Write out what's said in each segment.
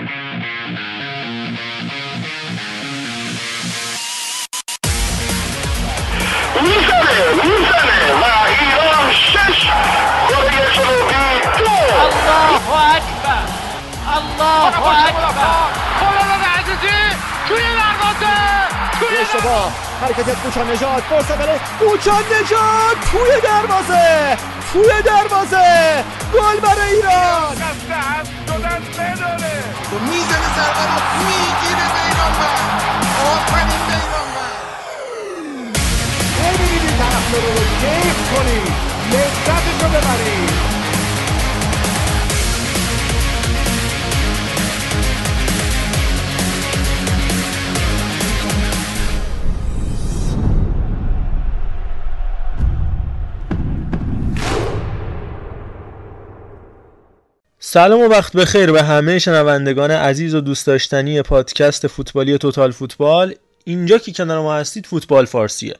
الله اکبر خالد عزیزی توی دروازه توی اشتباه حرکت کوچان نجات فرصت کوچان نجات توی دروازه توی دروازه گل برای ایران هم شدن بداره می‌زنه ضربه رو می‌گیره بیرانوند آفرین بیرانوند ببینید طرفدار رو کیف کنید لذتش رو ببرید سلام و وقت بخیر به همه شنوندگان عزیز و دوست داشتنی پادکست فوتبالی توتال فوتبال. اینجا که کنار ما هستید فوتبال فارسیه.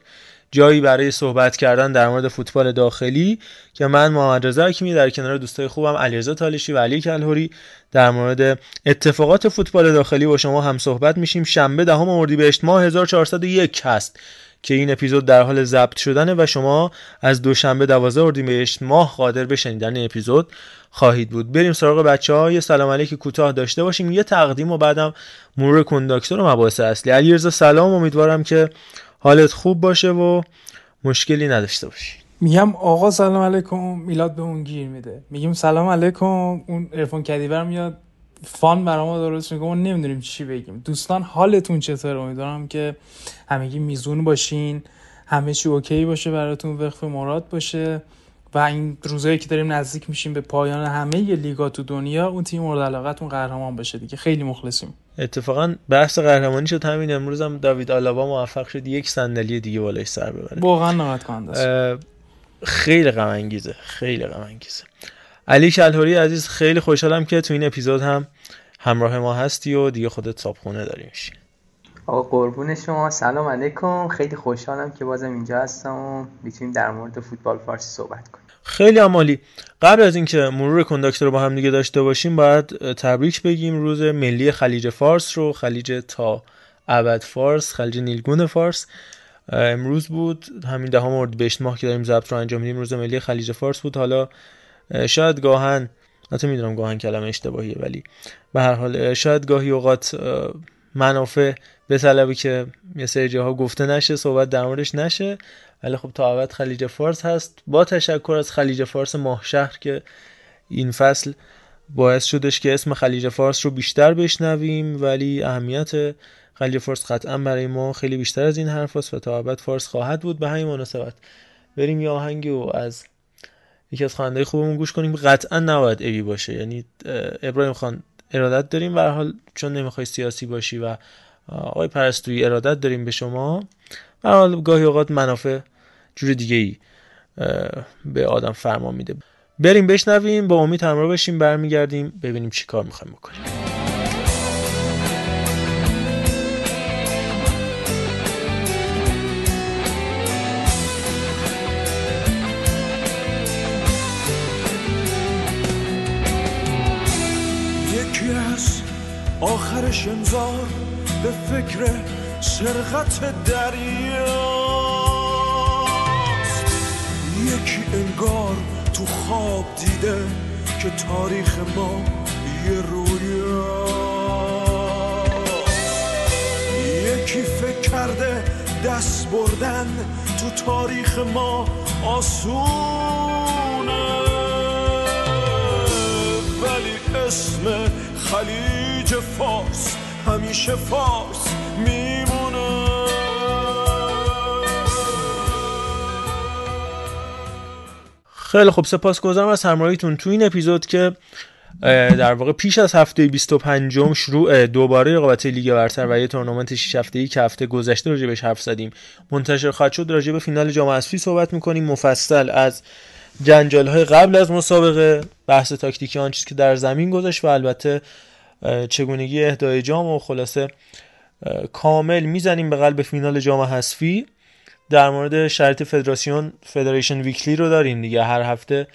جایی برای صحبت کردن در مورد فوتبال داخلی که من محمد رضا حکیمی در کنار دوستای خوبم علیرضا تالشی و علی کلهوری در مورد اتفاقات فوتبال داخلی با شما هم صحبت میشیم. شنبه دهم اردیبهشت ماه 1401 هست. که این اپیزود در حال ضبط شدنه و شما از دوشنبه 12 اردیبهشت ماه قادر به شنیدن اپیزود خواهید بود. بریم سراغ بچه ها یه سلام علیک کوتاه داشته باشیم. یه تقدیم و بعدم مرور کنداکتور و مباحث اصلی. علیرضا سلام امیدوارم که حالت خوب باشه و مشکلی نداشته باشی. میگم آقا سلام علیکم میلاد به اون گیر میده. میگیم سلام علیکم اون ارفون کدیور میاد. فان برای ما درست میگه ما نمی‌دونیم چی بگیم. دوستان حالتون چطور امیدوارم که همگی میزون باشین همه چی اوکی باشه براتون وقف مراد باشه. و این روزایی که داریم نزدیک میشیم به پایان همه لیگا تو دنیا اون تیم مورد علاقتون قهرمان بشه دیگه. خیلی مخلصیم. اتفاقا بحث قهرمانی شد. همین امروز هم داوید آلابا موفق شد یک صندلی دیگه بالای سر ببره. واقعا ناراحت کننده خیلی غم انگیزه خیلی غم انگیزه علی کلهوری عزیز خیلی خوشحالم که تو این اپیزود هم همراه ما هستی و دیگه خودت صابخونه داری میشی. آقا قربون شما. سلام علیکم. خیلی خوشحالم که بازم اینجا هستم و می‌تونیم در مورد فوتبال فارسی صحبت کنیم. خیلی عمالی قبل از اینکه مرور کنداکتور رو با هم دیگه داشته باشیم باید تبریک بگیم. روز ملی خلیج فارس رو خلیج تا ابد فارس خلیج نیلگون فارس. امروز بود همین دهم اردیبهشت ماه که داریم ضبط رو انجام میدیم روز ملی خلیج فارس بود. حالا شاید گاهن حتی می‌دونم گاهن کلمه اشتباهیه ولی به هر حال شاید گاهی اوقات منافع به طلبی که یه سری جاها گفته نشه صحبت در موردش نشه. ولی خب تا ابد خلیج فارس هست. با تشکر از خلیج فارس ماهشهر که این فصل باعث شدش که اسم خلیج فارس رو بیشتر بشنویم. ولی اهمیت خلیج فارس قطعا برای ما خیلی بیشتر از این حرف هست و تا فارس خواهد بود. به همین مناسبت بریم یه آهنگی و از یکی از خواننده خوبمون گوش کنیم. قطعا نباید ابی باشه. یعنی ابراهیم خان ارادت داریم. به حال چون نمی‌خوای سیاسی باشی و آقای پرستویی ارادت داریم به شما به حال گاهی اوقات منافع جور دیگه ای به آدم فرمان میده. بریم بشنویم با امید همراه بشیم برمیگردیم ببینیم چی کار می‌خوایم بکنیم. آخرش انذار به فکر سرقت دریاست. یکی انگار تو خواب دیده که تاریخ ما یه رویاست. یکی فکر کرده دست بردن تو تاریخ ما آسونه. ولی اسم خلیج فارس همیشه فارس میمونه. خیلی خب سپاسگزارم از همراهیتون. تو این اپیزود که در واقع پیش از هفته 25 م شروع دوباره رقابت لیگ برتر و یه تورنمنت 6 هفته‌ای که هفته گذشته راجع بهش حرف زدیم منتشر خواهد شد. راجع به فینال جام حذفی صحبت می‌کنیم. مفصل از جنجال های قبل از مسابقه بحث تاکتیکی آن چیزی که در زمین گذاشت و البته چگونگی اهدای جام و خلاصه کامل می‌زنیم به قلب فینال جام حذفی. در مورد شرط فدراسیون فدریشن ویکلی رو داریم دیگه. هر هفته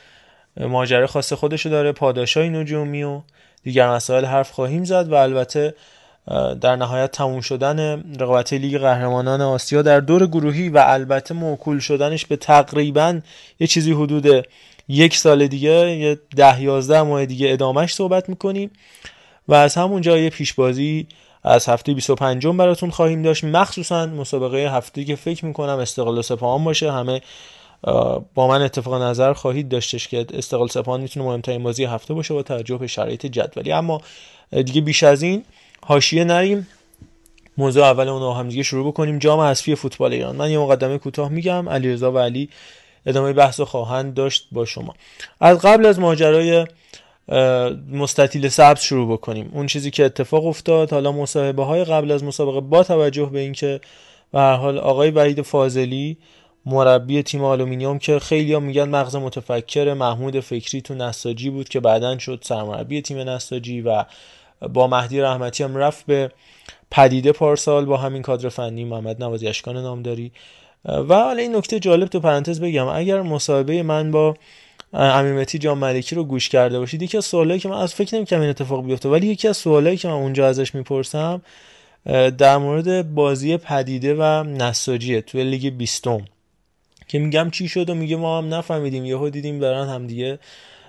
ماجرا خاص خودشو داره. پاداشای نجومی و دیگر مسائل حرف خواهیم زد و البته در نهایت تموم شدن رقابت لیگ قهرمانان آسیا در دور گروهی و البته موکول شدنش به تقریبا یه چیزی حدود یک سال دیگه یه ده یازده ماه دیگه ادامهش صحبت می‌کنیم. و از همونجا یه پیشبازی از هفته 25 براتون خواهیم داشت. مخصوصا مسابقه هفته که فکر می‌کنم استقلال سپاهان باشه. همه با من اتفاق نظر خواهید داشتش که استقلال سپاهان می‌تونه مهمترین بازی هفته باشه با توجه به شرایط جدولی. اما دیگه بیش از این حاشیه نریم. موضوع اول اون هم دیگه شروع بکنیم. جام حذفی فوتبال ایران. من یه مقدمه کوتاه میگم. علیرضا و علی ادامه بحث خواهند داشت با شما. از قبل از ماجرای مستطیل سبز شروع بکنیم. اون چیزی که اتفاق افتاد حالا مصاحبه های قبل از مسابقه با توجه به اینکه به هر حال آقای وحید فاضلی مربی تیم آلومینیوم که خیلی ها میگن مغز متفکر محمود فکری تو نساجی بود که بعدا شد سرمربی تیم نساجی و با مهدی رحمتی هم رفت به پدیده پارسال با همین کادر فنی محمد نوازی اشکان نامداری. و حالا این نکته جالب تو پرانتز بگم اگر مصاحبه من با امیمتی جان ملکی رو گوش کرده باشید. یکی از سوالایی که من از فکر نمی‌کنم این اتفاق بیفته ولی یکی از سوالایی که من اونجا ازش می‌پرسم در مورد بازی پدیده و نساجیه توی لیگ بیستم. که میگم چی شد و میگه ما هم نفهمیدیم یهو دیدیم دارن همدیگه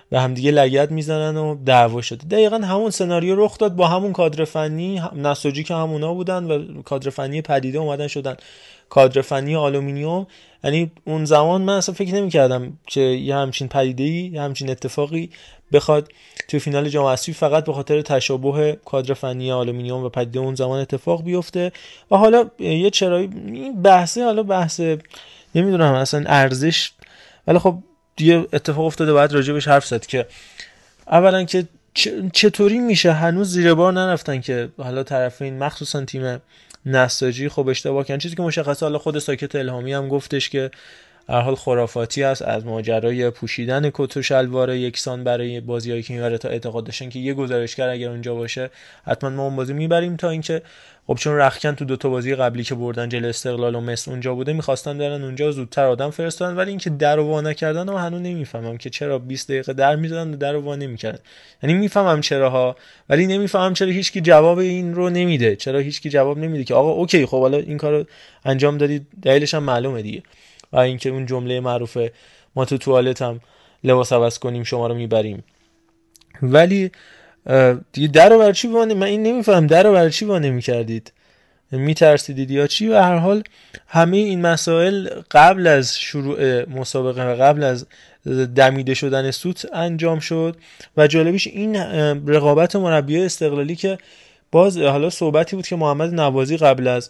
به همدیگه لگت می‌زنن و دعوا شده. دقیقا همون سناریو رخ داد با همون کادر فنی نساجی که همونا بودن و کادر فنی پدیده اومدن شدن. کادر فنی آلومینیوم. یعنی اون زمان من اصلا فکر نمی کردم که یه همچین پدیده ای یه همچین اتفاقی بخواد تو فینال جام اسفی فقط به خاطر تشابه کادر فنی آلومینیوم و پدیده اون زمان اتفاق بیفته. و حالا یه چرایی بحثه حالا بحث نمی‌دونم اصلا ارزش. ولی خب دیگه اتفاق افتاده باید راجبش حرف زد که اولا که چطوری میشه؟ هنوز زیر بار نرفتن که حالا طرفین مخصوصا تیم نساجی خب اشتباه کردن. چیزی که مشخصه حالا خود ساکت الهامی هم گفتش که هر حال خرافاتی است از ماجرای پوشیدن کت و شلوار یکسان برای بازیایی که می‌بره تا اعتقاد داشتن که یه گزارشگر اگر اونجا باشه حتما ما اون بازی می‌بریم تا اینکه خب چون رخکن تو دوتا بازی قبلی که بردن جل استقلال و مصر اونجا بوده می‌خواستن برن اونجا زودتر آدم فرستادن. ولی اینکه در و نکردن و هنوز نمی‌فهمم که چرا 20 دقیقه در می‌زدن و در و وا نمی‌کردن. یعنی می‌فهمم چراها ولی نمی‌فهمم چرا هیچکی جواب این رو نمیده. چرا هیچکی جواب نمیده که آقا اوکی خب حالا این کارو انجام دادید دلیلش هم معلومه دیگه. و اینکه اون جمله معروف ما تو توالت هم لباس عوض کنیم شما رو می‌بریم. ولی دیگه در رو چی وانه؟ من این نمیفهم. در رو برای چی وانه می‌کردید؟ میترسیدید یا چی؟ و هر حال همه این مسائل قبل از شروع مسابقه و قبل از دمیده شدن سوت انجام شد و جالبیش این رقابت مربی استقلالی که باز حالا صحبتی بود که محمد نوازی قبل از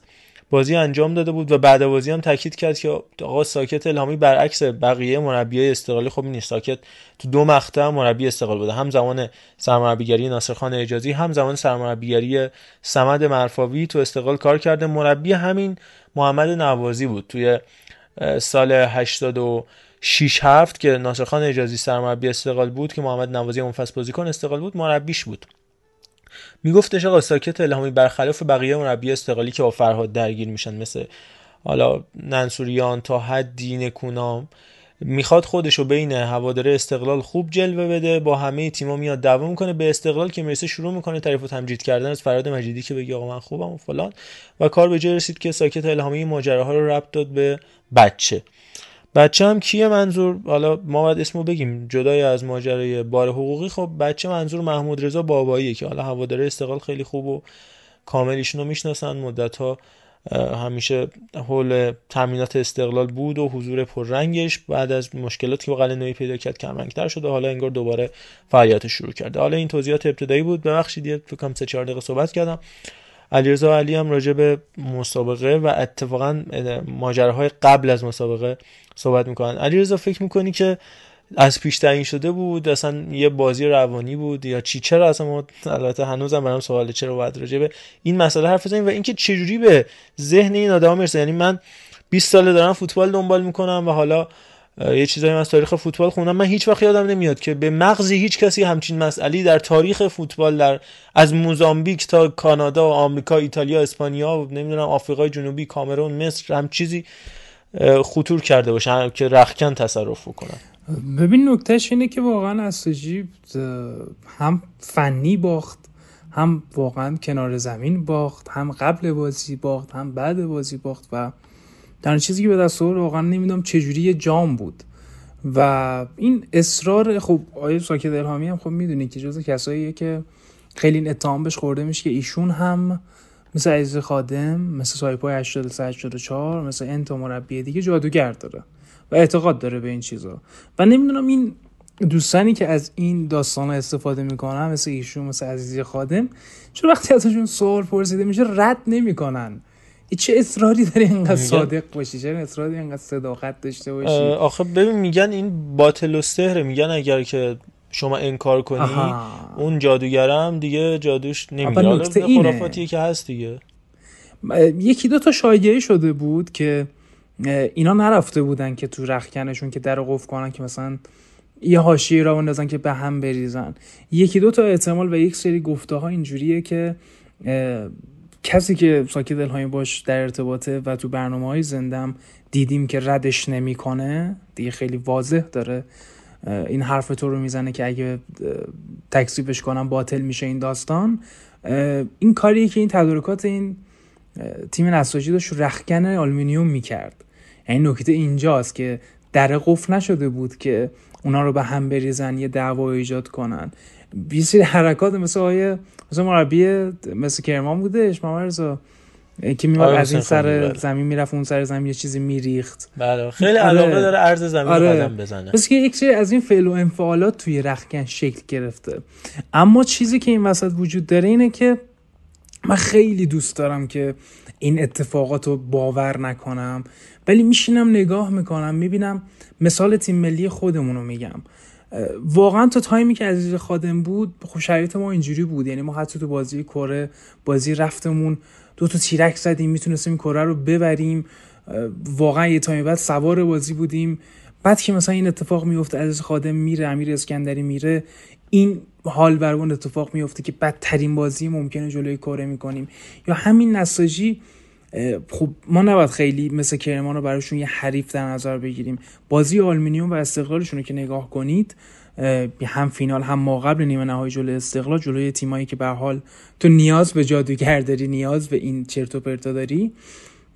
بازی انجام داده بود و بعد بازی هم تاکید کرد که آقا ساکت الهامی برعکس بقیه مربیای استقلالی. خب نیست ساکت تو دو مقطع مربی استقلال بوده. هم زمان سرمربیگری ناصرخان اجازی هم زمان سرمربیگری سمد مرفاوی تو استقلال کار کرده. مربی همین محمد نوازی بود. توی سال 86 هفت که ناصرخان اجازی سرمربی استقلال بود که محمد نوازی اون فصل بازیکن استقلال بود مربیش بود. میگفتش آقا ساکت الهامی برخلاف بقیه مربی استقلالی که با فرهاد درگیر میشن مثل حالا ننسوریان تا حدی نکونام می‌خواد خودشو بین هواداره استقلال خوب جلوه بده با همه تیما میاد دعوا می‌کنه به استقلال که می‌رسه شروع می‌کنه تعریف و تمجید کردن از فراد مجیدی که بگی آقا من خوبم و فلان. و کار به جای رسید که ساکت الهامی ماجراها رو ربط داد به بچه. بچه هم کیه منظور؟ حالا ما باید اسمو بگیم. جدای از ماجرای بار حقوقی. خب بچه منظور محمود رضا باباییه که حالا هواداره استقلال خیلی خوب و کامل ایشونو می‌شناسن. مدت ها همیشه حول تامینات استقلال بود و حضور پررنگش. بعد از مشکلاتی که با قلعه پیدا کرد کمرنگتر شده حالا انگار دوباره فعالیت شروع کرده. حالا این توضیحات ابتدایی بود. ببخشید یه فکر کنم 3 4 دقیقه صحبت کردم. علیرضا علی هم راجع به مسابقه و اتفاقا ماجراهای قبل از مسابقه صحبت می‌کنن. علیرضا فکر می‌کنی که از پیش تعیین شده بود؟ اصلا یه بازی روانی بود یا چی؟ چرا اصلا ما البته هنوزم برام سواله چرا باید راجع این مسئله حرف بزنیم و اینکه چجوری به ذهن این آدم می‌رسه؟ یعنی من 20 ساله دارم فوتبال دنبال می‌کنم و حالا یه چیزایی از تاریخ فوتبال خوندم. من هیچ وقت یادم نمیاد که به مغزی هیچ کسی همچین مسئله در تاریخ فوتبال در از موزامبیک تا کانادا و آمریکا ایتالیا اسپانیا و نمی‌دونم آفریقای جنوبی کامرون مصر هم چیزی خطور کرده باشه که رخکن تصرف کنن ببین نکتهش اینه که واقعا اساجی هم فنی باخت هم واقعا کنار زمین باخت هم قبل بازی باخت هم بعد بازی باخت و در چیزی که به دست آورد واقعا نمی‌دونم چجوری یه جام بود. و این اصرار خب آیه ساکت الهامی هم خب می‌دونی که جز کساییه که خیلی این اتهام بهش خورده میشه که ایشون هم مثل عزیز خادم مثل سایپای 83 84 مثل انتا مربی دیگه جادوگر داره و اعتقاد داره به این چیزا. و نمی‌دونم این دوستانی که از این داستان استفاده می‌کنن مثل ایشون مثل عزیزی خادم چون وقتی ازشون سوال پرسیده میشه رد نمی‌کنن؟ چه اصراری داری اینقدر صادق باشی؟ چرا اصراری اینقدر صداقت داشته باشی؟ آخه ببین میگن این باطل و سهره میگن اگر که شما انکار کنی آها. اون جادوگرم دیگه جادوش نمیره. خرافاتیه که هست دیگه. یکی دو تا شایعه شده بود که اینا نرفته بودن که تو رخکنشون که در قفل کنن که مثلا یه حاشیه را بندازن که به هم بریزن. یکی دو تا احتمال و یک سری گفته ها اینجوریه که کسی که ساکت دلهایی باش در ارتباطه و تو برنامه های زندم دیدیم که ردش نمی‌کنه دیگه خیلی واضح داره. این حرف تو رو می‌زنه که اگه اه، تکذیبش کنم باطل میشه این داستان. این کاریه که این تدارکات این تیم نساجی داشت رخکن آلومینیوم می‌کرد. یعنی نکته اینجاست که در قفل نشده بود که اونا رو به هم بریزن یه دعوا ایجاد کنن. سری حرکات مثل آیه مثل مربی مثل کرمان بودش محمد رضا که میومد آره، از این سر بله. زمین می‌رفت اون سر زمین یه چیزی میریخت بله خیلی آره. علاقه داره عرض زمین آره. قدم بزنه مثل که یک از این فعل و انفعالات توی رخکن شکل گرفته اما چیزی که این وسط وجود داره اینه که من خیلی دوست دارم که این اتفاقات رو باور نکنم ولی میشینم نگاه می‌کنم می‌بینم مثال تیم ملی خودمون رو میگم واقعا تا تایمی که عزیز خادم بود خب شرایط ما اینجوری بود. یعنی ما حتی تو بازی کره بازی رفتمون دو تا تیرک زدیم می‌تونستیم این کره رو ببریم. واقعا یه تایمی بعد سوار بازی بودیم. بعد که مثلا این اتفاق میفته عزیز خادم میره امیر اسکندری میره این حال بر اون اتفاق میفته که بدترین بازی ممکنه جلوی کره می‌کنیم. یا همین نساجی خب ما نباید خیلی مثل کرمان رو براشون یه حریف در نظر بگیریم. بازی آلمینیوم و استقلالشون رو که نگاه کنید هم فینال هم ما قبل نیمه نهایی جلوی استقلال جلوی تیمایی که به حال تو نیاز به جادوگر داری نیاز به این چرت و پرتا داری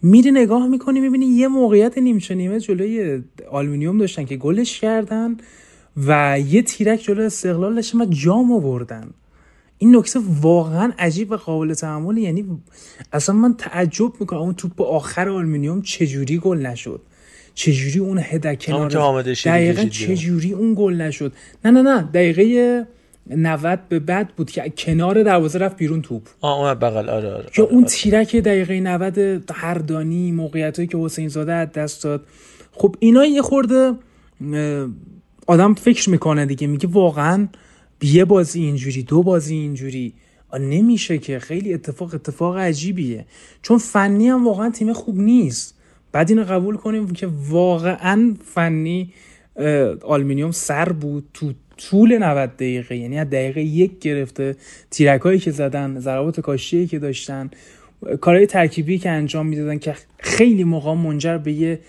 میری نگاه می‌کنی می‌بینی یه موقعیت نیمچه نیمه جلوی آلومینیوم داشتن که گلش کردن و یه تیرک جلوی استقلال داشتن و جام آوردن. این نکته واقعا عجیب و قابل تامل یعنی اصلا من تعجب می‌کنم اون توپ آخر آلومینیوم چجوری گل نشد. چجوری اون همون کنار دقیقا. چجوری اون گل نشد. نه نه نه دقیقه 90 به بعد بود که کنار دروازه رفت بیرون توپ. آه اون بغل. آره آره که آره، اون آره. تیرک دقیقه 90 هردانی موقعیت هایی که حسین زاده از دست داد. خب اینا یه خورده آدم فکر می‌کنه دیگه. میگه واقعا یه بازی اینجوری دو بازی اینجوری. نمیشه که. خیلی اتفاق اتفاق عجیبیه. چون فنی هم واقعا تیم خوب نیست. بعد اینو قبول کنیم که واقعا فنی آلمینیوم سر بود تو طول 90 دقیقه. یعنی از دقیقه یک گرفته. تیرک هایی که زدن ضربات کاشته ای که داشتن کارهای ترکیبی که انجام می‌دادن که خیلی موقع منجر به یه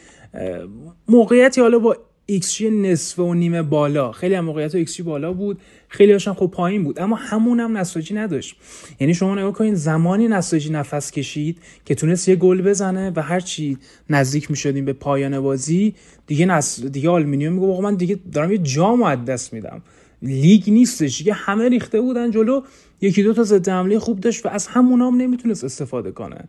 موقعیتی حالا با xG نصف و نیمه بالا. خیلی هم موقعیت xG بالا بود. خیلی هاشم خب پایین بود. اما همون هم نساجی نداشت. یعنی شما نگاه کنید زمانی نساجی نفس کشید که تونست یه گل بزنه و هرچی نزدیک می‌شدیم به پایان بازی دیگه نس... دیگه آلومینیوم میگه من دیگه دارم یه جام از دست میدم. لیگ نیستش. دیگه همه ریخته بودن جلو. یکی دو تا ضد حمله خوب داشت و از همون هم نمی‌تونست استفاده کنه.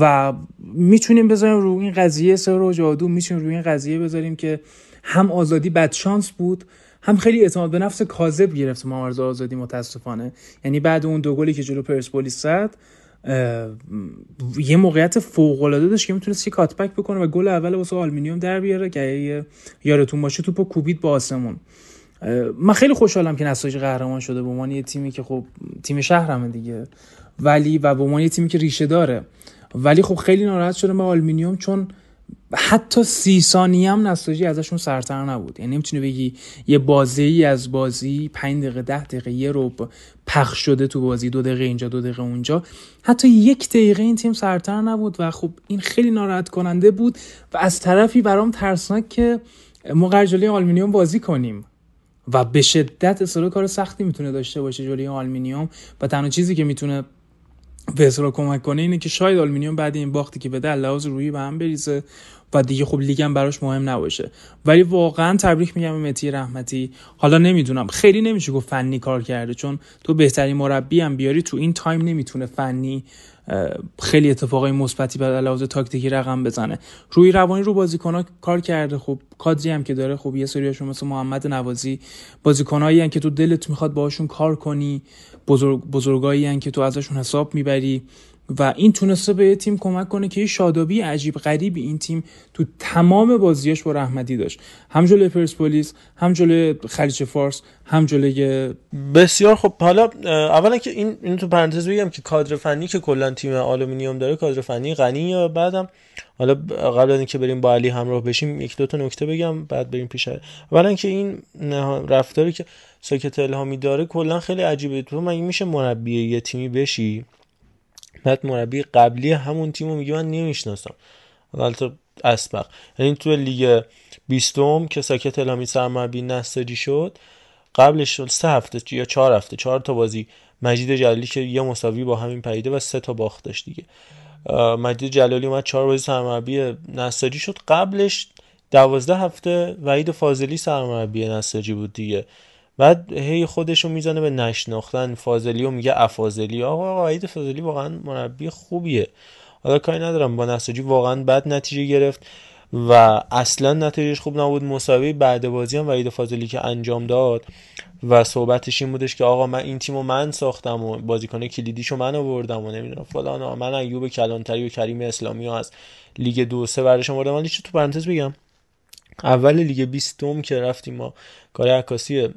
و می‌تونیم بذاریم روی این قضیه سحر و جادو می‌تونیم روی این قضیه بذاریم که هم آزادی بدشانس بود هم خیلی اعتماد به نفس کاذب گرفت محمد آزادی متاسفانه. یعنی بعد اون دو گلی که جلو پرسپولیس زد یه موقعیت فوق العاده داشت که می‌تونست یه cutback بکنه و گل اول واسه آلومینیوم در بیاره که یارتون باشه توپو کوبید به آسمون. من خیلی خوشحالم که نساجی قهرمان شده به عنوان یه تیمی که خب تیم شهرمه دیگه. ولی و به عنوان یه تیمی که ریشه داره. ولی خب خیلی ناراحت شدم به آلومینیوم چون حتی سی ثانیه هم نساجی ازشون سرتر نبود. یعنی نمی‌تونی بگی یه بازی از بازی 5 دقیقه 10 دقیقه یه رو پخش شده تو بازی دو دقیقه اینجا دو دقیقه اونجا. حتی یک دقیقه این تیم سرتر نبود و خب این خیلی ناراحت کننده بود و از طرفی برام ترسناک که ما جلوی آلومینیوم بازی کنیم و به شدت اصلا کار سختی می‌تونه داشته باشه جلوی آلومینیوم و تنها چیزی که می‌تونه واسه ما کمک کنه اینه که شاید آلومینیوم بعد این باختی که به لحاظ روحی به هم بریزه و دیگه خب لیگم براش مهم نباشه. ولی واقعا تبریک میگم به مهدی رحمتی. حالا نمی‌دونم. خیلی نمیشه گفت فنی کار کرده چون تو بهترین مربی هم بیاری تو این تایم نمی‌تونه فنی خیلی اتفاقای مثبتی به لحاظ تاکتیکی رقم بزنه. روی روانی رو بازیکن‌ها کار کرده. خب کادری هم که داره خب یه سریاشون مثل محمد نوازی. بازیکنایی که تو دلت می‌خواد باهاشون کار کنی. بزرگ بزرگایی که تو ازشون حساب می‌بری. و این تونسته به تیم کمک کنه که یه شادابی عجیب غریبی این تیم تو تمام بازیاش با رحمتی داشت. هم جلوی پرسپولیس هم جلوی خلیج فارس هم جلوی بسیار خب حالا اولا که این اینو تو پرانتز بگم که کادر فنی که کلا تیم آلومینیوم داره کادر فنی غنی بعدم حالا قبل از اینکه بریم با علی همراه بشیم یک دو تا نکته بگم بعد بریم پیش اولا اینکه این رفتاری که ساکت الهامی داره کلا خیلی عجیبه. تو مگه میشه مربی یه تیمی بشی؟ بعد مربی قبلی همون تیمو میگه من نمی‌شناسم. البته اسبق. یعنی تو لیگ بیستم که ساکت الامی سرمربی نساجی شد قبلش سه هفته یا چهار هفته چهار تا بازی مجید جلالی که یه مساوی با همین پیده و سه تا باخت داشت دیگه. مجید جلالی اومد چهار بازی سرمربی نساجی شد. قبلش دوازده هفته وحید فاضلی سرمربی نساجی بود دیگه. بعد هی خودشو می‌زنه به نشناختن. فاضلی و میگه افاضلی آقا آقا عید فاضلی واقعا مربی خوبیه. حالا کاری ندارم. با نساجی واقعا بد نتیجه گرفت و اصلا نتیجهش خوب نبود. مساوی بعد بازی هم وحید فاضلی که انجام داد. و صحبتش این بودش که آقا من این تیمو من ساختم و بازیکن کلیدیشو من آوردم و نمی‌دونم فلان. من ایوب کلانتری و کریم اسلامی ها از لیگ دو سه برش آوردم. ولی تو پرانتز بگم؟ اول لیگ 20 که رفتیم ما کار عکاسی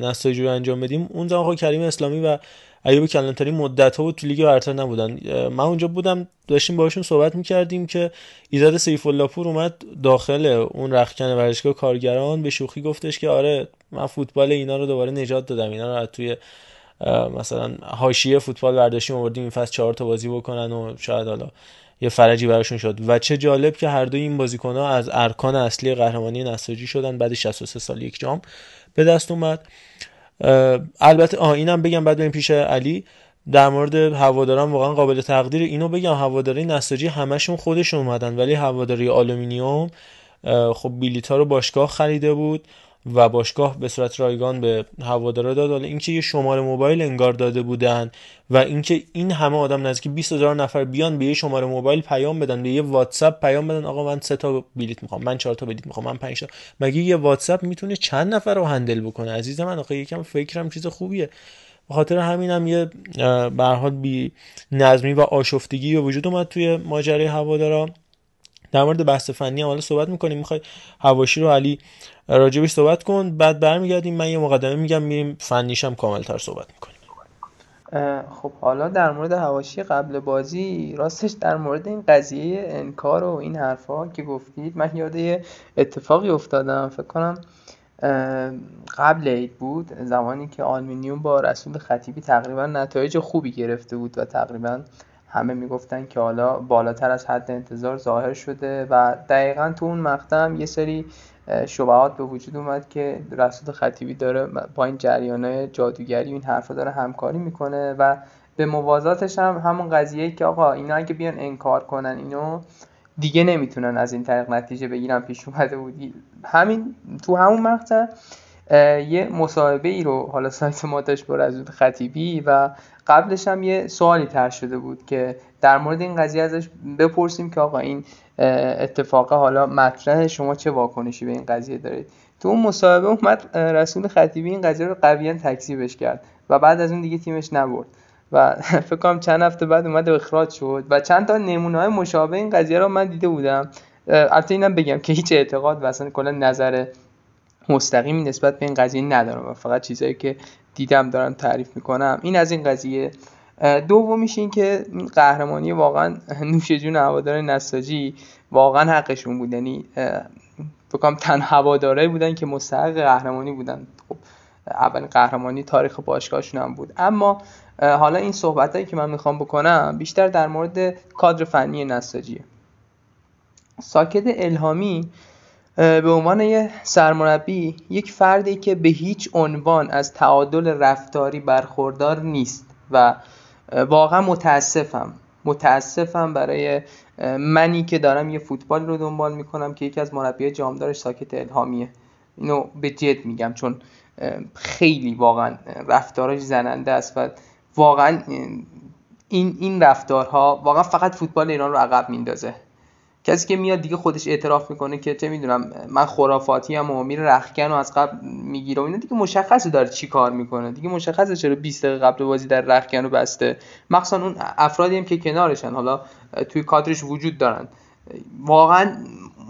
نساجی رو انجام بدیم اون زمان آقا کریم اسلامی و ایوب کلانتری مدت ها بود تو لیگ برتر نبودن. من اونجا بودم داشتیم باشون صحبت می‌کردیم که ایزاد سیف الله پور اومد داخل اون رخکن ورزشگاه کارگران به شوخی گفتش که آره من فوتبال اینا رو دوباره نجات دادم اینا رو توی مثلا حاشیه فوتبال برداشتیم آوردیم این فصل چهار تا بازی بکنن و شاید حالا یه فرجی براشون شد. و چه جالب که هر دوی این بازیکن‌ها از ارکان اصلی قهرمانی نساجی شدن. بعد 63 سال یک جام به دست اومد. البته آه اینم بگم بعد بریم پیش علی. در مورد هواداران واقعا قابل تقدیر. اینو بگم هواداری نساجی همشون خودشون اومدن ولی هواداری آلومینیوم خب بیلیتا رو باشگاه خریده بود. و باشگاه به صورت رایگان به هوادارا داد. حالا اینکه یه شماره موبایل انگار داده بودن و اینکه این همه آدم نزدیک 20 هزار نفر بیان به یه شماره موبایل پیام بدن به یه واتساپ پیام بدن آقا من سه تا بلیت می‌خوام من چهار تا بلیت می‌خوام من پنج تا. مگه یه واتساپ می‌تونه چند نفر رو هندل بکنه؟ عزیز من آقا یکم فکرم چیز خوبیه. به خاطر همینم هم یه به بی نظمی و آشفتگی به وجود اومد توی ماجرای هوادارا. در مورد بحث فنی حالا صحبت می‌کنیم. می‌خوای هواشی رو علی راجبش صحبت کن. بعد برمیگردیم. من یه مقدمه میگم میریم فنیش هم کاملتر صحبت می‌کنیم. خب حالا در مورد هواشی قبل بازی راستش در مورد این قضیه انکار و این حرفا که گفتید من یاد اتفاقی افتادم. فکر کنم قبل عید بود زمانی که آلمینیوم با رسول خطیبی تقریبا نتایج خوبی گرفته بود و تقریبا همه می‌گفتن که حالا بالاتر از حد انتظار ظاهر شده و دقیقا تو اون مقطع یه سری شبهات به وجود اومد که رسول خطیبی داره با این جریانه جادوگری این حرفا داره همکاری می‌کنه و به موازاتش هم همون قضیه که آقا اینا اگه بیان انکار کنن اینو دیگه نمی‌تونن از این طریق نتیجه بگیرن پیش اومده بودی همین تو همون مقطع یه مصاحبه ای رو حالا سایت ما داشت با رزود خطیبی و قبلش هم یه سوالی تر شده بود که در مورد این قضیه ازش بپرسیم که آقا این اتفاق حالا مطرح شما چه واکنشی به این قضیه دارید تو اون مصاحبه اومد رسول خطیبی این قضیه رو قویا تکذیبش کرد و بعد از اون دیگه تیمش نبرد و فکر کنم چند هفته بعد اومد اخراج شد و چند تا نمونه های مشابه این قضیه رو من دیده بودم. البته اینم بگم که هیچ اعتقاد و اصلا کلا نظر مستقیمی نسبت به این قضیه ندارم و فقط چیزایی که دیدم دارم تعریف می‌کنم. این از این قضیه. دومیش این که قهرمانی واقعا نوش جون هوادار نساجی واقعا حقشون بود. یعنی بکنم تن هواداره بودن که مستحق قهرمانی بودن. خب اولین قهرمانی تاریخ باشگاهشون هم بود. اما حالا این صحبت که من می‌خوام بکنم بیشتر در مورد کادر فنی نساجیه. ساکت الهامی به عنوان یه سرمربی یک فردی که به هیچ عنوان از تعادل رفتاری برخوردار نیست و واقعا متاسفم. متاسفم برای منی که دارم یه فوتبال رو دنبال می‌کنم که یکی از مربیای جامدارش ساکت الهامیه. اینو به جد میگم چون خیلی واقعا رفتارش زننده است و واقعا این این رفتارها واقعا فقط فوتبال ایران رو عقب میندازه کسی که میاد دیگه خودش اعتراف می‌کنه که چه می‌دونم من خرافاتی هم و میره رخکن و از قبل می‌گیره و اینا دیگه مشخصه داره چی کار می‌کنه. دیگه مشخصه چرا 20 دقیقه قبل بازی در رخکن رو بسته. مخصوصا اون افرادی هم که کنارشن حالا توی کادرش وجود دارن. واقعا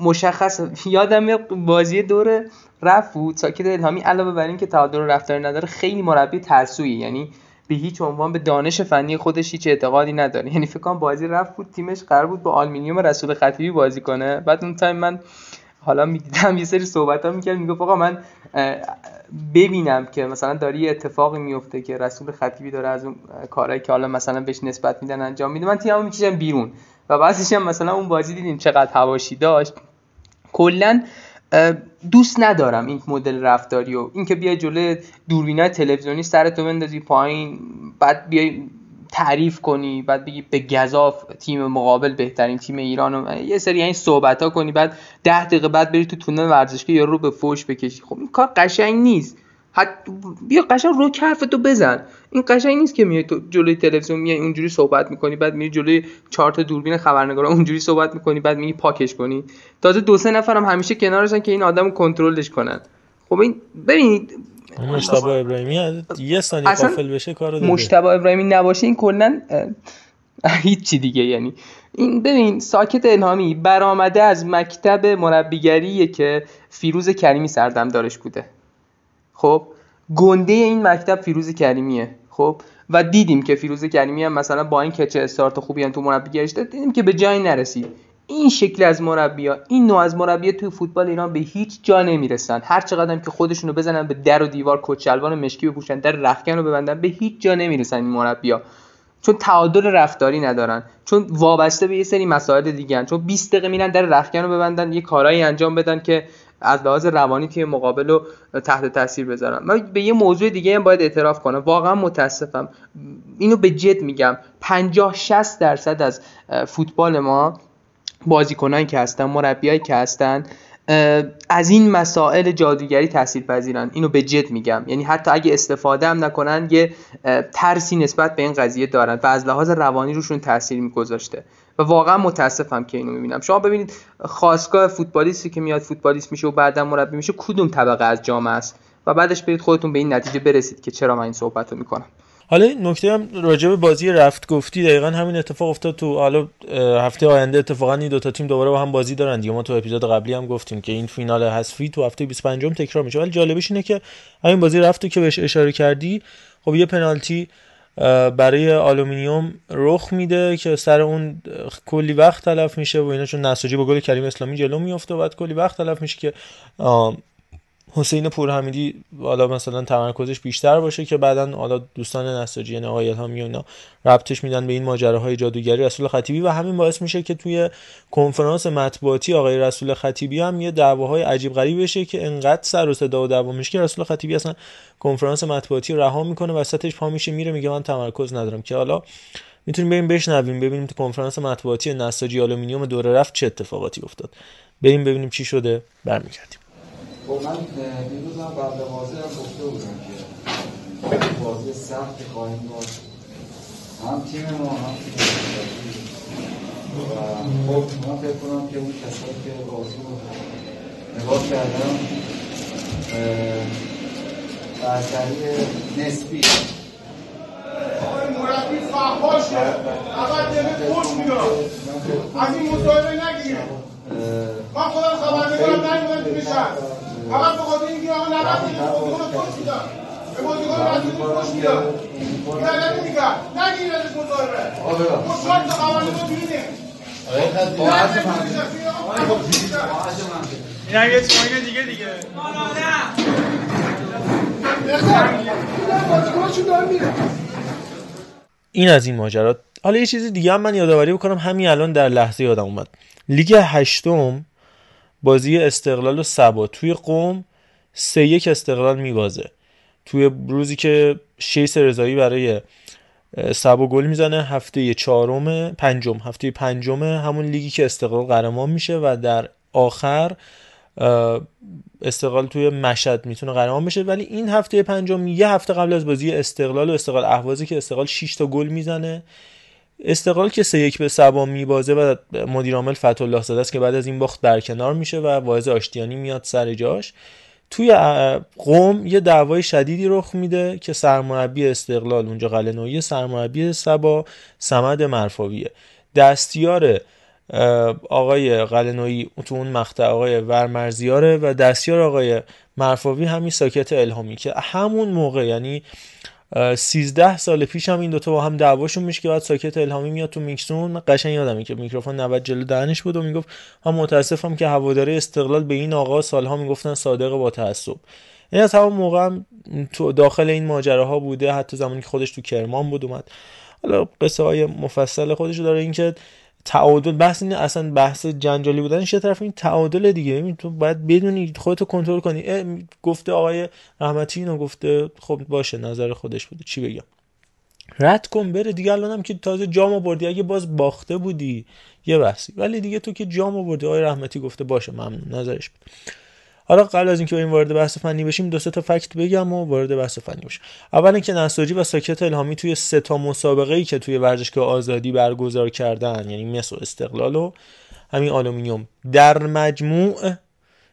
مشخص یادم بازی دور رفت بود. ساکت الهامی علاوه بر اینکه تعادل رفتار نداره خیلی مربی ترسویی. یعنی به هیچ عنوان به دانش فنی خودش هیچ اعتقادی نداره. یعنی فکر کنم بازی رفت بود تیمش قرار بود با آلومینیوم رسول خطیبی بازی کنه. بعد اون تایم من حالا می‌دیدم یه سری صحبت ها می‌کرد می‌گفت آقا من ببینم که مثلا داری یه اتفاقی میفته که رسول خطیبی داره از اون کارهایی که حالا مثلا بهش نسبت میدن انجام میده. من تیممو می‌کشم بیرون. و بعضیش هم مثلا اون بازی دیدیم چقدر هواشی داشت. کلا دوست ندارم این مدل رفتاری و اینکه بیای جلوی دوربینای تلویزیونی سرتو بندازی پایین بعد بیای تعریف کنی بعد بگی به گذاف تیم مقابل بهترین تیم ایران و یه سری این صحبت ها کنی بعد ده دقیقه بعد بری تو تونل ورزشگاه یا رو به فوش بکشی. خب این کار قشنگ نیست. بیا قشنگ رو تو بزن. این قشنگ نیست که میای تو جلوی تلویزیون میای اونجوری صحبت می‌کنی بعد میری جلوی چهار تا دوربین خبرنگارا اونجوری صحبت می‌کنی بعد میگی پاکش کنی. تازه دو سه نفرم همیشه کنارشن که این آدمو کنترلش کنن. خب این ببینید مشتبه ابراهیمی یه ثانیه قافل بشه کارو داده مشتبه ابراهیمی نباشه این کلا هیچی دیگه. یعنی این ببین ساکت الهامی برآمده از مکتب مربیگریه که فیروز کریمی سردمدارش بوده. خب گنده این مکتب فیروز کریمیه خب؟ و دیدیم که فیروز کریمی هم مثلا با این کچه استارت خوبی هم تو مربیگریش داد دیدیم که به جایی نرسید. این شکل از مربیا این نوع از مربی توی فوتبال ایران به هیچ جا نمی‌رسن. هر چقدر که خودشونو بزنن به در و دیوار کچلوان مشکی بپوشن در رختکن رو ببندن به هیچ جا نمی‌رسن این مربیا چون تعادل رفتاری ندارن چون وابسته به یه سری مسائل دیگه چون 20 دقیقه میرن در رختکن رو ببندن یه کارایی انجام بدن که از لحاظ روانی تیم مقابل رو تحت تاثیر بذارم. من به یه موضوع دیگه هم باید اعتراف کنم. واقعا متاسفم. اینو به جد میگم. 50 60 درصد از فوتبال ما بازیکنایی که هستن مربیایی که هستن از این مسائل جادوگری تاثیر پذیرن اینو به جد میگم. یعنی حتی اگه استفاده هم نکنن یه ترسی نسبت به این قضیه دارن و از لحاظ روانی روشون تاثیر میگذاشته. و واقعا متاسفم که اینو می‌بینم. شما ببینید خواستگاه فوتبالیستی که میاد فوتبالیست میشه و بعدا مربی میشه کدوم طبقه از جامعه است؟ و بعدش برید خودتون به این نتیجه برسید که چرا من این صحبت رو می‌کنم. حالا نکته هم راجع به بازی رفت گفتی دقیقا همین اتفاق افتاد تو حالا هفته آینده اتفاقا این دو تا تیم دوباره با هم بازی دارن دیگه. ما تو اپیزود قبلی هم گفتیم که این فینال حذفی تو هفته 25 م تکرار میشه. ولی جالبش اینه که همین بازی رفت که بهش اشاره کردی خب یه پنالتی برای آلومینیوم رخ میده که سر اون کلی وقت تلف میشه و اینا چون نساجی با گل کریم اسلامی جلو میفته و بعد کلی وقت تلف میشه که حسین پورحمیدی حالا مثلا تمرکزش بیشتر باشه که بعدا حالا دوستان نساجی یعنی آقای الهامی اینا ربطش میدن به این ماجراهای جادوگری رسول خطیبی و همین باعث میشه که توی کنفرانس مطبوعاتی آقای رسول خطیبی هم یه دعواهای عجیب غریب بشه که انقدر سر و صدا و دعوا میشه که رسول خطیبی اصلا کنفرانس مطبوعاتی رها می‌کنه وسطش پا میشه میره میگه من تمرکز ندارم. که حالا می‌تونیم بریم بشنویم ببینیم تو کنفرانس مطبوعاتی نساجی آلومینیوم دوره رفت چه اتفاقاتی افتاد. بریم ببینیم چی شده برمیگردیم. خب من دیروز هم قبل بازی هم گفته بودم که بازی سخت خواهیم داشت. هم تیم ما هم تیم و خب من فکر کنم که اون کسایی که بازی رو نگاه کردم برتری نسبی. مربی فحاشه اول دلت خوش میاد از این مصاحبه نگیر من خودم خبرنگارم نمی‌دونم تو شهر فقط به خاطر اینکه آقا نباید این رو به بازیکن مصاحبه تا قوانین رو هم یه دیگه دیگه. این از این ماجرات حالا یه چیزی دیگه هم من یادآوری بکنم. همین الان در لحظه یادم اومد. لیگ هشتم بازی استقلال و سبا. توی قوم سه یک استقلال میبازه. توی روزی که شیس رضایی برای سبا گل می‌زنه هفته چهارم پنجم. هفته پنجم همون لیگی که استقلال قهرمان میشه و در آخر استقلال توی مشهد می‌تونه قهرمان بشه. ولی این هفته پنجم یه هفته قبل از بازی استقلال و استقلال اهوازی که استقلال 6 تا گل می‌زنه استقلال که سه یک به سبا میبازه و مدیر عامل فتح زاده است که بعد از این باخت برکنار میشه و واعظ آشتیانی میاد سر جاش. توی قوم یه دعوای شدیدی رخ میده که سرمربی استقلال اونجا قلنویی سرمربی سبا سمد مرفاویه دستیار آقای قلنویی تو اون مقطع آقای ورمرزیاره و دستیار آقای مرفاوی همین ساکت الهامی که همون موقع یعنی 13 سال پیش هم این دوتا با هم دعواشون میشه که بعد ساکت الهامی میاد تو میکسون. من قشنگ یادمه که میکروفون 90 جلو دهنش بود و می‌گفت هم متاسفم که هواداره استقلال به این آقا سالها می‌گفتن صادق با تعصب. این از همون موقع هم تو داخل این ماجراها بوده حتی زمانی که خودش تو کرمان بود اومد. حالا قصه های مفصل خودش داره اینکه تعادل بحث این اصلا بحث جنجالی بودنش یه طرف؟ این تعادل دیگه. تو باید بدونی خودتو کنترل کنی. گفته آقای رحمتی اینو گفته. خب باشه نظر خودش بوده. چی بگم؟ رد کن بره دیگه. الانم که تازه جام آوردی. اگه باز باخته بودی یه بحثی. ولی دیگه تو که جام آوردی آقای رحمتی گفته باشه. ممنون. نظرش بود حالا قبل از اینکه این وارد بحث فنی بشیم دو تا فکت بگم و وارد بحث فنی بشیم. اول اینکه نساجی و ساکت الهامی توی سه تا مسابقه ای که توی ورزشگاه آزادی برگزار کردن یعنی مس و استقلال و همین آلومینیوم در مجموع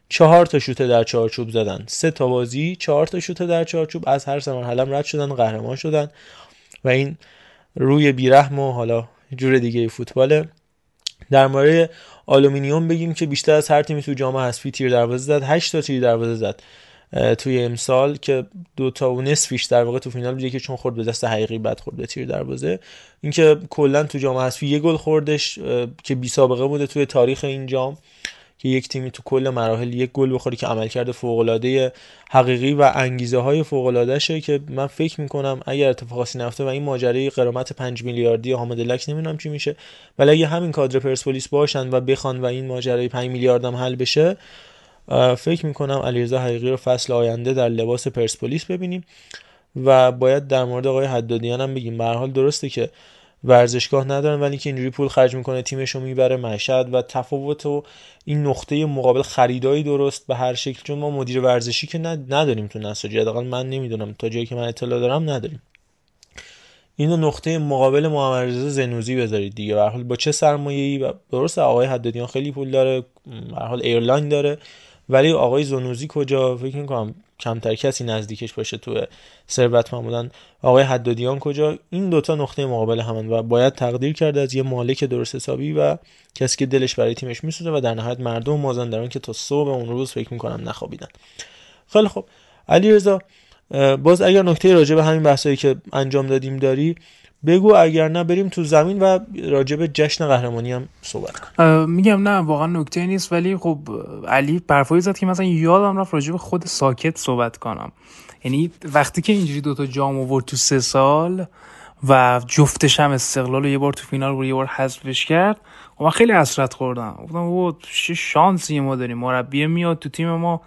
چهار تا شوته در چارچوب زدن. سه تا بازی چهار تا شوته در چارچوب از هر سه مرحله رد شدن قهرمان شدن. و این روی بیرحم و حالا جور دیگه فوتباله. در مورد آلومینیوم بگیم که بیشتر از هر تیمی تو جام حذفی تیر دروازه زد 8 تا تیر دروازه زد توی امسال که دو تا و نصفیش در واقع تو فینال بوده که چون خورد به دست حقیقی بعد خورد به تیر دروازه. اینکه کلا تو جام حذفی یه گل خوردش که بی سابقه بوده توی تاریخ این جام. که یک تیمی تو کل مراحل یک گل بخوره که عملکرد فوق العاده حقیقی و انگیزه های فوق العاده شه که من فکر می‌کنم اگر اتفاقی نیفته و این ماجرای قرامت 5 میلیاردی حامد لک نمی‌دونم چی میشه ولی اگه همین کادر پرسپولیس باشن و بخوان و این ماجرای 5 میلیارد هم حل بشه فکر می‌کنم علیرضا حقیقی رو فصل آینده در لباس پرسپولیس ببینیم و باید در مورد آقای حدادیان هم بگیم. به حال درسته که ورزشگاه ندارن ولی که اینجوری پول خرج می‌کنه تیمش رو می‌بره مشهد و تفاوت و این نقطه مقابل خریدایی درست به هر شکل. چون ما مدیر ورزشی که نداریم تو نساجی حداقل من نمی‌دونم. تا جایی که من اطلاع دارم نداریم. اینو نقطه مقابل محمد زنوزی بذارید دیگه. به با چه سرمایه‌ای؟ و درست آقای حدادیان خیلی پول داره. به حال airline داره. ولی آقای زنوزی کجا؟ فکر می‌کنم کمتر کسی نزدیکش باشه تو ثروت بودن. آقای حدادیان کجا؟ این دوتا نقطه مقابل همن و باید تقدیر کرد از یه مالک درست حسابی و کسی که دلش برای تیمش میسوزه و در نهایت مردم مازندران که تا صبح اون روز فکر می‌کنم نخوابیدن. خیلی خب علی رضا باز اگر نکته راجع به همین بحثایی که انجام دادیم داری بگو اگر نه بریم تو زمین و راجع به جشن قهرمانی هم صحبت کنیم. میگم نه واقعا نکته نیست ولی خب علی پرفایی زد که مثلا یادم رفت راجع به خود ساکت صحبت کنم. یعنی وقتی که اینجوری دوتا جام آورد تو سه سال و جفتش هم استقلال یه بار تو فینال بود یه بار حذفش کرد و خب من خیلی حسرت خوردم. گفتم او چه شانسی ما داریم مربی میاد تو تیم ما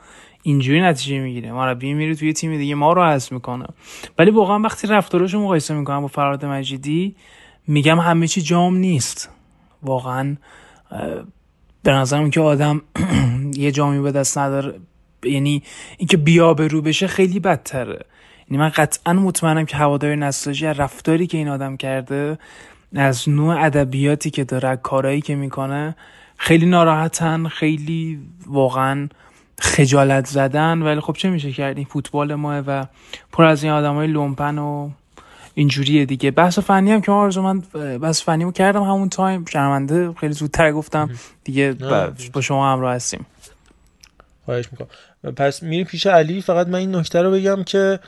اینجوری نتیجه می‌گیره. مربی میره توی تیم دیگه ما رو حذف می‌کنه. ولی واقعا وقتی رفتاراشو مقایسه می‌کنم با فراد مجیدی میگم همه چی جام نیست. واقعا به نظرم که آدم یه جامی به دست نداره. یعنی اینکه بیا به رو بشه خیلی بدتره. یعنی من قطعا مطمئنم که هوادار نساجی رفتاری که این آدم کرده از نوع ادبیاتی که داره کارهایی که می‌کنه خیلی ناراحتن خیلی واقعا خجالت زدن ولی خب چه میشه کرد؟ این فوتبال ماه و پر از این آدم های لومپن و اینجوریه دیگه. بحث فنی هم که ما آرزو من بحث فنی رو کردم همون تایم. شرمنده خیلی زودتر گفتم. دیگه با شما همراه هستیم. خواهش می‌کنم. پس میری پیش علی. فقط من این نکته رو بگم که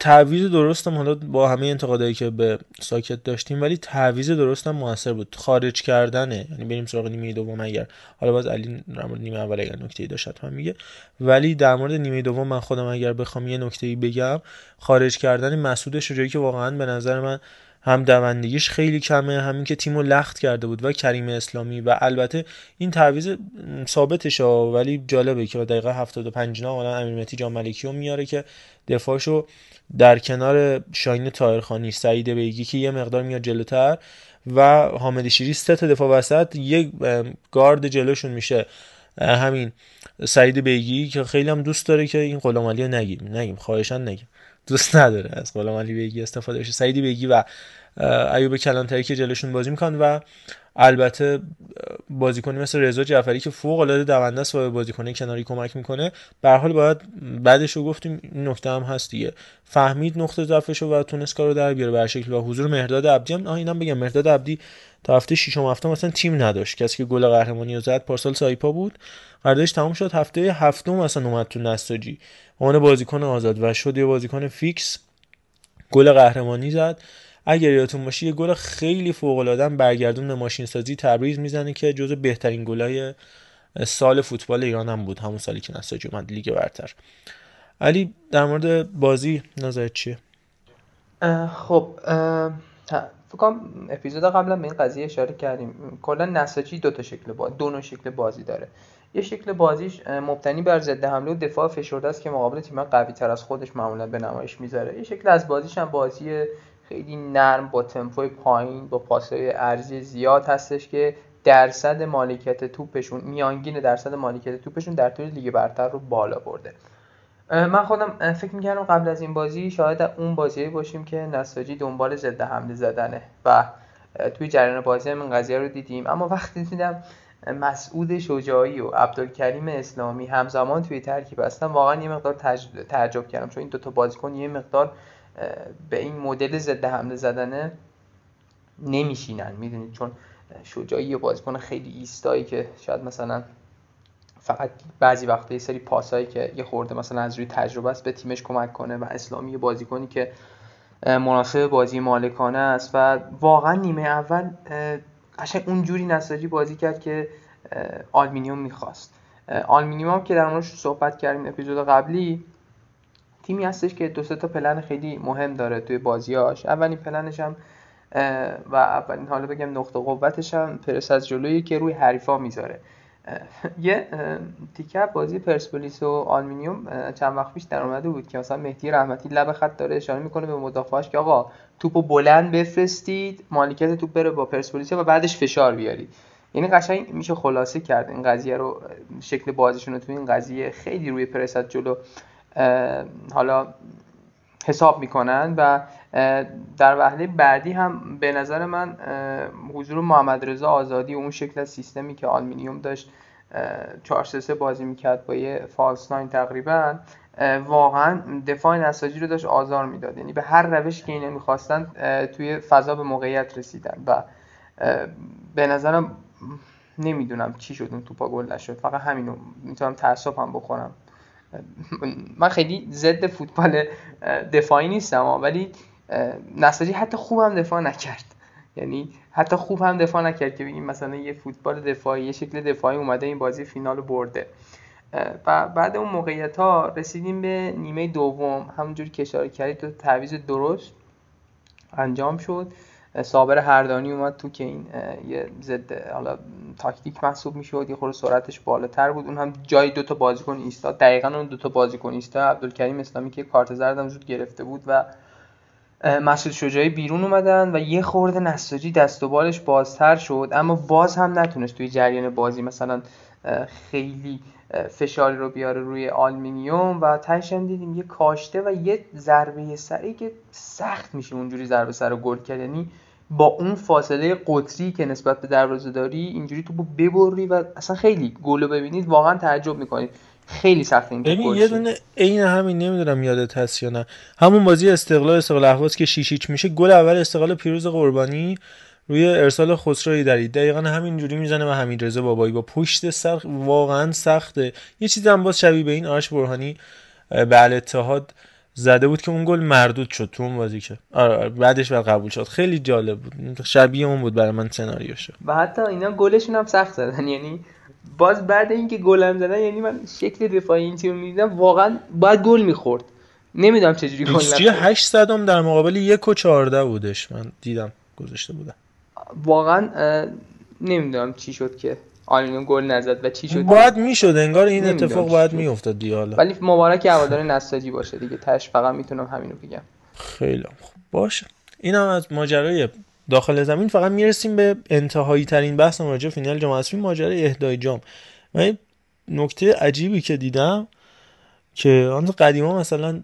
تعویض درستم حالا با همه انتقادایی که به ساکت داشتیم ولی تعویض درستم موثر بود. خارج کردنه یعنی بریم سراغ نیمه دوم اگر. حالا باز علی در نیمه اول اگر نکته داشت هم میگه. ولی در مورد نیمه دوم من خودم اگر بخوام یه نکته بگم خارج کردن مسعود شجاعی که واقعا به نظر من هم دوندگیش خیلی کمه همین که تیمو لخت کرده بود و کریم اسلامی و البته این تعویض ثابتشه ولی جالبه که دقیقه 75 نه الان امیرمتی جان ملکی رو میاره که دفاعشو در کنار شاین تایرخانی سعید بیگی که یه مقدار میاد جلوتر و حامد شیری سه تا دفاع وسط یک گارد جلوشون میشه. همین سعید بیگی که خیلی هم دوست داره که این غلام رو نگیم نگیم خواهشان نگیم. دوست نداره از غلام علی بیگی استفاده بشه. سعید بیگی و ایوب کلانتری که جلوشون بازی می‌کنن و البته بازیکنی مثل رضا جعفری که فوق العاده دونده است و بازیکن کناری کمک می‌کنه به حال باید بعدش رو گفتیم این نکته هم هست دیگه. فهمید نقطه ضعفش و تونست کارو در بیاره به شکل و حضور مهرداد عبدی هم اینم بگم مهرداد عبدی تا هفته ششم هفته مثلا تیم نداشت. کسی که گل قهرمانی رو زد پارسال سایپا بود. قراردادش تموم شد هفته هفتم مثلا اومد تو نساجی. عنوان بازیکن آزاد و شد یه بازیکن فیکس. گل قهرمانی زد. اگر یادتون باشه یه گل خیلی فوق العاده برگردون به ماشین سازی تبریز می‌زنه که جزو بهترین گلای سال فوتبال ایران هم بود. همون سالی که نساجی اومد لیگ برتر. علی در مورد بازی نظرت چیه؟ خب فکر اپیزود قبلا به این قضیه اشاره کردیم. کلا نساجی دو تا شکل بازی دو نوع شکل بازی داره. یه شکل بازیش مبتنی بر ضد حمله و دفاع فشرده است که مقابل تیم قوی تر از خودش معمولا به نمایش می‌ذاره. یه شکل از بازیش هم بازی خیلی نرم با تمپوی پایین با پاسهای ارزی زیاد هستش که درصد مالکیت توپشون میانگین درصد مالکیت توپشون در طول لیگ برتر رو بالا برده. من خودم فکر می‌کردم قبل از این بازی شاید اون بازی باشیم که نساجی دنبال ضد حمله زدنه و توی جریان بازی هم این قضیه رو دیدیم. اما وقتی دیدم مسعود شجاعی و عبدالکریم اسلامی همزمان توی ترکیب هستن واقعا یه مقدار تعجب کردم چون این دوتا بازیکن یه مقدار به این مدل ضد حمله زدنه نمیشینن می‌دونید؟ چون شجاعی یه بازیکن خیلی ایستایی که شاید مثلا فقط بعضی وقتا یه سری پاسایی که یه خورده مثلا از روی تجربه است به تیمش کمک کنه و اسلامی یه بازیکنی که مناسب بازی مالکانه است و واقعا نیمه اول قشنگ اونجوری نساجی بازی کرد که آلمینیوم می‌خواست. آلمینیوم که در موردش صحبت کردیم اپیزود قبلی تیمی هستش که دو تا پلن خیلی مهم داره توی بازیاش اولین پلنش هم و اولین حالا بگم نقطه قوتش هم پرس از جلویی که روی حریفا می‌ذاره. یه تیکه بازی پرسپولیس و آلمینیوم چند وقت پیش در اومده بود که مثلا مهدی رحمتی لب خط داره اشاره می‌کنه به مدافعاش که آقا توپو بلند بفرستید مالکیت توپ بره با پرسپولیس و بعدش فشار بیارید یعنی قشنگ میشه خلاصه کرد این قضیه رو شکل بازیشون رو تو این قضیه. خیلی روی پرس از جلو حالا حساب می‌کنن و در وهله بعدی هم به نظر من حضور محمد رضا آزادی و اون شکل از سیستمی که آلمینیوم داشت 4 3 بازی می‌کرد با یه فالس ناین تقریبا واقعا دفاع نساجی رو داشت آزار می‌داد. یعنی به هر روش که اینا می‌خواستن توی فضا به موقعیت رسیدن و به نظرم نمی‌دونم چی شد اون توپا گل نشد. فقط همینو می‌تونم تعصب هم بخورم. من خیلی ضد فوتبال دفاعی نیستم ولی نساجی حتی خوب هم دفاع نکرد. یعنی حتی خوب هم دفاع نکرد که بگیم مثلا یه فوتبال دفاعی یه شکل دفاعی اومده این بازی فینال برده. و بعد اون موقعیت ها رسیدیم به نیمه دوم. همونجوری که اشاره کردید تو تعویض درست انجام شد. صابر هردانی اومد تو که این یه ضد حالا تاکتیک محسوب می‌شد یه خورده سرعتش بالاتر بود. اون هم جای دوتا بازیکن ایستاد دقیقا اون دوتا بازیکن ایستاد عبدالکریم اسلامی که کارت زردم زود گرفته بود و مسعود شجاعی بیرون اومدن و یه خورده نساجی دست و بالش بازتر شد. اما باز هم نتونست توی جریان بازی مثلا خیلی فشاری رو بیاره روی آلمینیوم و تهش دیدیم یه کاشته و یه ضربه سری که سخت میشه اونجوری ضربه سر گل کرد. یعنی با اون فاصله قطری که نسبت به دروازه داری اینجوری تو ببری و اصلا خیلی گل ببینید واقعا تعجب می‌کنید. خیلی سخت این ببین یه دونه عین همین نمی‌دونم یادت هست یا نه. همون بازی استقلال استقلال اهواز که شیشیچ میشه گل اول استقلال پیروز قربانی روی ارسال خسروی دارید دقیقا همین جوری می‌زنه و همین رضا بابایی با پشت سر واقعا سخته. یه چیزی هم باز شبیه به این آرش برهانی به اتحاد زده بود که اون گل مردود شد تو اون بازی که. آره, آره بعدش بعد قبول شد. خیلی جالب بود. شبیه اون بود برای من سناریوش و حتی اینا گلشون هم سخت زدن. یعنی باز بعد اینکه گلم زدن یعنی من شکل دفاعی این تیم می‌دیدم واقعا باید گل می‌خورد. نمی‌دونم چجوری گل نخورد. 800 هم در مقابل 1 و 14 بودش. من دیدم گذاشته بودم. واقعا نمی‌دونم چی شد که آلینو گل نزد و چی شد؟ باید می‌شد انگار این اتفاق باید میافتاد دیگه حالا. ولی مبارک هوادار نساجی باشه دیگه. تاش فقط می‌تونم همینو بگم. خیلی خوب. باشه. این هم از ماجرای داخل زمین. فقط می‌رسیم به انتهایی ترین بحث راجع فینال جام اسفی ماجرای اهدای جام. و نکته عجیبی که دیدم که آن قدیما مثلا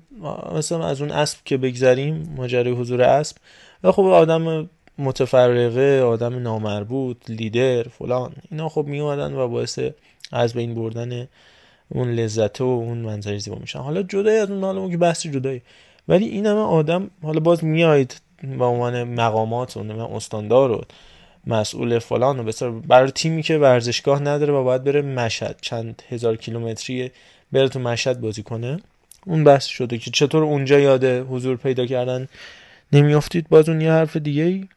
مثلا از اون اسب که بگذریم ماجرای حضور اسب. خب آدم متفرقه آدم نامربوط لیدر فلان. اینا خب می اومدن و باعث از بین بردن اون لذت و اون منظر زیبا میشن. حالا جدای از اون حالا که بحث جدایی. ولی این همه آدم حالا باز میایید با عنوان مقامات و استاندار و مسئول فلان و بسیار برای تیمی که ورزشگاه نداره و باید بره مشهد چند هزار کیلومتری بره تو مشهد بازی کنه. اون بحث شده که چطور اونجا یاده حضور پیدا کردن نمیافتید؟ باز اون یه حرف دیگه ای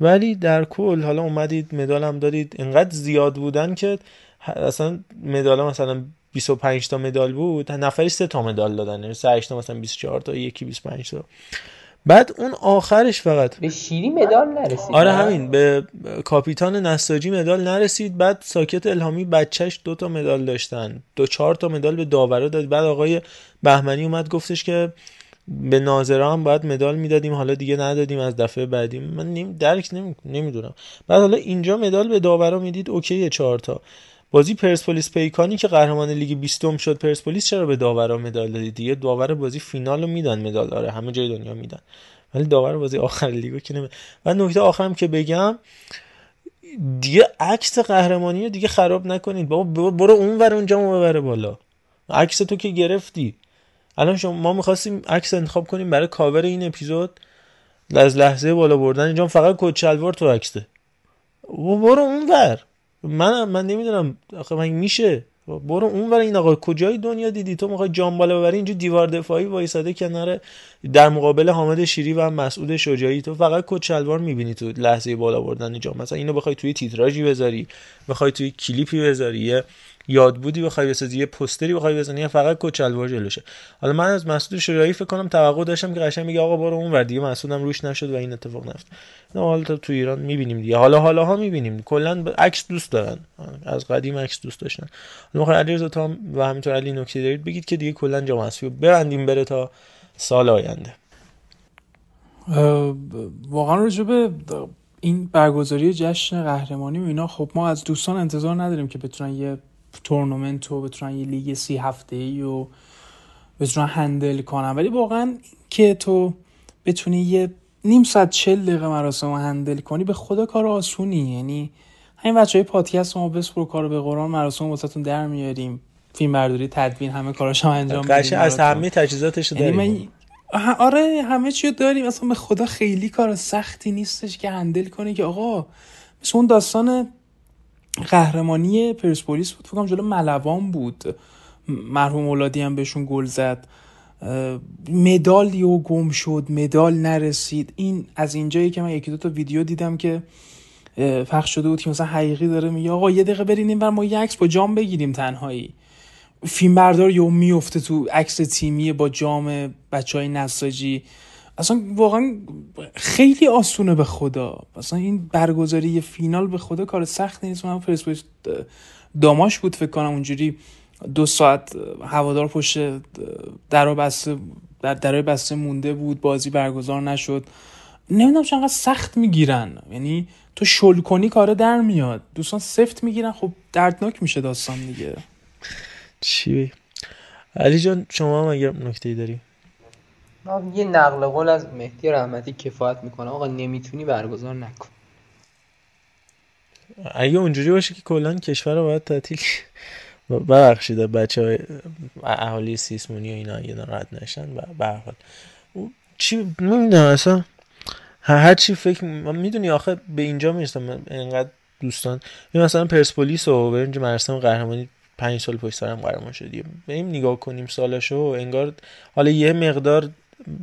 ولی در کل حالا اومدید مدال هم دادید انقدر زیاد بودن که اصلا مدال مثلا 25 تا مدال بود نفری سه تا مدال دادن یعنی 3 تا مثلا 24 تا یکی 25 تا. بعد اون آخرش فقط. به شیری مدال نرسید. آره همین به کاپیتان نساجی مدال نرسید بعد ساکت الهامی بچهش دو تا مدال داشتن. دو چهار تا مدال به داورا داد. بعد آقای بهمنی اومد گفتش که به ناظرا هم باید مدال می‌دادیم حالا دیگه ندادیم از دفعه بعدی من نمی درک نمی... نمی‌دونم. بعد حالا اینجا مدال به داورا می‌دید اوکی چهار تا. بازی پرسپولیس پیکانی که قهرمان لیگ 20 شد پرسپولیس چرا به داورا مدال دادی دیگه داور بازی فینال رو میدن مدال داره همه جای دنیا میدن. ولی داور بازی آخر لیگو که نمی و نکته آخرم که بگم دیگه عکس قهرمانی دیگه خراب نکنید. بابا برو اون ور اونجا ببره بالا. عکس تو که گرفتی. الان شما ما می‌خواستیم عکس انتخاب کنیم برای کاور این اپیزود. از لحظه بالا بردن. اینجا فقط کت شلوار تو عکسه. برو اون ور من من نمی‌دونم. آخه من میشه. برو اون ور این آقا. کجای دنیا دیدی؟ تو می‌خوای جام بالا ببری؟ اینجا دیوار دفاعی وایساده کنار در مقابل حامد شیری و مسعود شجاعی. تو فقط کد شلوار می‌بینی تو لحظه بالا بردن جام مثلا اینو بخوای توی تیتراژی بذاری. بخوای توی کلیپی بذاری. یاد بودی بخوای بسازی یه پستری بخوای بزنی فقط کوچلوار جلوشه. حالا من از مسعود شجاعی فکر کنم توقع داشتم که قشنگ میگه آقا برو اون ور دیگه. مسعودم روش نشد و این اتفاق نیفتاد نه حالا تو ایران می‌بینیم دیگه. حالا حالا ها می‌بینیم. کلا عکس دوست دارن. از قدیم عکس دوست داشتن. حالا می‌خوام علیرضا تا و همینطور علی نکته دارید بگید که دیگه کلا جام اسفی ببندیم بره تا سال آینده. واقعا راجبه این برگزاری جشن قهرمانی و اینا خب ما از دوستان انتظار نداریم که بتونن یه تورنمنت و بتونن یه لیگ سی هفته ای و بتونن هندل کنن. ولی واقعا که تو بتونی یه نیم ساعت چل دقیقه مراسم رو هندل کنی به خدا کار آسونی. یعنی همین بچه های پادکست ما بسپر کار به قرآن مراسم واسهتون در میاریم. فیلم برداری تدوین همه کاراش هم انجام میدیم از همه تجهیزاتش یعنی داریم. آره همه چی داریم. اصلا به خدا خیلی کار سختی نیستش که هندل کنی که آقا مثل اون داستان قهرمانی پرسپولیس بود. فکرم جلو ملوان بود. مرحوم اولادی هم بهشون گل زد. مدال و گم شد مدال نرسید. این از اینجایی که من یکی دو تا ویدیو دیدم که پخش شده بود که مثلا حقیقی داره میگه آقا یه دقیقه برین این ما یه عکس با جام بگیریم تنهایی. فیلم بردار یهو میفته تو عکس تیمی با جام بچه های نساجی. اصلا واقعا خیلی آسونه به خدا. اصلا این برگزاری فینال به خدا کار سخت نیست. من پرسپولیس داماش بود فکر کنم اونجوری دو ساعت هوادار پشت در بسته در درای بسته مونده بود بازی برگزار نشد. نمی‌دونم چقدر سخت می‌گیرن. یعنی تو شل کنی کار در میاد. دوستان سفت می‌گیرن. خب دردناک میشه داستان دیگه. چی؟ علی جان شما هم اگر نکته داری؟ یه نقل قول از مهدی رحمتی کفایت می‌کنه آقا نمی‌تونی برگزار نکن. اگه اونجوری باشه که کلا کشور رو باید تعطیل ببخشید بچه های اهالی سیسمونی و اینا یه رد نشن. به چی نمی‌دونم اصلا. هر چی فکر می‌دونی آخه به اینجا می‌رسم. اینقدر دوستان مثلا پرسپولیس و به اینجا مراسم قهرمانی پنج سال پشت سرم قهرمان شدیم. بریم نگاه کنیم سالشو انگار حالا یه مقدار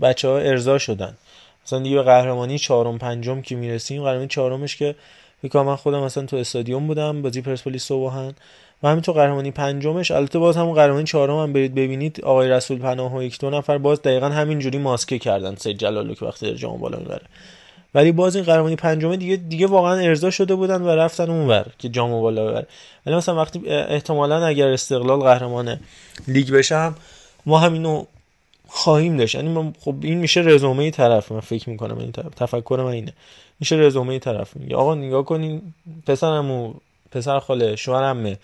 بچه ها ارضا شدن. مثلا دیگه به قهرمانی چهارم پنجم که می‌رسیم قهرمانی چهارمش که فکر من خودم مثلا تو استادیوم بودم بازی پرسپولیس صبحان و همینطور قهرمانی پنجمش البته باز همون قهرمانی چهارم هم برید ببینید آقای رسول پناه و یک دو نفر باز دقیقا همین جوری ماسکه کردن سید جلالو که وقتی در جام بالا می‌بره. ولی باز این قهرمانی پنجمه دیگه دیگه واقعا ارضا شده بودن و رفتن اونور که جام بالا ببره. ولی مثلا وقتی احتمالا اگر استقلال قهرمان لیگ بشه هم ما همینو خواهیم داشت. یعنی خب این میشه رزومه طرف. من فکر می‌کنم این طرف تفکر من اینه. میشه رزومه طرف. میگه آقا نگاه کنین پسرمو پسر خاله شوهرمه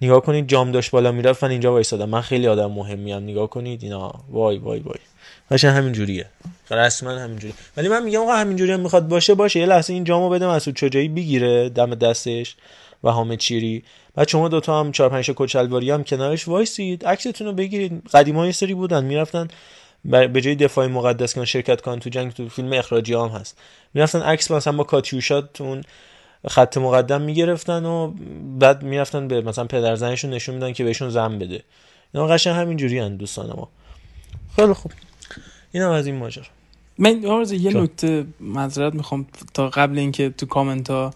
نگاه کنید جام داشت بالا می‌رفت. من اینجا وایسادم من خیلی آدم مهمی ام نگاه کنید اینا. وای وای وای. همین جوریه. رسما همین جوری. ولی من میگم آقا همین جوری هم می‌خواد باشه باشه. یه لحظه این جامو بده مسعود چجایی بگیره دم دستش. و حامد چیری بعد شما دوتا هم چهار پنج کچلواری هم کنارش وایسید. عکستون رو بگیرید. قدیما یه سری بودن می‌رفتن به جای دفاع مقدس که شرکت کنن تو جنگ تو فیلم اخراجی هم هست. می‌رفتن عکس مثلا با کاتیوشات اون خط مقدم می‌گرفتن و بعد می‌رفتن به مثلا پدرزنشون نشون میدن که بهشون زن بده. اینا قشنگ همینجوری هن دوستان ما. خیلی خوب. اینم از این ماجرا. من یه نکته معذرت می‌خوام تا قبل اینکه تو کامنت ها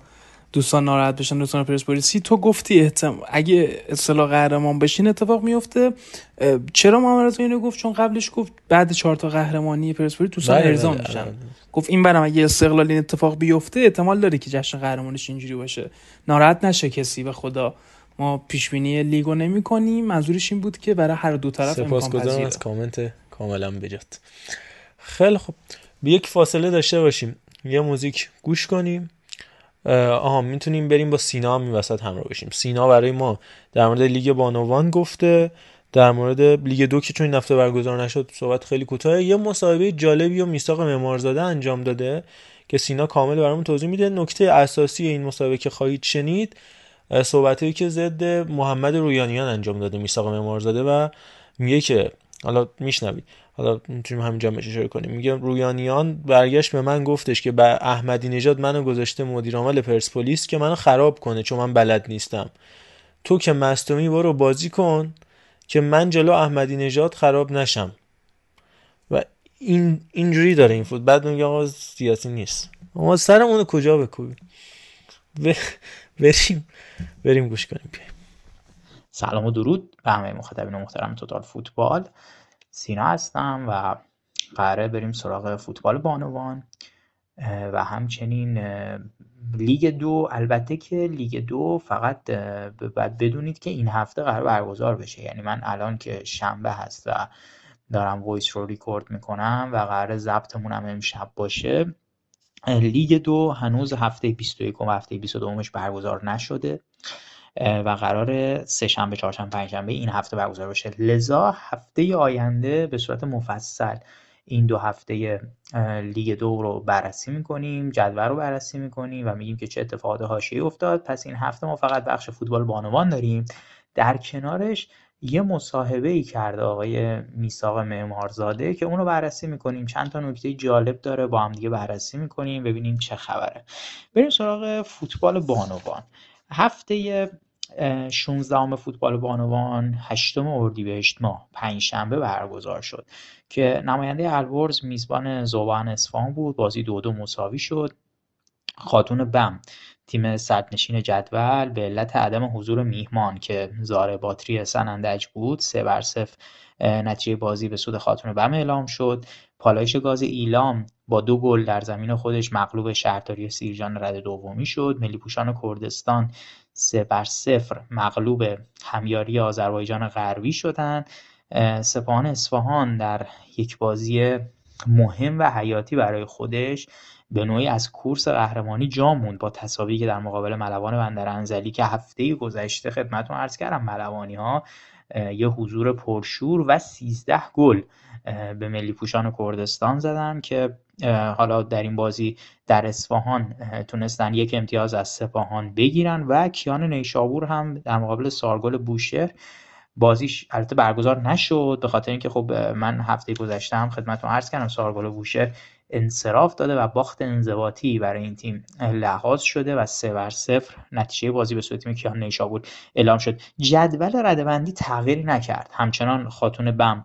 دوستان ناراحت بشن دوستان پرسپولیسی تو گفتی احتم... اگه اصطلاح قهرمان بشین اتفاق میفته. چرا محمد اینو گفت؟ چون قبلش گفت بعد چهار تا قهرمانی پرسپولیس دوستان بله، ارضا بله، میشن. بله. گفت این برام اگه استقلال این اتفاق بیفته احتمال داره که جشن قهرمانیش اینجوری باشه. ناراحت نشه کسی به خدا. ما پیش بینی لیگو نمی کنیم. منظورش این بود که برای هر دو طرف امکان از کامنت کاملا بجات. خیلی خوب. یک فاصله داشته باشیم. یه موزیک گوش کنیم. آها می‌تونیم بریم با سینا هم وسط همراه بشیم. سینا برای ما در مورد لیگ بانوان گفته در مورد لیگ دو که چون این هفته برگزار نشد صحبت خیلی کوتاه یه مصاحبه جالبی و میثاق معمارزاده انجام داده که سینا کامل برامون توضیح میده. نکته اساسی این مصاحبه که خواهید شنید صحبتی که ضد محمد رویانیان انجام داده میثاق معمارزاده و میگه که حالا میشنوید. حالا می‌تونیم همینجا اشاره کنیم. میگم رویانیان برگشت به من گفتش که به احمدی نژاد منو گذاشته مدیر عامل پرسپولیس که منو خراب کنه چون من بلد نیستم. تو که مستومی برو بازی کن که من جلو احمدی نژاد خراب نشم. و این اینجوری داره این فوت. بعد میگه آقا سیاسی نیست. ما سرمون کجا بکوبیم؟ بریم بریم گوش کنیم. سلام و درود به همه مخاطبین محترم توتال فوتبال. سینا هستم و قراره بریم سراغ فوتبال بانوان و همچنین لیگ دو. البته که لیگ دو فقط باید بدونید که این هفته قرار برگزار بشه. یعنی من الان که شنبه هست و دارم voice رو ریکورد می‌کنم و قرار ضبطمون هم امشب باشه لیگ دو هنوز هفته 21 و هفته 22 برگزار نشده. و قرار سه شنبه چهارشنبه پنجشنبه این هفته برگزار بشه. لذا هفته آینده به صورت مفصل این دو هفته لیگ دو رو بررسی می‌کنیم جدول رو بررسی می‌کنیم و میگیم که چه اتفاقات حاشیه‌ای افتاد. پس این هفته ما فقط بخش فوتبال بانوان داریم. در کنارش یه مصاحبه ای کرده آقای میساق معمارزاده که اونو بررسی می‌کنیم. چند تا نکته جالب داره با هم دیگه بررسی می‌کنیم ببینیم چه خبره. بریم سراغ فوتبال بانوان. هفته 16 فوتبال بانوان 8 اردیبهشت ماه پنجشنبه برگزار شد که نماینده الورز میزبان زوبان اصفهان بود. بازی دو دو مساوی شد. خاتون بم تیم صدرنشین جدول به علت عدم حضور میهمان که زار باتری سنندج بود سه بر صفر نتیجه بازی به سود خاتون بم اعلام شد. پالایش گاز ایلام با دو گل در زمین خودش مغلوب شهرداری سیرجان رد دومی شد. ملی پوشان کردستان سه بر صفر مغلوب همیاری آذربایجان غربی شدند. سپاهان اصفهان در یک بازی مهم و حیاتی برای خودش به نوعی از کورس قهرمانی جا موند با تساوی که در مقابل ملوان بندر انزلی که هفته گذشته خدمتتون عرض کردم ملوانی ها یه حضور پرشور و 13 گل به ملی پوشان کردستان زدن که حالا در این بازی در اصفهان تونستن یک امتیاز از سپاهان بگیرن و کیان نیشابور هم در مقابل سارگل بوشهر بازیش البته برگزار نشد به خاطر اینکه خب من هفته گذشته هم خدمتتون عرض کردم سارگل بوشهر انصراف داده و باخت انضباطی برای این تیم. لحاظ شده و سه بر صفر نتیجه بازی به صورت تیم کیان نیشابور اعلام شد. جدول ردبندی تغییری نکرد. همچنان خاتون بم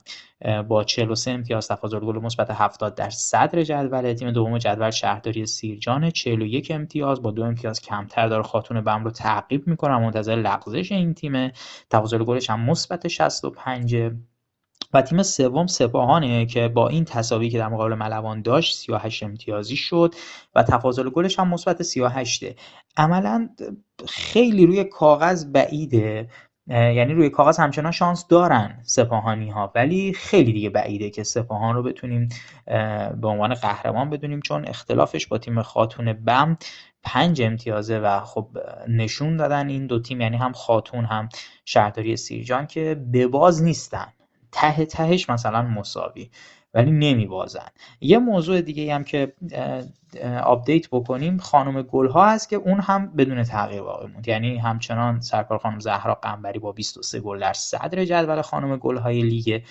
با 43 امتیاز تفاضل گل مثبت 70 در صدر جدول. تیم دوم جدول شهرداری سیرجان 41 امتیاز با دو امتیاز کمتر داره خاتون بم رو تعقیب می‌کنه. منتظر لغزش این تیم تفاضل گلش هم مثبت 65 تیم سوم سپاهانه که با این تساوی که در مقابل ملوان داشت 38 امتیازی شد و تفاضل گلش هم مثبت 38 عملا خیلی روی کاغذ بعیده یعنی روی کاغذ همچنان شانس دارن سپاهانی ها ولی خیلی دیگه بعیده که سپاهان رو بتونیم به عنوان قهرمان بدونیم چون اختلافش با تیم خاتون بم پنج امتیازه و خب نشون دادن این دو تیم یعنی هم خاتون هم شهرداری سیرجان که به باز نیستن. ته تهش مثلا مساوی ولی نمی بازن یه موضوع دیگه هم که update بکنیم خانم گل ها هست که اون هم بدون تغییر باقی موند. یعنی همچنان سرکار خانم زهرا قنبری با 23 گل در صدر جدول خانم گل های لیگ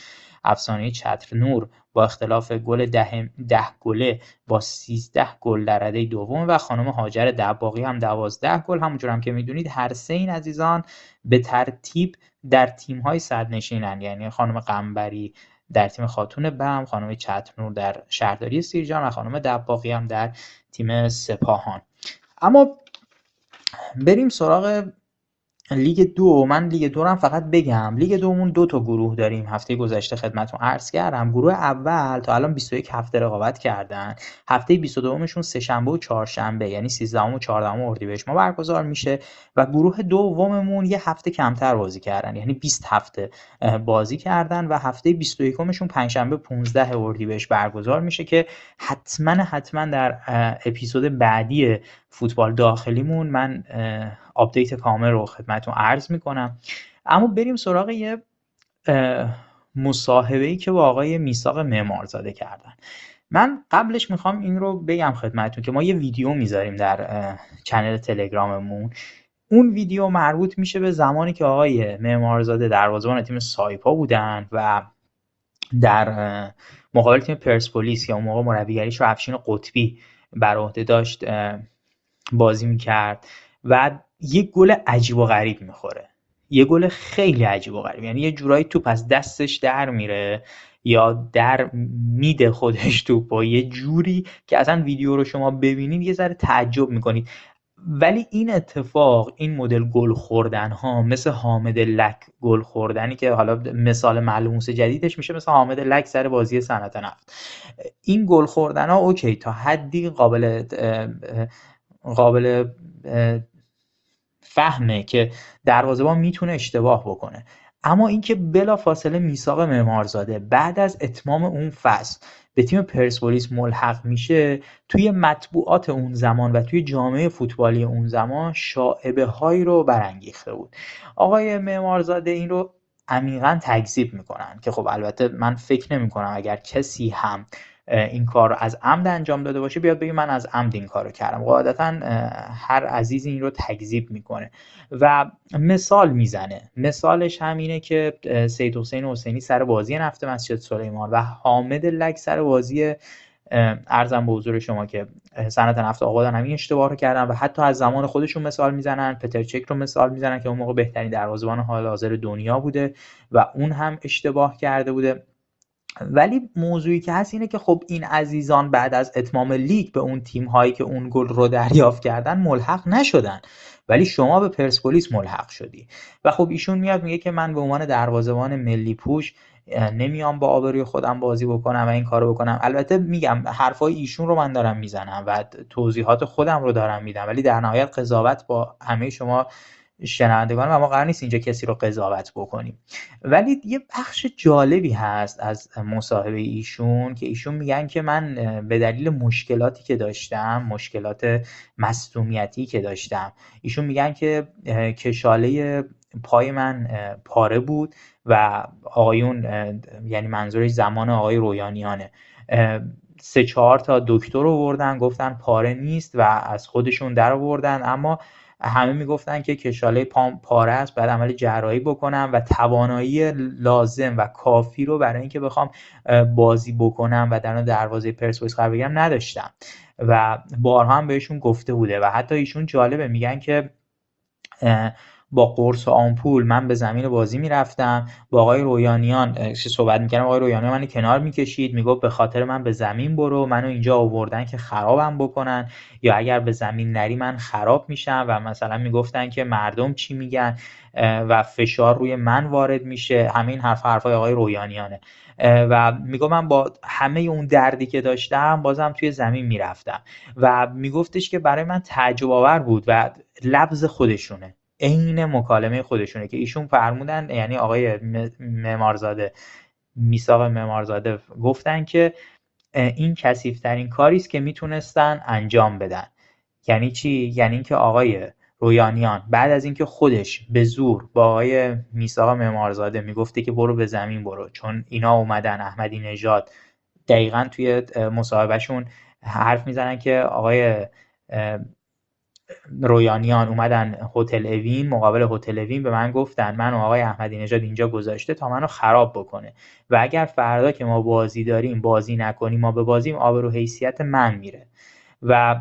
افسانه چتر نور با اختلاف گل ده, ده گله با 13 گل در رده دوم و خانم هاجر دباقی هم 12 گل. همونجور هم که می‌دونید هر سه این عزیزان به ترتیب در تیم های صدرنشینن یعنی خانم قنبری در تیم خاتون بم خانم چترنور در شهرداری سیرجان و خانم دباقی هم در تیم سپاهان. اما بریم سراغ لیگ دو من لیگ دو هم فقط بگم. لیگ دومون دو تا گروه داریم هفته گذشته خدمتتون عرض کردم. گروه اول تا الان 21 هفته رقابت کردن. هفته 22 مشون سه شنبه و چهارشنبه یعنی 13 و 14 اردیبهشت ما برگزار میشه و گروه دوممون یه هفته کمتر بازی کردن. یعنی 20 هفته بازی کردن و هفته 21 مشون پنجشنبه 15 اردیبهشت برگزار میشه که حتما حتما در اپیزود بعدی فوتبال داخلیمون من update کامل رو خدمتتون عرض می‌کنم. اما بریم سراغ یه مصاحبه ای که با آقای میثاق معمارزاده کردن. من قبلش می‌خوام این رو بگم خدمتتون که ما یه ویدیو می‌ذاریم در channel تلگراممون. اون ویدیو مربوط میشه به زمانی که آقای معمارزاده دروازه‌بان تیم سایپا بودن و در مقابل تیم پرسپولیس که اون موقع مربیگریش رو افشین قطبی بر عهده داشت بازی می‌کرد و یه گل عجیب و غریب می‌خوره. یه گل خیلی عجیب و غریب. یعنی یه جورایی توپ از دستش در میره یا در میده خودش توپ با یه جوری که اصلا ویدیو رو شما ببینید یه ذره تعجب می‌کنید. ولی این اتفاق این مدل گل خوردن ها مثل حامد لک گل خوردنی که حالا مثال ملموس جدیدش میشه مثل حامد لک سر بازی صنعت نفت. این گل خوردن ها اوکی تا حدی قابل قابل فهمه که دروازه‌بان می‌تونه اشتباه بکنه. اما اینکه بلا فاصله میساق معمارزاده بعد از اتمام اون فصل به تیم پرسپولیس ملحق میشه توی مطبوعات اون زمان و توی جامعه فوتبالی اون زمان شاعبه هایی رو برانگیخته بود. آقای معمارزاده این رو عمیقا تکذیب می‌کنن که خب البته من فکر نمی کنم اگر کسی هم این کار از عمد انجام داده باشه بیاد بگه من از عمد این کار رو کردم. قاعدتا هر عزیزی این رو تکذیب می‌کنه و مثال می‌زنه. مثالش همینه که سید حسین حسینی سر بازی نفت مسجد سلیمان و حامد لک سر بازی ارزم به حضور شما که صنعت نفت آقادان همین اشتباه رو کردن و حتی از زمان خودشون مثال می‌زنن. پتر چک رو مثال می‌زنن که اون موقع بهترین دروازه‌بان حال حاضر دنیا بوده و اون هم اشتباه کرده بوده. ولی موضوعی که هست اینه که خب این عزیزان بعد از اتمام لیگ به اون تیم هایی که اون گل رو دریافت کردن ملحق نشدن. ولی شما به پرسپولیس ملحق شدی. و خب ایشون میاد میگه که من به عنوان دروازه‌بان ملی پوش نمیام با آبروی خودم بازی بکنم و این کارو بکنم. البته میگم حرفای ایشون رو من دارم می‌زنم و توضیحات خودم رو دارم میدم. ولی در نهایت قضاوت با همه شما شنوندگان و ما قرار نیست اینجا کسی رو قضاوت بکنیم. ولی یه بخش جالبی هست از مصاحبه ایشون که ایشون میگن که من به دلیل مشکلاتی که داشتم مشکلات مصدومیتی که داشتم ایشون میگن که کشاله پای من پاره بود و آقایون یعنی منظورش زمان آقای رویانیانه. سه چهار تا دکتر رو بردن گفتن پاره نیست و از خودشون در آوردن اما همه می‌گفتن که کشاله پام پاره است باید عمل جراحی بکنم و توانایی لازم و کافی رو برای اینکه بخوام بازی بکنم و در دروازه پرسپولیس قرار بگیرم نداشتم. و بارها هم بهشون گفته بوده و حتی ایشون جالبه میگن که با قرص و آمپول من به زمین بازی می‌رفتم. با آقای رویانیان صحبت می‌کردم؟ آقای رویانیان من کنار می‌کشید می‌گفت به خاطر من به زمین برو منو اینجا آوردن که خرابم بکنن یا اگر به زمین نری من خراب میشم و مثلا می‌گفتن که مردم چی میگن و فشار روی من وارد میشه. همین حرف حرفای آقای رویانیانه. و میگم من با همه اون دردی که داشتم بازم توی زمین می‌رفتم. و میگفتش که برای من تعجب آور بود و لبز خودشونه. عین مکالمه خودشونه که ایشون فرمودن یعنی آقای معمارزاده میساق معمارزاده گفتن که این کثیفترین کاری است که می‌تونستن انجام بدن. یعنی چی؟ یعنی اینکه آقای رویانیان بعد از اینکه خودش به زور با آقای میساق معمارزاده می‌گفته که برو به زمین برو چون اینا اومدن احمدی نژاد دقیقا توی مصاحبهشون حرف می‌زنن که آقای رویانیان اومدن هتل اوین مقابل هتل اوین به من گفتن من و آقای احمدی نژاد اینجا گذاشته تا منو خراب بکنه. و اگر فردا که ما بازی داریم بازی نکنیم ما به بازیم آبرو حیثیت من میره. و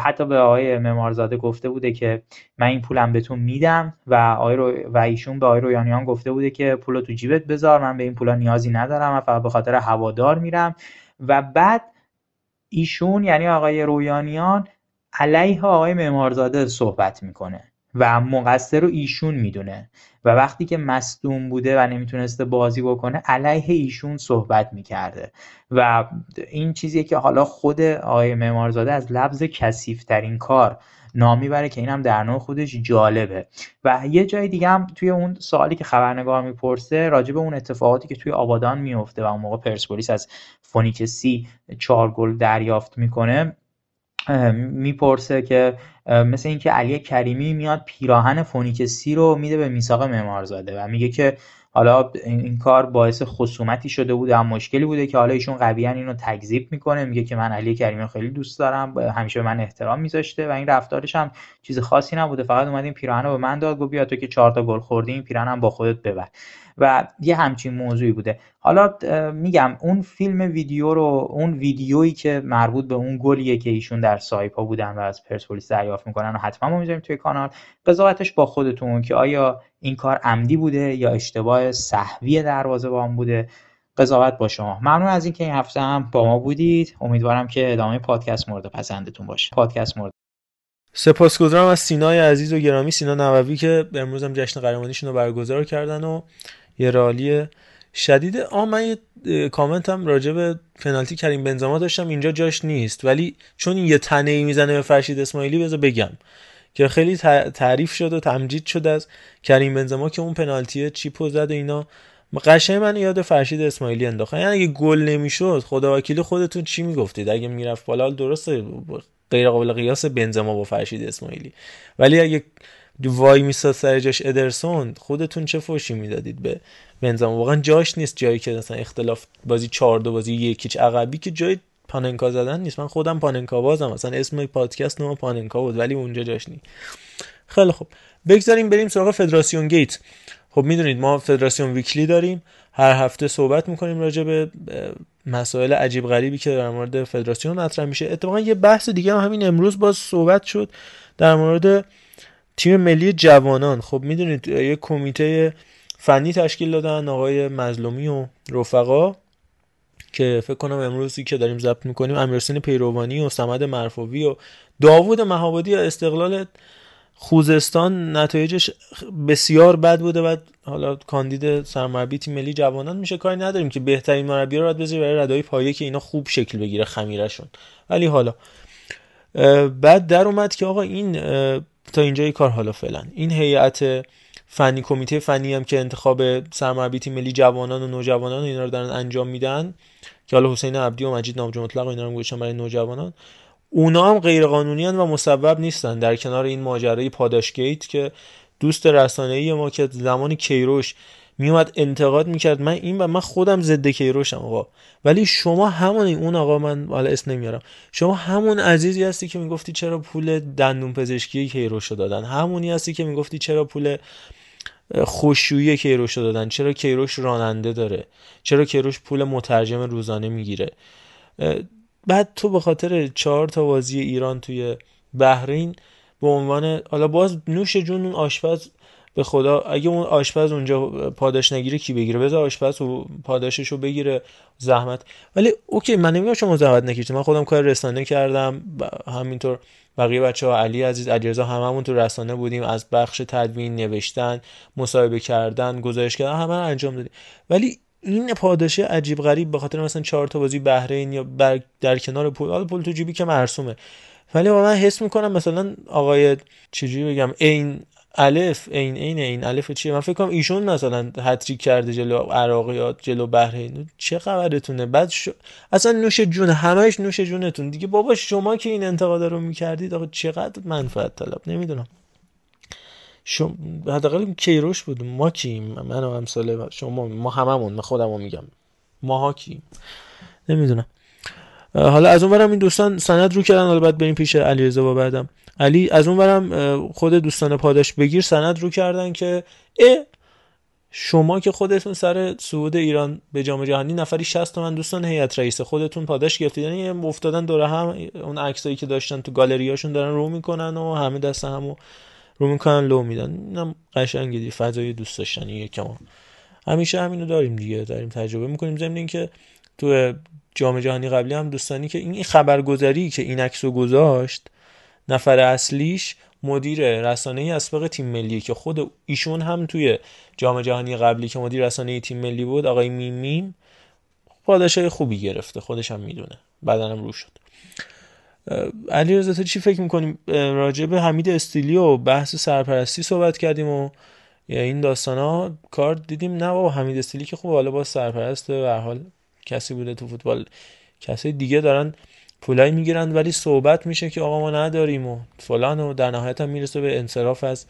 حتی به آقای معمارزاده گفته بوده که من این پولم بهتون میدم و آقای رو... و ایشون به آقای رویانیان گفته بوده که پولو تو جیبت بذار من به این پولا نیازی ندارم من فقط به خاطر هوادار میرم. و بعد ایشون یعنی آقای رویانیان علیه آقای معمارزاده صحبت می‌کنه و مقصر رو ایشون می‌دونه و وقتی که مصدوم بوده و نمی‌تونسته بازی بکنه علیه ایشون صحبت می‌کرده. و این چیزیه که حالا خود آقای معمارزاده از لبز کثیفترین کار نام می‌بره که اینم در نوع خودش جالبه. و یه جای دیگه هم توی اون سوالی که خبرنگار می‌پرسه راجع به اون اتفاقاتی که توی آبادان میفته و اون موقع پرسپولیس از فونیک سی چهار گل دریافت می‌کنه می‌پرسه که مثل اینکه علی کریمی میاد پیراهن فونیک سی رو میده به میثاق معمارزاده و میگه که حالا این کار باعث خصومتی شده بوده هم مشکلی بوده که حالا ایشون قویا اینو تکذیب می‌کنه. میگه که من علی کریمی خیلی دوست دارم همیشه به من احترام میذاشته و این رفتارش هم چیز خاصی نبوده. فقط اومد این پیراهن رو به من داد گفت بیا تو که چهار تا گل خوردی این پیراهن با خودت ببر. و یه همچین موضوعی بوده. حالا میگم اون فیلم ویدیو رو اون ویدیویی که مربوط به اون گلیه که ایشون در سایپا بودن و از پرسپولیس دریافت می‌کنن و حتما ما می‌ذاریم توی کانال. قضاوتش با خودتون که آیا این کار عمدی بوده یا اشتباه صحوی دروازه‌بان بوده. قضاوت با شما. ممنون از اینکه این هفته هم با ما بودید. امیدوارم که ادامه پادکست مورد پسندتون باشه. پادکست مورد سپاسگزارم از سینای عزیز و گرامی سینا نووی که امروز هم جشن قهرمانیشون رو برگزار کردن و یه رالی شدید. آ من یه کامنت هم راجع به پنالتی کریم بنزما داشتم. اینجا جاش نیست. ولی چون یه تنه ای می‌زنه به فرشید اسماعیلی بذار بگم که خیلی تعریف شد و تمجید شد از کریم بنزما که اون پنالتی چیپو زد و اینا. قشنگ من یاد فرشید اسماعیلی انداخت یعنی اگه گل نمی‌شد خدا وکیل خودتون چی می‌گفتید؟ اگه می‌رفت بالا درسته غیر قابل قیاس بنزما با فرشید اسماعیلی. ولی اگه وای میساد سر جاش ادرسون خودتون چه فوشی می‌دادید به بنزما؟ واقعا جاش نیست جایی که مثلا اختلاف بازی 4 دو بازی یکیچ عقبی که جای پاننکا زدن نیست. من خودم پاننکا بازم مثلا اسم پادکست نما پاننکا بود ولی اونجا جاش نیست. خیلی خوب. بگذاریم بریم سراغ فدراسیون گیت. خب می‌دونید ما فدراسیون ویکلی داریم. هر هفته صحبت می‌کنیم راجع به مسائل عجیب غریبی که در مورد فدراسیون مطرح میشه. اتفاقا یه بحث دیگه هم همین امروز باز صحبت شد در مورد تیم ملی جوانان. خب می‌دونید یه کمیته فنی تشکیل دادن آقای مظلومی و رفقا که فکر کنم امروزی که داریم ضبط می‌کنیم امیرحسین پیروانی و سمد مرفوی و داوود مهابادی استقلال خوزستان نتایجش بسیار بد بوده. و حالا کاندید سرمربی تیم ملی جوانان میشه کاری نداریم که بهترین مربی رو باید بذاری برای ردای پایه که اینا خوب شکل بگیره خمیرشون ولی حالا بعد در اومد که آقا این تا اینجای کار حالا فعلا. این هیئت فنی کمیته فنی هم که انتخاب سرمربی تیم ملی جوانان و نوجوانان و اینا رو دارن انجام میدن که حالا حسین عبدی و مجید نامجو مطلق و اینا رو برای نوجوانان اونا هم غیر قانونی و مسبب نیستن. در کنار این ماجرای پاداشگیت که دوست رسانه‌ای ما که زمان کیروش میومد انتقاد می‌کرد. من این و من خودم ضد کیروشم آقا. ولی شما همون اون آقا من حالا اسم نمیارم. شما همون عزیزی هستی که می‌گفتی چرا پول دندون پزشکی کیروش دادن. همونی هستی که می‌گفتی چرا پول خوشویی کیروش دادن. چرا کیروش راننده داره. چرا کیروش پول مترجم روزانه می‌گیره. بعد تو به خاطر چهار تا بازی ایران توی بحرین به عنوان حالا باز نوش جون آشپز به خدا اگه اون آشپز اونجا پاداش نگیره کی بگیره؟ بذار آشپز و پاداشش رو بگیره زحمت. ولی اوکی من نمیگم شما زحمت نکشید. من خودم کار رسانه کردم همینطور بقیه بچه ها علی عزیز علیرضا هممون تو رسانه بودیم. از بخش تدوین نوشتن مصاحبه کردن گزارش کردن همه انجام دادیم. ولی این پاداش عجیب غریب به خاطر مثلا چهار تا بازی بهرین یا بر در کنار پول پول تو جیبی که مرسومه. ولی من حس می‌کنم مثلا آقای چجوری بگم این الف این این این الف چیه؟ من فکر کنم ایشون مثلا هتریک کرده جلو عراقیات جلو بحرین. چه خبرتونه؟ بعد ش... اصلا نوش جون همش نوش جونتون. دیگه بابا شما که این انتقاد رو می‌کردید آقا چقدر منفعت طلب؟ نمی‌دونم. شما حداقل کیروش بود. ما کیم من و امثال شما ما هممون من خودمو میگم. ماها کیم نمی‌دونم. حالا از اون برم این دوستان سند رو کردن. حالا بعد بریم پیش علیرضا بعدم. علی از اون برم خود دوستان پاداش بگیر سند رو کردن که اه شما که خودتون سر صعود ایران به جام جهانی نفری 60 تومن دوستان هیئت رئیس خودتون پاداش گرفتید. یعنی افتادن دوره هم اون عکسایی که داشتن تو گالریاشون دارن رو می‌کنن و همه دست همو رو می‌کنن لو میدن. اینم قشنگه دی فضای دوست داشتنی یکم همیشه همینو داریم دیگه داریم تجربه می‌کنیم. ضمن اینکه تو جام جهانی قبلی هم دوستانی که این خبرگزاری که این عکسو گذاشت نفر اصلیش مدیر رسانه اسبق تیم ملی که خود ایشون هم توی جام جهانی قبلی که مدیر رسانه تیم ملی بود آقای میم میم پاداشای خوبی گرفته خودش هم می‌دونه. بعدا هم رو شد. علی رضا چی فکر می‌کنیم راجع به حمید استیلی و بحث سرپرستی صحبت کردیم و این داستان ها کار دیدیم؟ نه بابا حمید استیلی که خوب حالا با سرپرست به حال کسی بوده تو فوتبال. کسی دیگه دارن پولای می‌گیرن ولی صحبت میشه که آقا ما نداریم و فلان و در نهایت هم می‌رسه به انصراف از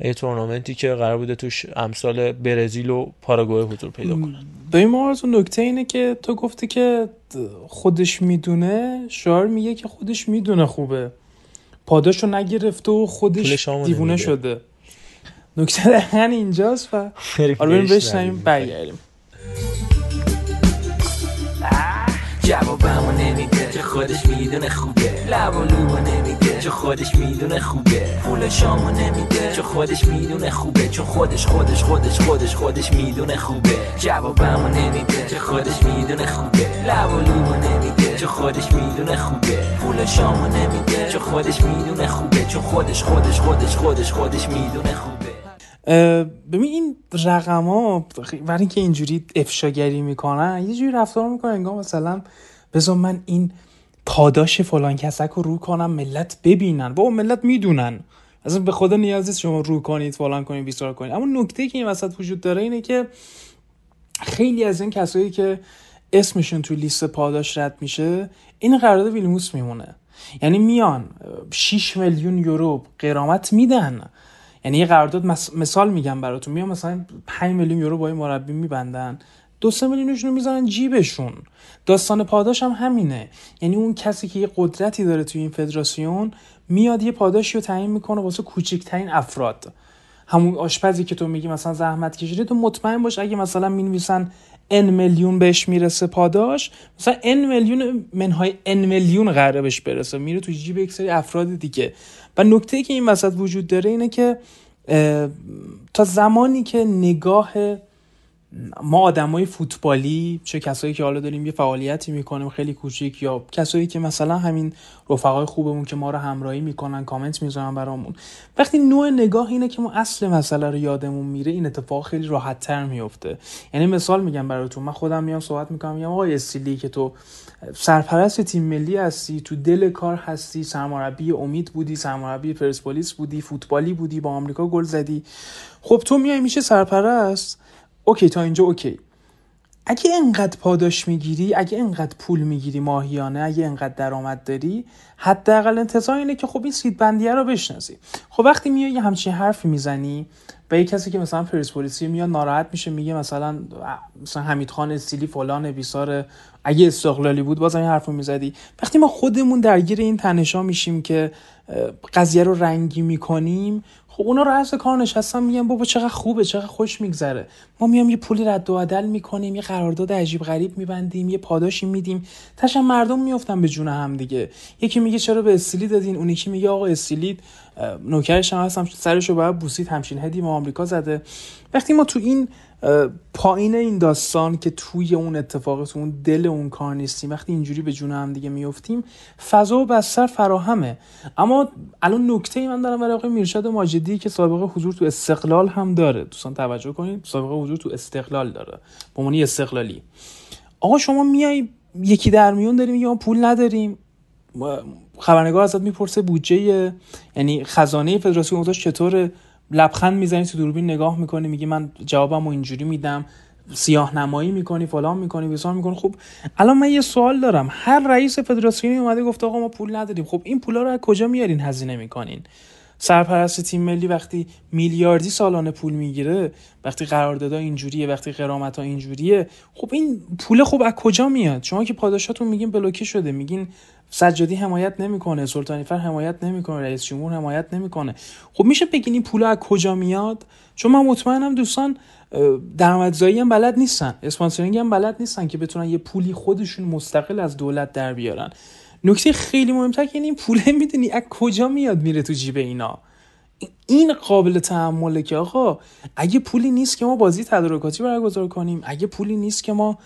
یه تورنمنتی که قرار بوده توش امثال برزیل و پاراگوئه حضور پیدا کنن به این مورد نکته اینه که تو گفتی که خودش می‌دونه. شعار میگه که خودش می‌دونه خوبه. پاداشو نگرفته و خودش دیوونه. شده. نکته دقیقا اینجاست و آره بریم بشنیم برگردیم. جوابمو نمیده چه خودش می‌دونه خوبه. لب و لوبو نمیده چه خودش می‌دونه خوبه. پول شامو نمیده چه خودش می‌دونه خوبه. چون خودش خودش خودش خودش خودش می‌دونه خوبه. جوابمو نمیده چه خودش می‌دونه خوبه. لب و لوبو نمیده چه خودش می‌دونه خوبه. پول شامو نمیده چه خودش می‌دونه خوبه. چون خودش خودش خودش خودش خودش می‌دونه خوبه. ببین این رقم ها برای اینکه اینجوری افشاگری می‌کنن یه جوری رفتار می‌کنن انگار مثلا بذار من این پاداش فلان کسک رو رو کنم ملت ببینن. با ملت می‌دونن. اصلا به خدا نیازی شما رو کنید فلان کنید بیستار کنید. اما نکته که این وسط وجود داره اینه که خیلی از این کسایی که اسمشون تو لیست پاداش رد میشه این قرارداد ویلموس میمونه. یعنی میان 6 میلیون یورو قرامت میدن. یعنی یه قرارداد مثال میگم براتون. میام مثلا 5 میلیون یورو با این مربی میبندن. دو سه میلیونشون رو می‌زنن جیبشون. داستان پاداش هم همینه. یعنی اون کسی که یه قدرتی داره توی این فدراسیون میاد یه پاداشی رو تعیین می‌کنه واسه کوچکترین افراد. همون آشپزی که تو میگی مثلا زحمت کشیده تو مطمئن باش اگه مثلا می‌نویسن ان میلیون بهش می‌رسه پاداش مثلا ان میلیون منهای ان میلیون قراره بهش برسه. میره تو جیب یک سری افراد دیگه. و نکته که این وسط وجود داره اینه که تا زمانی که نگاه ما آدمای فوتبالی چه کسایی که حالا داریم یه فعالیتی می‌کنیم خیلی کوچیک یا کسایی که مثلا همین رفقای خوبمون که ما رو همراهی می‌کنن کامنت می‌ذارن برامون وقتی نوع نگاه اینه که ما اصل مسئله رو یادمون میره این اتفاق خیلی راحت تر میفته یعنی مثال میگم براتون من خودم میام صحبت می‌کنم میگم آقای استیلی که تو سرپرست تیم ملی هستی تو دل کار هستی سرمربی امید بودی سرمربی پرسپولیس بودی فوتبالی بودی با آمریکا گل زدی. خب تو میای میشه سرپرست؟ OK تا اینجا OK. اگه انقدر پاداش می‌گیری اگه انقدر پول می‌گیری ماهیانه اگه انقدر درآمد داری حداقل انتظار اینه که خب این سید بندیه رو بشناسی. خب وقتی میای یه همچین حرفی می‌زنی به یه کسی که مثلا پرسپولیسی میاد ناراحت میشه میگه مثلا مثلا حمید خان استیلی فلان بیسار اگه استقلالی بود بازم این حرفو می‌زدی. وقتی ما خودمون درگیر این تنشا میشیم که قضیه رو رنگی می‌کنیم خب اونا رأس کار نشستن میگن بابا چقدر خوبه چقدر خوش میگذره. ما میام یه پولی رد و بدل می‌کنیم یه قرارداد عجیب غریب میبندیم یه پاداشی میدیم. تاشم مردم میفتن به جون هم دیگه. یکی میگه چرا به استیلی دادین؟ اون یکی میگه آقا استیلی نوکرش هم هستم سرشو باید بوسید همچین هدی ما آمریکا زده. وقتی ما تو این پایین این داستان که توی اون اتفاق تو اون دل اون کار نیستیم وقتی اینجوری به جون هم دیگه میفتیم فضا و بستر فراهمه. اما الان نکته ای من دارم برای آقای میرشاد ماجدی که سابقه حضور تو استقلال هم داره. دوستان توجه کنید سابقه حضور تو استقلال داره به عنوان استقلالی. آقا شما میای یکی در میون داریم ما پول نداریم. خبرنگار ازت می‌پرسه بودجه یعنی خزانه فدراسیون گذاشت چطوره؟ لبخند می‌زنی تو دوربین نگاه می‌کنی میگی من جوابمو اینجوری میدم سیاه نمایی می‌کنی فلان می‌کنی بسار می‌کنی. خب الان من یه سوال دارم. هر رئیس فدراسیونی اومده گفته آقا ما پول نداریم. خب این پولا رو از کجا میارین هزینه می‌کنین؟ سرپرست تیم ملی وقتی میلیاردی سالانه پول می‌گیره وقتی قراردادها اینجوریه وقتی قرامت ها اینجوریه خب این پول خوب از کجا میاد؟ شما که پاداشاتون میگین بلوکه شده میگین سجادی حمایت نمی‌کنه سلطانی فر حمایت نمی‌کنه رئیس جمهور حمایت نمی‌کنه. خب میشه بگین این پول از کجا میاد؟ چون من مطمئنم دوستان درآمدزایی هم بلد نیستن اسپانسرینگ هم بلد نیستن که بتونن یه پولی خودشون مستقل از دولت در بیارن. نکته خیلی مهمتر که این پوله می‌دونی از کجا میاد میره تو جیب اینا. این قابل تحمله که آقا اگه پولی نیست که ما بازی تدارکاتی برگزار کنیم اگه پولی نیست که ما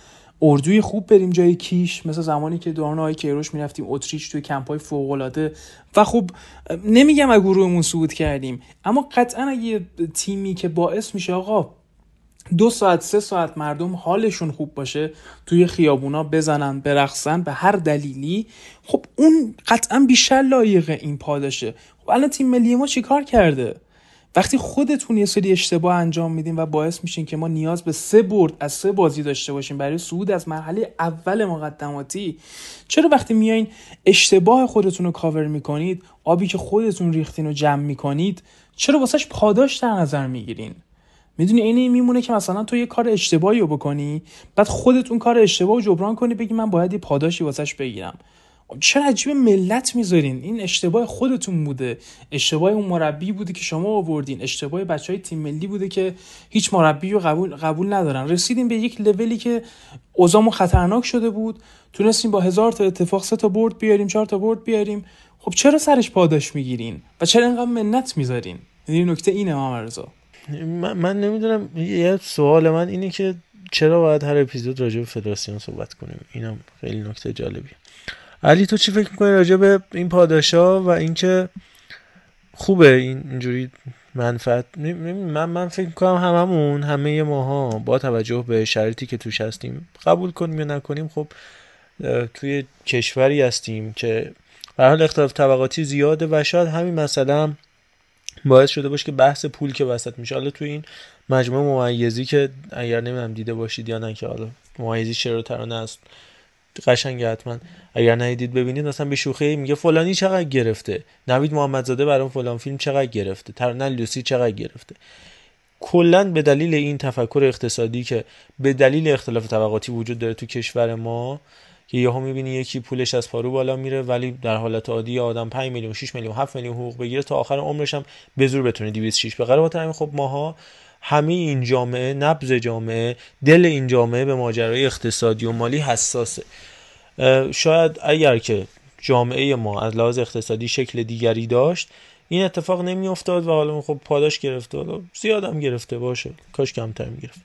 اردوی خوب بریم جای کیش مثل زمانی که دوران های کیروش می‌رفتیم اتریش توی کمپ های فوق العاده و خب نمیگم از گروهمون صعود کردیم اما قطعا اگه تیمی که باعث میشه آقا دو ساعت سه ساعت مردم حالشون خوب باشه توی خیابونا بزنن برقصن به هر دلیلی خب اون قطعا بیشتر لایق این پاداشه. خب الان تیم ملی ما چیکار کرده؟ وقتی خودتون یه سری اشتباه انجام میدین و باعث میشین که ما نیاز به سه برد از سه بازی داشته باشیم برای صعود از مرحله اول مقدماتی چرا وقتی میایین اشتباه خودتون رو کاور می‌کنید آبی که خودتون ریختین رو جمع می‌کنید چرا واسش پاداش در نظر می‌گیرین؟ می‌دونی این میمونه که مثلا تو یه کار اشتباهی رو بکنی بعد خودت اون کار اشتباه رو جبران کنی بگی من باید یه پاداشی واسش بگیرم. چرا عجیب ملت می‌ذارین؟ این اشتباه خودتون بوده. اشتباه اون مربی بوده که شما آوردین. اشتباه بچه های تیم ملی بوده که هیچ مربی رو قبول, قبول ندارن. رسیدیم به یک لولی که اوزامو خطرناک شده بود. تونستیم با هزار تا اتفاق سه تا برد بیاریم چهار تا برد بیاریم. خب چرا سرش پاداش می‌گیرین؟ و چرا اینقدر منت می‌ذارین؟ این نکته اینه محمد من, من نمی‌دونم. یه سوال من اینه که چرا باید هر اپیزود راجع به فدراسیون صحبت کنیم؟ اینم خیلی نکته جالبیه. علی تو چی فکر می‌کنی راجع به این پاداشا و اینکه خوبه این اینجوری منفعت؟ من من فکر می‌کنم هممون همه ماها با توجه به شرایطی که توش هستیم قبول کنیم یا نکنیم خب توی کشوری هستیم که به حال اختلاف طبقاتی زیاده و شاید همین مثلا باعث شده باشه که بحث پول که وسط میشه. حالا توی این مجموعه ممیزی که اگر نمی‌دونم دیده باشید یا نه که حالا ممیزی چرا ترانه است. قشنگ حتما. اگر ندیدید ببینید مثلا به شوخی میگه فلانی چقدر گرفته. نوید محمدزاده برای فلان فیلم چقدر گرفته. ترانه لوسی چقدر گرفته. کلا به دلیل این تفکر اقتصادی که به دلیل اختلاف طبقاتی وجود داره تو کشور ما که یهو می‌بینی یکی پولش از پارو بالا میره ولی در حالت عادی آدم 5 میلیون 6 میلیون 7 میلیون حقوق بگیره تا آخر عمرش هم به زور بتونه 206 به قرار همین خب ماها همه این جامعه نبض جامعه دل این جامعه به ماجرای اقتصادی و مالی حساسه. شاید اگر که جامعه ما از لحاظ اقتصادی شکل دیگری داشت این اتفاق نمی افتاد و حالا خب پاداش گرفته. حالا زیادم گرفته باشه. کاش کمتر می‌گرفت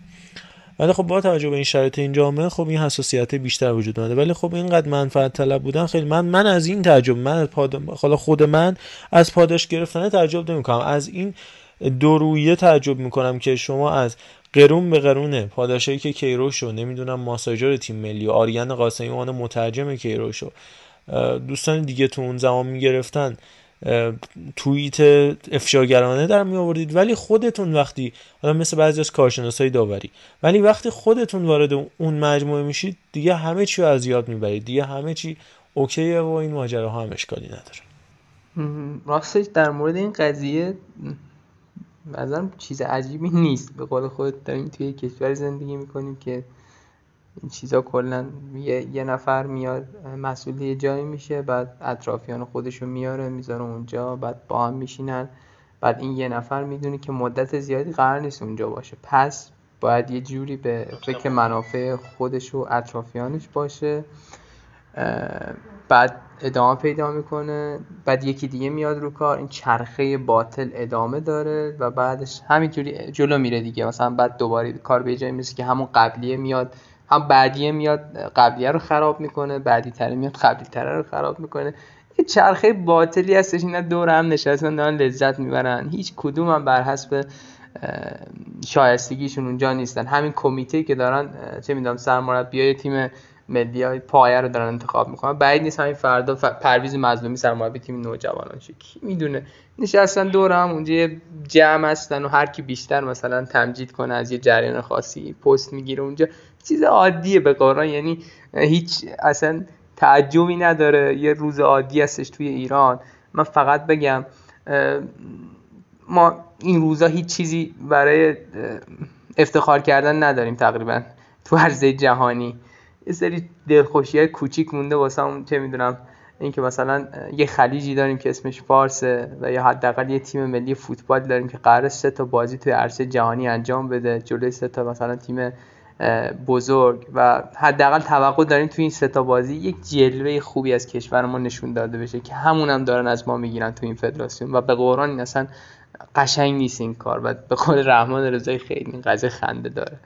ولی خب با توجه به این شرایط این جامعه خب این حساسیت بیشتر وجود اومده. ولی خب اینقدر منفعت طلب بودن خیلی من من از این تعجب من از پاد... خود من از پاداش گرفتن تعجب نمی‌کنم. از این دو تعجب می‌کنم که شما از قرون به قرونه پاداشایی که کیروش و نمی‌دونم ماساژور تیم ملی آریان قاسمی اون مترجم کیروش و دوستان دیگه تو اون زمان می‌گرفتن توییت افشاگرانه در می آوردید ولی خودتون وقتی حالا مثل بعضی از کارشناسای داوری ولی وقتی خودتون وارد اون مجموعه میشید دیگه همه چی از یاد می‌برید دیگه همه چی اوکیه و این ماجرا هم اشکالی نداره. راستش در مورد این قضیه نظرم چیز عجیبی نیست. به قول خودت داریم توی کشور زندگی می‌کنیم که این چیزا کلا یه،, یه نفر میاد مسئول یه جایی میشه بعد اطرافیان خودشو میاره می‌ذاره اونجا بعد با هم میشینن. بعد این یه نفر می‌دونه که مدت زیادی قرار نیست اونجا باشه. پس باید یه جوری به فکر منافع خودش و اطرافیانش باشه. بعد ادامه پیدا می‌کنه. بعد یکی دیگه میاد رو کار. این چرخه باطل ادامه داره و بعدش همینجوری جلو میره دیگه. مثلا بعد دوباره کار به جایی می‌رسه که همون قبلیه میاد. هم بعدیه میاد قبلیه رو خراب می‌کنه بعدی تره میاد قبلی تره رو خراب می‌کنه. یه چرخه باطلی هستش. اینا دور هم نشستن دارن لذت می‌برن. هیچ کدوم هم بر حسب شایستگیشون اونجا نیستن. همین کمیته که دارن چه می‌دونم سرمربیای تیم ملی های پایه رو دارن انتخاب می‌کنن. بعید نیست همین فردا پرویز مظلومی سرمربی تیم نوجوانان شه کی می‌دونه؟ نشستن دور هم اونجا یه جمع هستن و هر کی بیشتر مثلا تمجید کنه از یه جریان خاصی پست می‌گیره اونجا. چیز عادیه به قرآن یعنی هیچ اصلا تعجبی نداره. یه روز عادی هستش توی ایران. من فقط بگم ما این روزا هیچ چیزی برای افتخار کردن نداریم تقریبا تو عرضه جهانی. یه سری دلخوشی های کوچیک مونده واسه اون چه می‌دونم اینکه مثلا یه خلیجی داریم که اسمش فارسه و یا حداقل یه تیم ملی فوتبال داریم که قرار سه تا بازی توی عرصه جهانی انجام بده جلوی سه تا مثلا تیم بزرگ و حداقل توقع داریم توی این سه تا بازی یک جلوه خوبی از کشور ما نشون داده بشه که همون هم دارن از ما می‌گیرن تو این فدراسیون و به قرآن این اصلا قشنگ نیست این کار و به قول رحمان رضایی خیلی این قضیه خنده داره.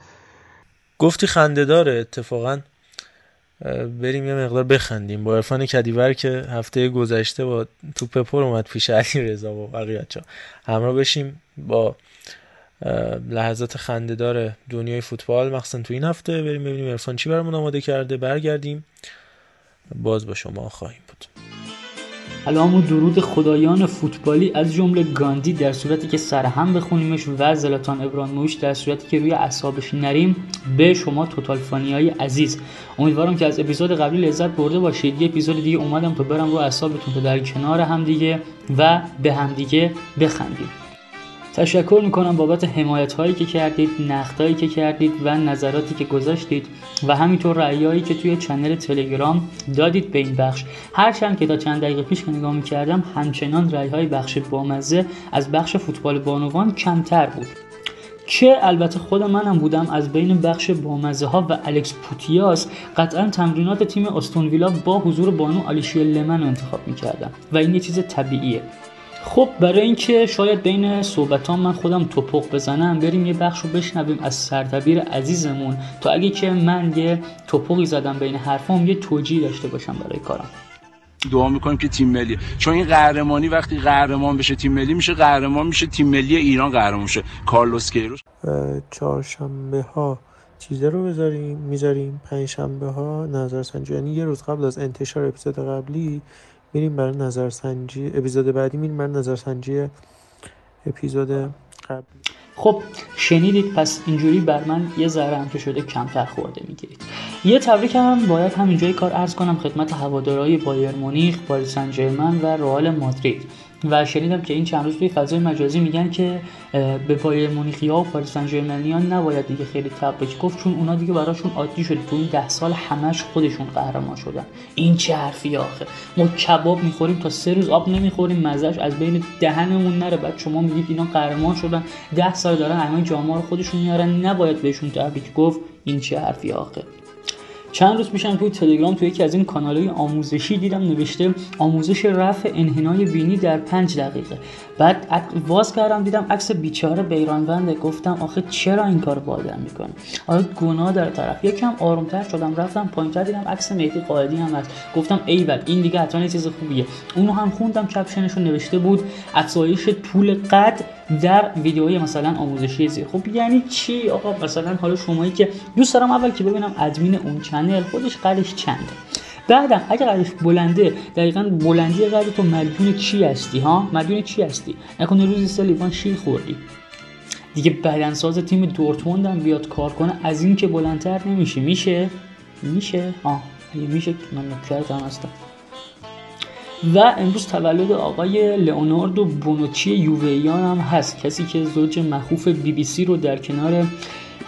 گفتی خنده داره اتفاقا بریم یه مقدار بخندیم. با عرفان کدیور که هفته گذشته با توپ پر اومد پیش علی رضا و بقیه همراه بشیم با لحظات خندهدار دنیای فوتبال. مخصوصا تو این هفته بریم ببینیم عرفان چی برامون آماده کرده. برگردیم. باز با شما خواهیم بود. سلام و درود خدایان فوتبالی از جمله گاندی در صورتی که سرهم بخونیمش و زلاتان ابرانویچ در صورتی که روی اعصابش نریم به شما توتال های عزیز. امیدوارم که از اپیزود قبلی لذت برده باشید. یه اپیزود دیگه اومدم تا برم رو اعصابتون تا در کنار همدیگه و به همدیگه بخندیم. تشکر می‌کنم بابت حمایت هایی که کردید نقد هایی که کردید و نظراتی که گذاشتید و همینطور رأیایی که توی چنل تلگرام دادید به این بخش. هرچند که تا چند دقیقه پیش که نگاه می‌کردم همچنان رأی های بخش بامزه از بخش فوتبال بانوان کمتر بود. که البته خود منم بودم از بین بخش بامزه ها و الکس پوتیاس قطعا تمرینات تیم استون ویلا با حضور بانو آلیشیا لمن رو انتخاب می‌کردم و این یه چیز طبیعیه. خب برای اینکه شاید بین صحبتان من خودم توپق بزنم بریم یه بخش رو بشنویم از سردبیر عزیزمون. تا اگه که من یه توپقی زدم بین حرفام یه توجیه داشته باشم برای کارم. دعا می‌کنیم که تیم ملی چون این قهرمانی وقتی قهرمان بشه تیم ملی میشه قهرمان میشه تیم ملی ایران قهرمان میشه. کارلوس کیروش. چهارشنبه ها چیزه رو بذاریم می‌ذاریم. پنج شنبه ها نظرسنجی یعنی یه روز قبل از انتشار اپیزود قبلی میریم برای نظرسنجی اپیزود بعدی میریم برای نظرسنجی اپیزود قبلی. خب شنیدید پس اینجوری بر من یه ذره هم که شده کمتر خورده می‌گیرید. یه تبریک هم باید همینجای کار ارز کنم خدمت هوادارهای بایر مونیخ پاریس سن و رئال مادرید. و شنیدم که این چند روز توی فضای مجازی میگن که به بایر مونیخیا و پاریس سن نباید دیگه خیلی تبریک گفت چون اونا دیگه براشون عادی شده. تو این ده سال همش خودشون قهرمان شدن. این چه حرفی آخه؟ ما کباب می‌خوریم تا سه روز آب نمی‌خوریم مزهش از بین دهنمون نره. بعد شما میگید اینا قهرمان شدن. ده سال دارن همه جامعه رو خودشون میارن. نباید بهشون تبریک گفت. این چه حرفی آخه؟ چند روز پیشم توی تلگرام توی یکی از این کانالهای آموزشی دیدم نوشته آموزش رفع انحنای بینی در پنج دقیقه. بعد واز کردم دیدم عکس بیچاره بیرانونده. گفتم آخه چرا این کار با آدم می‌کنه آیا گناه در طرف؟ یکم آرومتر شدم رفتم پایینتر دیدم عکس مهدی قائدی هم هست. گفتم ایول این دیگه حتما چیز خوبیه. اونو هم خوندم کپشنش نوشته بود افزایش طول قد در ویدیوهای مثلا آموزشی زیر. خب یعنی چی؟ آقا مثلا حالا شمایی که دوست دارم اول که ببینم ادمین اون چنل خودش قدش چنده؟ بعدم اگه قدش بلنده دقیقا بلندی قد تو مدیون چی هستی ها؟ مدیون چی هستی؟ نکنه روزی سه لیوان شیر خوردی. دیگه بدنساز تیم دورتموند هم بیاد کار کنه از این که بلندتر نمیشه. میشه؟ میشه؟ اگه میشه من نکرت هم هستم. و امروز تولد آقای لئوناردو بونوچی یوویان هم هست. کسی که زوج مخوف بی بی سی رو در کنار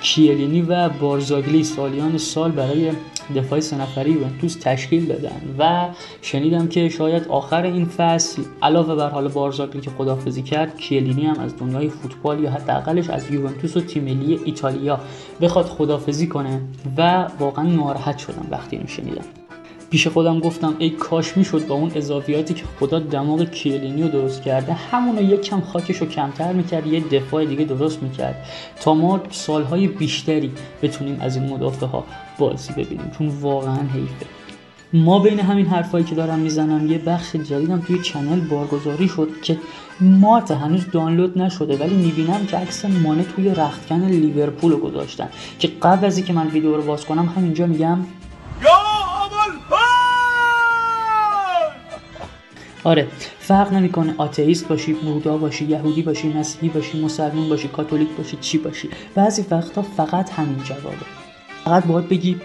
کیلینی و بارزاگلی سالیان سال برای دفاع سه نفره یوونتوس تشکیل دادن و شنیدم که شاید آخر این فصل علاوه بر حال بارزاگلی که خدافزی کرد کیلینی هم از دنیای فوتبال یا حداقلش از یوونتوس و تیم ملی ایتالیا بخواد خدافزی کنه و واقعا ناراحت شدم وقتی اینو شنیدم. پیش خودم گفتم ای کاش می‌شد با اون اضافیاتی که خدا دماغ کیلینی رو درست کرده همونو یک کم خاکش رو کمتر می‌کرد یه دفاع دیگه درست می‌کرد. تا ما سالهای بیشتری بتونیم از این مدافع ها بازی ببینیم. چون واقعا حیفه. ما بین همین حرفایی که دارم می‌زنم یه بخش جدیدم توی چنل بارگذاری شد که مات هنوز دانلود نشده ولی می‌بینم که عکس مانه توی رختکن لیورپول رو گذاشتن. که قبل از اینکه من ویدیو رو باز کنم همینجا میگم آره فرق نمی‌کنه آتئیست باشی بودا باشی یهودی باشی مسیحی باشی مسلمان باشی کاتولیک باشی چی باشی بعضی وقتا فقط همین جوابه. فقط باید بگی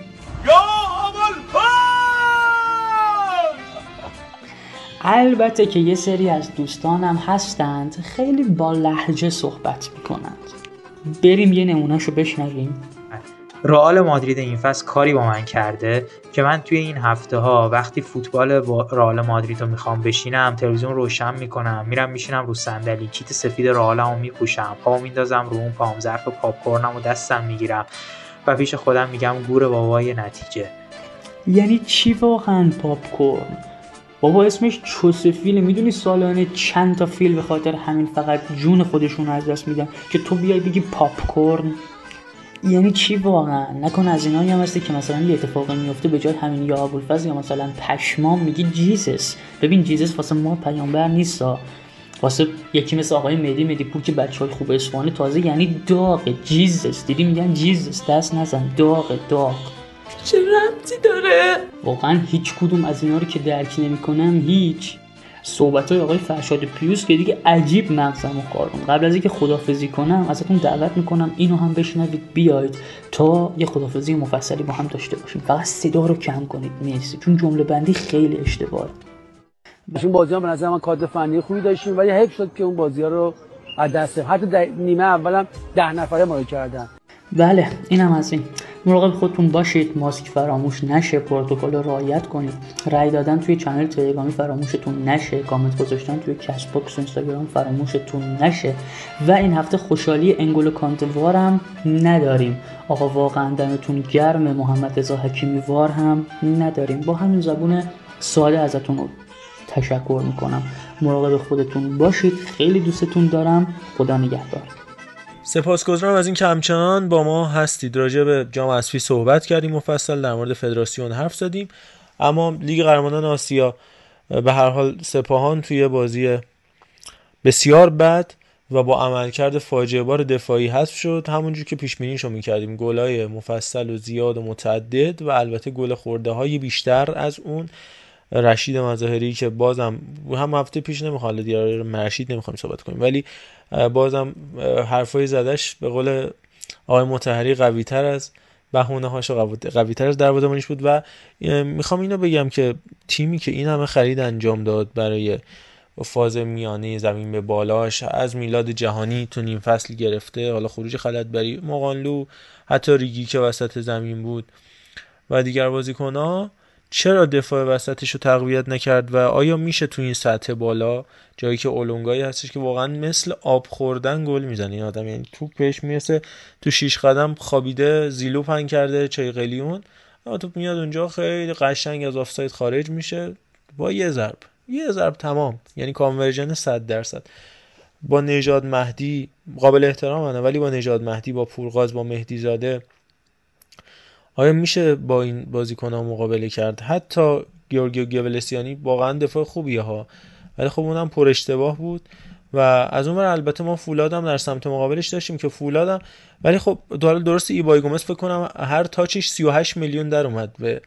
البته که یه سری از دوستانم هستند خیلی با لحجه صحبت می‌کنند. بریم یه نمونهشو بشنویم. رئال مادرید این فصل کاری با من کرده که من توی این هفته ها وقتی فوتبال رئال مادرید رو می‌خوام بشینم تلویزیون روشن می‌کنم میرم میشینم رو صندلی کیت سفید رئالمو میپوشم پامو میندازم رو اون پام ظرف پاپکورنم و دستم می‌گیرم و پیش خودم میگم گور بابای نتیجه. یعنی چی واقعا پاپکورن؟ بابا اسمش چوسفیله می‌دونی سالانه چند تا فیل به خاطر همین فقط جون خودشون از دست میدن که تو بیای بگی پاپکورن؟ یعنی چی واقعا؟ نکن از اینایی هم هستی که مثلا یه اتفاقی میفته به جای همین یا ابوالفضل یا مثلا پشمام میگی جیزس. ببین جیزس واسه ما پیامبر نیستا واسه یکی مثل آقای مهدی مهدی پور که بچه های خوب اسفانه تازه یعنی داغ. جیزس. دیدی میگن جیزس. دست نزن. داغ داغ. چه رمزی داره؟ واقعا هیچ کدوم از اینا رو که درک نمی‌کنم هیچ. صحبت های آقای فرشاد پیوس که دیگه عجیب مغزم و کار قبل از اینکه خدافزی کنم ازتون دعوت می‌کنم اینو هم بشنوید بیاید تا یه خدافظی مفصلی با هم داشته باشیم. فقط صدا رو کم کنید نیست چون جمع بندی خیلی اشتباهه. اون بازی ها به نظر من کادر فنی خوبی داشتیم ولی حیف شد که اون بازی ها رو از دست حتی نیمه اولم ده نفره ما کردن. بله اینم از این. مراقب خودتون باشید ماسک فراموش نشه پروتکل رو رعایت کنید. رای دادن توی channel تلگرامی فراموشتون نشه. کامنت گذاشتن توی Castbox و اینستاگرام فراموشتون نشه. و این هفته خوشحالی انگولو کانتوار هم نداریم. آقا واقعا دمتون گرم. محمد رضا حکیمی وار هم نداریم. با همین زبون ساده ازتون تشکر می‌کنم. مراقب خودتون باشید. خیلی دوستتون دارم. خدا نگهدار. سپاسگزارم از اینکه همچنان با ما هستید. راجع به جام اسفی صحبت کردیم مفصل در مورد فدراسیون حرف زدیم. اما لیگ قهرمانان آسیا به هر حال سپاهان توی بازی بسیار بد و با عملکرد فاجعه بار دفاعی حذف شد. همونجور که پیش بینیشو می‌کردیم. گلای مفصل و زیاد و متعدد و البته گل خورده های بیشتر از اون. رشید مظاهری که بازم هم هفته پیش نمی‌خواد دیار مرشید نمی‌خوایم صحبت کنیم ولی بازم حرفای زدش به قول آقای متحری قوی تر از بهونه هاشو قوی تر از دروازه‌بانیش بود و می‌خوام اینو بگم که تیمی که این همه خرید انجام داد برای فاز میانه زمین به بالاش از میلاد جهانی تو نیم فصل گرفته حالا خروج خلط بری مقانلو حتی ریگی که وسط زمین بود و دیگر بازیکن‌ها چرا دفاع وسطش رو تقویت نکرد و آیا میشه تو این سطح بالا جایی که اولونگایی هستش که واقعا مثل آب خوردن گل می‌زنه؟ این آدم یعنی توپ بهش می‌رسه تو شیش قدم خوابیده زیلو پن کرده چای قلیون اما توپ میاد اونجا خیلی قشنگ از آفساید خارج میشه. با یه ضرب. یه ضرب تمام. یعنی conversion 100 درصد. با نژاد مهدی قابل احترام ولی با نژاد مهدی با پورغاز با مهدی زاده آیا میشه با این بازیکن ها مقابله کرد؟ حتی گیورگیو گولسیانی واقعا دفاع خوبیه ها. ولی خب اونم پر اشتباه بود و از اون البته ما فولاد هم در سمت مقابلش داشتیم که فولاد ولی خب درست ایبای گومز فکر کنم هر تاچش 38 میلیون در اومد به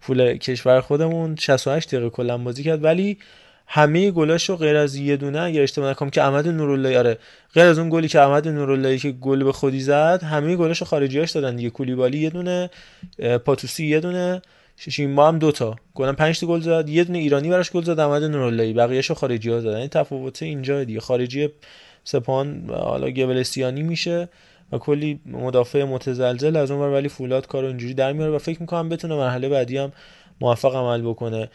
فول کشور خودمون. 68 دقیقه کلا بازی کرد. ولی همه گلاشو غیر از یه دونه اگر اشتباه نکنم که احمد نوراللهی آره غیر از اون گلی که احمد نوراللهی که گل به خودی زد همه گلاشو خارجیاش دادن دیگه. کولیبالی یه دونه پاتوسی یه دونه شیمبا هم دوتا. گلم 5 تا گل زد. یه دونه ایرانی براش گل زد احمد نوراللهی بقیه‌شو خارجی ها زدن. این تفاوت اینجا دیگه. خارجی سپان حالا گبلسیانی میشه و کلی مدافع متزلزل از اون ولی فولاد کارو اینجوری در میاره و فکر می‌کنم بتونه مرحله بعدی هم موفق عمل بکنه.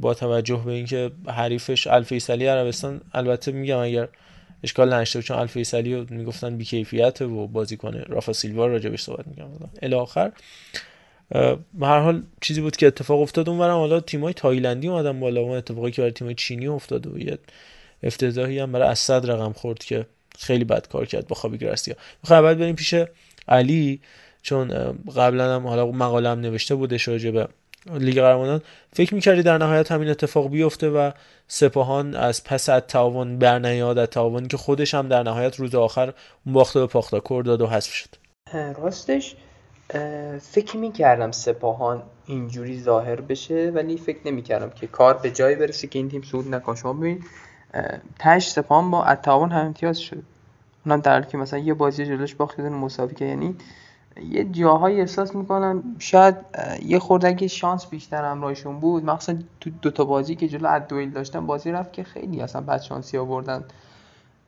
با توجه به اینکه حریفش الفیصلی عربستان البته میگم اگر اشکال نشته چون الفیصلی رو می‌گفتن بیکیفیت و بازی کنه رافا سیلوا راجبش صحبت میگم الی آخر. به هر حال چیزی بود که اتفاق افتاد اونورم. حالا تیمای تایلندی اومدن بالا. اون اتفاقی که برای تیمای چینی افتاد و یه افتضاحی هم برای اسد رقم خورد که خیلی بد کار کرد با خابی گراسیا. می‌خوام بعد بریم پیش علی چون قبلا هم حالا مقاله هم نوشته بودش راجع به لیگ قهرمانان. فکر می‌کردی در نهایت همین اتفاق بیفته و سپاهان از پس از تعاون برنیاد از تعاونی که خودش هم در نهایت روز آخر باخته به پاختاکور داد و حذف شد. راستش فکر می‌کردم سپاهان اینجوری ظاهر بشه ولی فکر نمی‌کردم که کار به جایی برسه که این تیم صعود نکنه. شما ببینید تش سپاهان با اتاون هم امتیاز شد. اونم در که مثلا یه بازی جلوش باخت مساوی که یعنی یه جاهایی احساس می‌کنم شاید یه خورده شانس بیشتر همراهشون بود مخصوصا تو دوتا بازی که جلو ادویل داشتن بازی رفت که خیلی اصلا بد شانسی آوردن.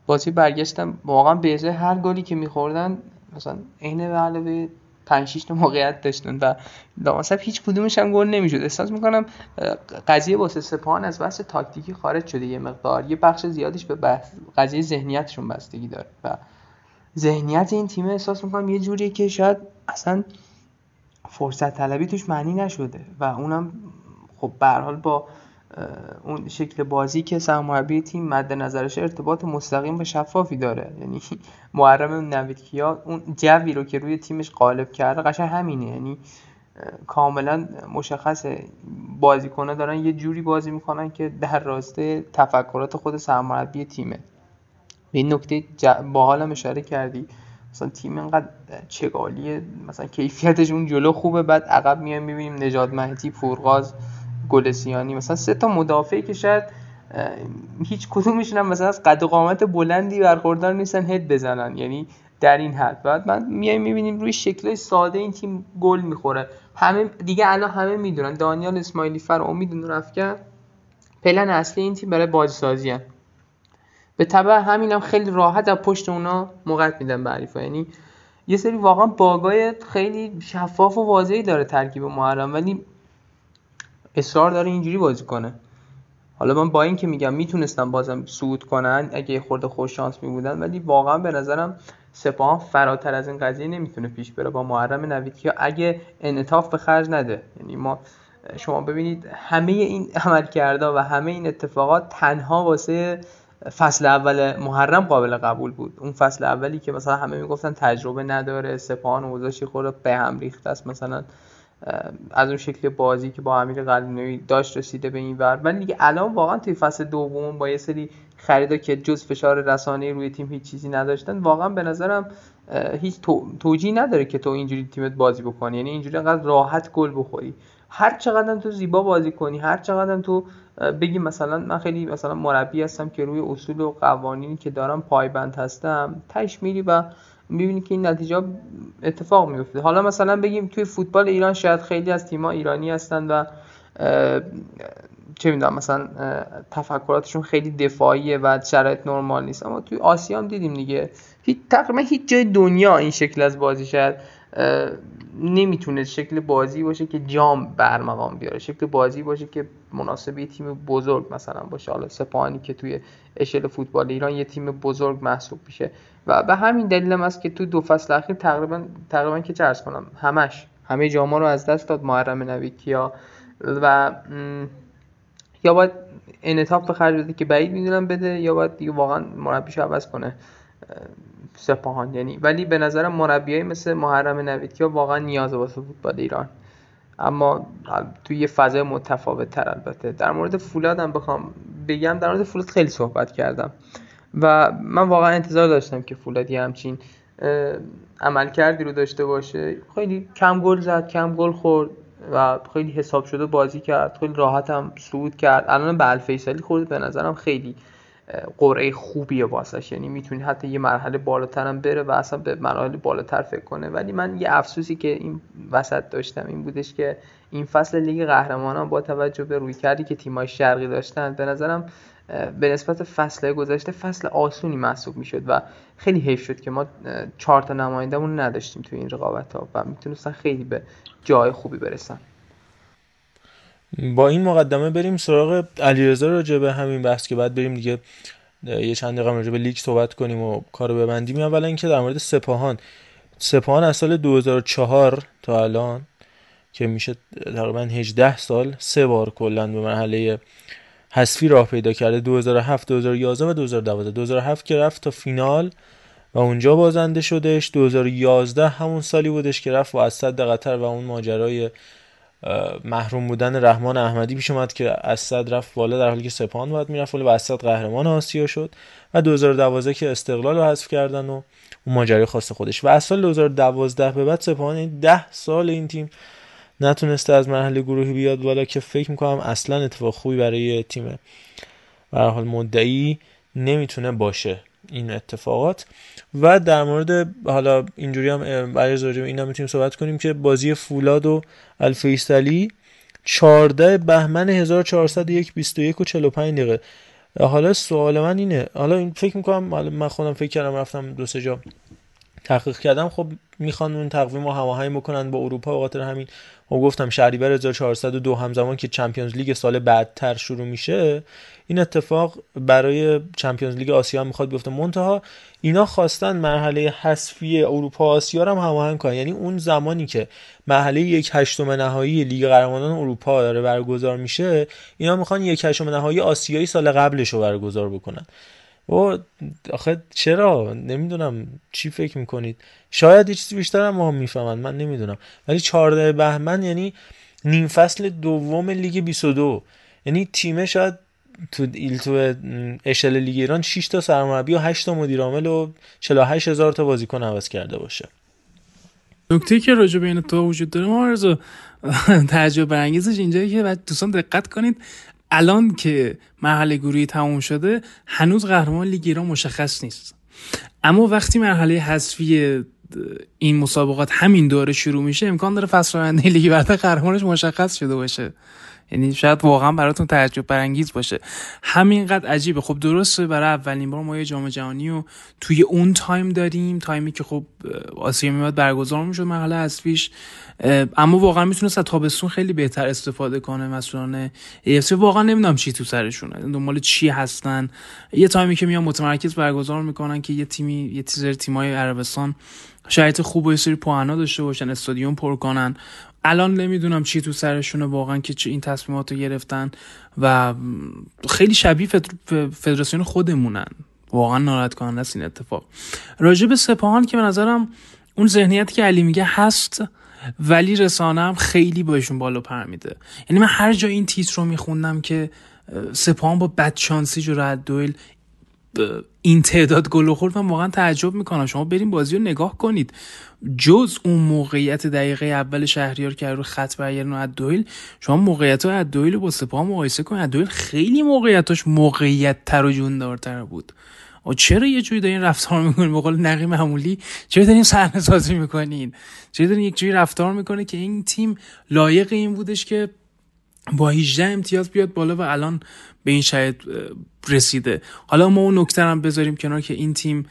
بازی برگشتم واقعا به ازای هر گلی که میخوردن مثلا عین به علاوه 5 6 موقعیت داشتن و لامصب هیچ کدومش هم گل نمی‌شد. احساس می‌کنم قضیه واسه سپاهان از بحث تاکتیکی خارج شده یه مقدار. یه بخش زیادیش به بحث قضیه ذهنیتشون بستگی داره و ذهنیت این تیم احساس می‌کنم یه جوریه که شاید اصلا فرصت طلبی توش معنی نشده و اونم خب به حال با اون شکل بازی که سرمربی تیم مد نظرش ارتباط مستقیم و شفافی داره. یعنی محرم نویدکیا اون جوی رو که روی تیمش غالب کرده قشنگ همینه. یعنی کاملا مشخصه بازیکن‌ها دارن یه جوری بازی می‌کنن که در راسته تفکرات خود سرمربی تیمه. به این نکته با حالم اشاره کردی. مثلا تیم اینقدر چگالیه مثلا کیفیتش اون جلو خوبه بعد عقب میایم می‌بینیم نجات مهدی پورغاز گلسیانی مثلا سه تا مدافعی که شاید هیچ کدومشون هم مثلا از قد و قامت بلندی برخوردار نیستن هد بزنن. یعنی در این حد. بعد من میایم می‌بینیم روی شکل ساده این تیم گل می‌خوره. همه دیگه الان همه می‌دونن. دانیال اسماعیلی فر امید نورافکن پلن اصلی این تیم برای بازیسازی هن. به طبع همینم هم خیلی راحت از پشت اونا موقت میدن به علیفا یعنی یه سری واقعا باگای خیلی شفاف و واضحی داره ترکیب محرم ولی اصرار داره اینجوری بازی کنه. حالا من با این که میگم می‌تونستم بازم صعود کنن اگه خورده خوش شانس میبودن ولی واقعا به نظرم سپاهان فراتر از این قضیه نمی‌تونه پیش بره با محرم نوید که اگه انعطاف به خرج نده. یعنی ما شما ببینید همه این عمل کرده و همه این اتفاقات تنها واسه فصل اول محرم قابل قبول بود. اون فصل اولی که مثلا همه می‌گفتن تجربه نداره سپاهان اوضاعش خورده به هم ریخته است. مثلا از اون شکل بازی که با امیر قلبی داشت رسیده به این ور. ولی دیگه الان واقعا توی فصل دوم با یه سری خریدا که جز فشار رسانه روی تیم هیچ چیزی نداشتن واقعا به نظرم هیچ توجیه نداره که تو اینجوری تیمت بازی بکنی. یعنی اینجوری انقدر راحت گل بخوری. هر چقدر تو زیبا بازی کنی هر چقدر تو بگی مثلا من خیلی مثلا مربی هستم که روی اصول و قوانینی که دارم پایبند هستم تش میری و می‌بینی که این نتیجه اتفاق میفته حالا مثلا بگیم توی فوتبال ایران شاید خیلی از تیم‌ها ایرانی هستن و چه می‌دونم مثلا تفکراتشون خیلی دفاعیه و شرایط نرمال نیست. اما توی آسیا هم دیدیم دیگه. هیچ تقریبا هیچ جای دنیا این شکل از بازی شاید نمی‌تونه شکل بازی باشه که جام برمقام بیاره. شکل بازی باشه که مناسب تیم بزرگ مثلا باشه. حالا سپاهانی که توی اشل فوتبال ایران یه تیم بزرگ محسوب میشه. و به همین دلیل هم است که تو دو فصل اخیر تقریبا تقریبا که چرس کنم همش. همه جاما رو از دست داد محرم نویکیا و یا باید انعطاف به خرج بده که بعید می‌دونم بده یا باید دیگه واقعا مربیش عوض کنه. سپاهان یعنی. ولی به نظرم مربیایی مثل محرم نویدکیا واقعا نیاز واسه فوتبال ایران. اما توی یه فضای متفاوت تر البته. در مورد فولاد هم بخوام بگم در مورد فولاد خیلی صحبت کردم. و من واقعا انتظار داشتم که فولاد یه همچین عمل کردی رو داشته باشه. خیلی کم گل زد کم گل خورد و خیلی حساب شده بازی کرد. خیلی راحت هم صعود کرد. الان به الفیصلی خورد. به نظرم خیلی قرعه خوبیه واسش. یعنی می‌تونی حتی یه مرحله بالاتر هم بره و اصلا به مراحل بالاتر فکر کنه. ولی من یه افسوسی که این وسط داشتم این بودش که این فصل لیگ قهرمانان با توجه به روی کردی که تیمای شرقی داشتن به نظرم به نسبت فصل گذشته فصل آسونی محسوب می‌شد و خیلی حیف شد که ما چهار تا نمایندهمون نداشتیم توی این رقابت ها و می‌تونستن خیلی به جای خوبی برسن. با این مقدمه بریم سراغ علیرضا راجع به همین بحث که بعد بریم دیگه یه چند دقیقه راجع به لیگ صحبت کنیم و کارو ببندیم. اولا اینکه در مورد سپاهان. سپاهان از سال 2004 تا الان که میشه تقریبا 18 سال سه بار کلا به مرحله حذفی راه پیدا کرده. 2007 2011 و 2012 2007 که رفت تا فینال و اونجا بازنده شدش. 2011 همون سالی بودش که رفت از صد قطر و اون ماجرای محروم بودن رحمان احمدی پیش اومد که اسد رفت بالا در حالی که سپاهان باید می‌رفت ولی اسد قهرمان آسیا شد و 2012 که استقلال رو حذف کردن و اون ماجرای خاص خودش. و از سال 2012 به بعد سپاهان این 10 سال این تیم نتونسته از مرحله گروهی بیاد بالا که فکر می‌کنم اصلا اتفاق خوبی برای تیم به حال مدعی نمی‌تونه باشه. این اتفاقات. و در مورد حالا اینجوری هم برای زوجه اینا می‌تونیم صحبت کنیم که بازی فولاد و الفیصلی 14 بهمن 1401 21 و 45 دقیقه. حالا سوال من اینه حالا این فکر می‌کنم من خودم فکر کردم رفتم دو سه جا تحقیق کردم. خب می‌خوان اون تقویم رو هماهنگ بکنن با اروپا به خاطر همین و گفتم شهریور 1402 همزمان که چمپیونز لیگ سال بعدتر شروع میشه. این اتفاق برای چمپیونز لیگ آسیا می‌خواد بیفته. منتها اینا خواستن مرحله حذفی اروپا آسیا رو هم هماهنگ کنن. یعنی اون زمانی که مرحله یک هشتم نهایی لیگ قهرمانان اروپا داره برگزار میشه اینا می‌خوان یک هشتم نهایی آسیایی سال قبلش رو برگزار بکنن. و آخه چرا؟ نمی‌دونم چی فکر می‌کنید. شاید یه چیزی بیشتر هم ما می‌فهمن من نمی‌دونم. ولی 14 بهمن یعنی نیم فصل دوم لیگ 22 یعنی تیمه شاید تو ایل تو اشل لیگ ایران 6 تا سرمربی و 8 تا مدیر عامل و 48 هزار تا بازیکن عوض کرده باشه. نکته که راجع به این تو وجود داره ما عرض تعجب برانگیزش اینجایی که بعد دوستان دقت کنید الان که مرحله گروهی تموم شده هنوز قهرمان لیگ ایران مشخص نیست. اما وقتی مرحله حذفی این مسابقات همین دوره شروع میشه امکان داره فصل آینده لیگ برتر قهرمانش مشخص شده باشه. یعنی شاید واقعا براتون تعجب برانگیز باشه. همینقدر عجیبه. خب درسته برای اولین بار ما یه جام جهانی رو توی اون تایم داریم. تایمی که خب آسیا میاد برگزار می‌شد مرحله اصلیش اما واقعا می‌تونست تابستون خیلی بهتر استفاده کنه مسئولان AFC واقعا نمی‌دونم چی تو سرشونه. دنبال چی هستن. یه تایمی که میان متمرکز برگزار می‌کنن که یه تیمی یه تیزر تیمای عربستان شرایط خوب و یه سری پوهنا داشته باشن استادیوم پر کنن. الان نمی‌دونم چی تو سرشونه واقعا که چه این تصمیمات رو گرفتن و خیلی شبیه فدراسیون خودمونن. واقعا ناراحت کننده است این اتفاق. راجع به سپاهان که به نظرم اون ذهنیتی که علی میگه هست ولی رسانه هم خیلی باشون بالا پر میده. یعنی من هر جا این تیتر رو میخوندم که سپاهان با بدشانسی جرأت دویل این تعداد گل خورد من واقعا تعجب می‌کنم. شما بریم بازی رو نگاه کنید. جز اون موقعیت دقیقه اول شهریار که رو خط برگردن و دویل شما موقعیت های دویل رو با سپاه مقایسه کنید. دویل خیلی موقعیتاش موقعیت تر و جوندارتر بود. و چرا یه جوری دارین رفتار می‌کنین؟ به قول نقی معمولی چرا دارین صحنه سازی می‌کنین؟ چرا دارین یک جوری رفتار می‌کنه که این تیم لایق این بودش که با 18 امتیاز بیاد بالا و الان به این شاید رسیده. حالا ما اون نکته هم بذاریم کنار که این تیم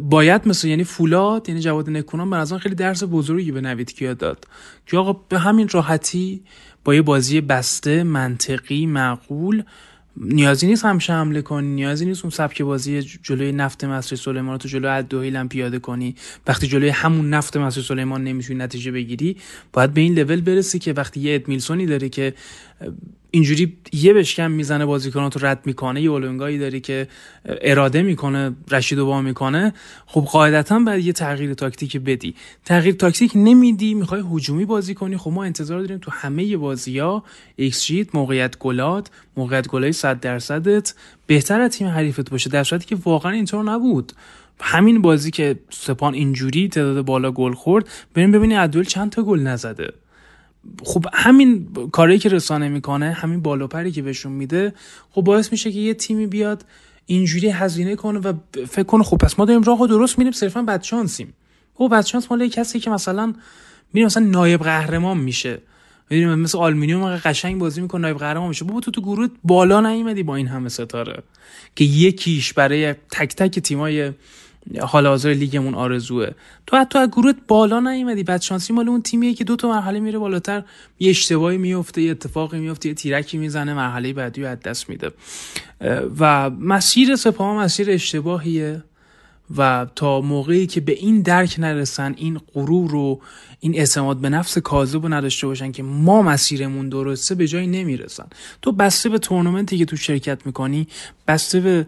باید مثل یعنی فولاد یعنی جواد نکونان به نظرم خیلی درس بزرگی به نوید کیا داد. که آقا به همین راحتی با یه بازی بسته منطقی معقول نیازی نیست همیشه حمله کنی نیازی نیست اون سبک بازی جلوی نفت مصر سلیمان تو جلوی الدویل هم پیاده کنی. وقتی جلوی همون نفت مصر سلیمان نمی‌تونی نتیجه بگیری باید به این لول برسی که وقتی یه ادمیلسونی داره که اینجوری یه بشکم می‌زنه بازیکنات رو رد می‌کنه. یه اولونگایی داری که اراده می‌کنه رشید با می‌کنه. خب قاعدتا باید یه تغییر تاکتیک بدی. تغییر تاکتیک نمیدی می‌خوای هجومی بازی کنی. خب ما انتظار داریم تو همه بازی ها ایکس موقعیت گلات موقعیت گلای 100 درصدت بهتر از تیم حریفت باشه. در صورتی که واقعا اینطور نبود. همین بازی که سپان اینجوری تعداد بالا گل خورد بریم ببینید عدول چند تا گل نزده. خب همین کاری که رسانه می‌کنه همین بال و پری که بهشون میده خب باعث میشه که یه تیمی بیاد اینجوری هزینه کنه و فکر کنه خب پس ما داریم راه درست میریم صرفا بدشانسیم خب بدشانس مال کسی که مثلا میره مثلا نایب قهرمان میشه. می‌دونیم مثل آلومینیوم قشنگ بازی می‌کنه نایب قهرمان میشه. بابا تو تو گروه بالا نیومدی با این همه ستاره که یکیش برای تک تک تیمای حال حاضر لیگمون آرزوه. تو حتی از گروه بالا نیومدی. بعد شانسی مال اون تیمیه که دو تا مرحله میره بالاتر. یه اشتباهی میفته یه اتفاقی میفته یه تیرکی می‌زنه مرحله بعدی رو دست میده. و مسیر سپاه مسیر اشتباهیه. و تا موقعی که به این درک نرسن این غرور رو این اعتماد به نفس کاذب رو نداشته باشن که ما مسیرمون درسته به جایی نمی‌رسن. تو بسته به تورنمنتی که تو شرکت می‌کنی بسته به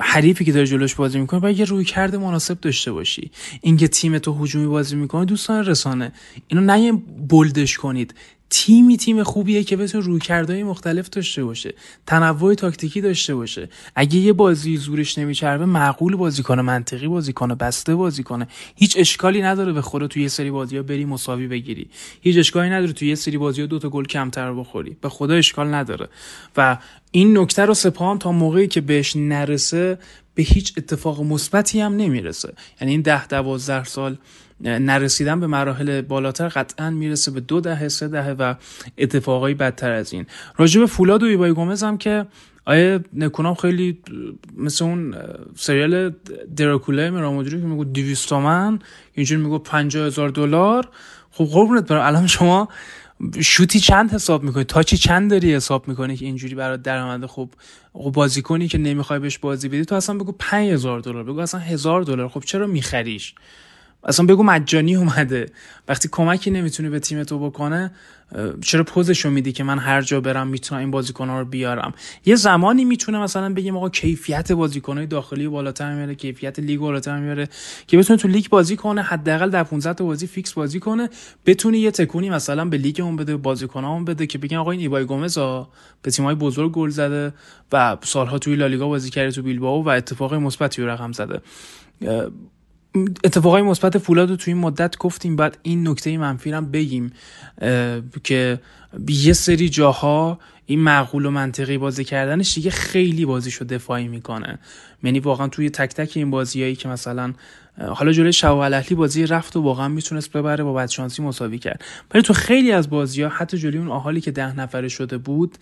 حریفی که داره جلوش بازی می‌کنه باید یه روی کرده مناسب داشته باشی. اینکه تیم تو هجومی بازی می‌کنه دوستان رسانه. اینو نه بلدش کنید. تیمی تیم خوبیه که بتونه روی کردهای مختلف داشته باشه تنوع تاکتیکی داشته باشه. اگه یه بازی زورش نمیچربه معقول بازی کنه منطقی بازی کنه بسته بازی کنه. هیچ اشکالی نداره به خود توی یه سری بازی ها بری مساوی بگیری. هیچ اشکالی نداره توی یه سری بازی ها دو تا گل کمتر بخوری. به خدا اشکال نداره. و این نکته رو سپاهم تا موقعی که بهش نرسه به هیچ اتفاق مثبتی هم نمی‌رسه. یعنی این ده دوازده سال نرسیدن به مراحل بالاتر قطعا می‌رسه به دو دهه سه دهه و اتفاقایی بدتر از این. راجع به فولاد و ایبای گومز هم که آیه نکونام خیلی مثل اون سریال دراکوله مرامودری که میگو 200 تومن اینجوری میگو 50 هزار دلار. خب قربونت برم الان شما شوتی چند حساب می‌کنی؟ تا چی چند داری حساب می‌کنی که اینجوری برات درآمد خب بازی کنی که نمی‌خوای بهش بازی بدی؟ تو اصلا بگو 5000 دلار بگو اصلا هزار دلار. خب چرا میخریش؟ اصلا بگو مجانی اومده. وقتی کمکی نمی‌تونه به تیم تو بکنه چرا پوزشو میدی که من هر جا برم می‌تونم این بازیکن‌ها رو بیارم؟ یه زمانی می‌تونه مثلا بگیم آقا کیفیت بازیکن‌های داخلی بالاتر میاره کیفیت لیگ بالاتر میاره که بتونه تو لیگ بازی کنه حداقل در 15 تا بازی فیکس بازی کنه بتونه یه تکونی مثلا به لیگ اون بده بازیکن‌ها بده که بگن آقا این ایبای گومز به تیم‌های بزرگ گل زده و سالها توی لالیگا بازی کرده تو بیلبائو و اتفاق مثبتی رقم زده. اتفاقای مثبت فولاد رو توی این مدت گفتیم بعد این نکته منفی هم بگیم که یه سری جاها این معقول و منطقی بازی کردنش دیگه خیلی بازیشو دفاعی می‌کنه. یعنی واقعا توی تک تک این بازیایی که مثلا حالا جلوی الاهلی بازی رفت و واقعا می‌تونست ببره با بدشانسی مساوی کرد. ولی تو خیلی از بازی ها حتی جلوی اون آهالی که ده نفره شده بود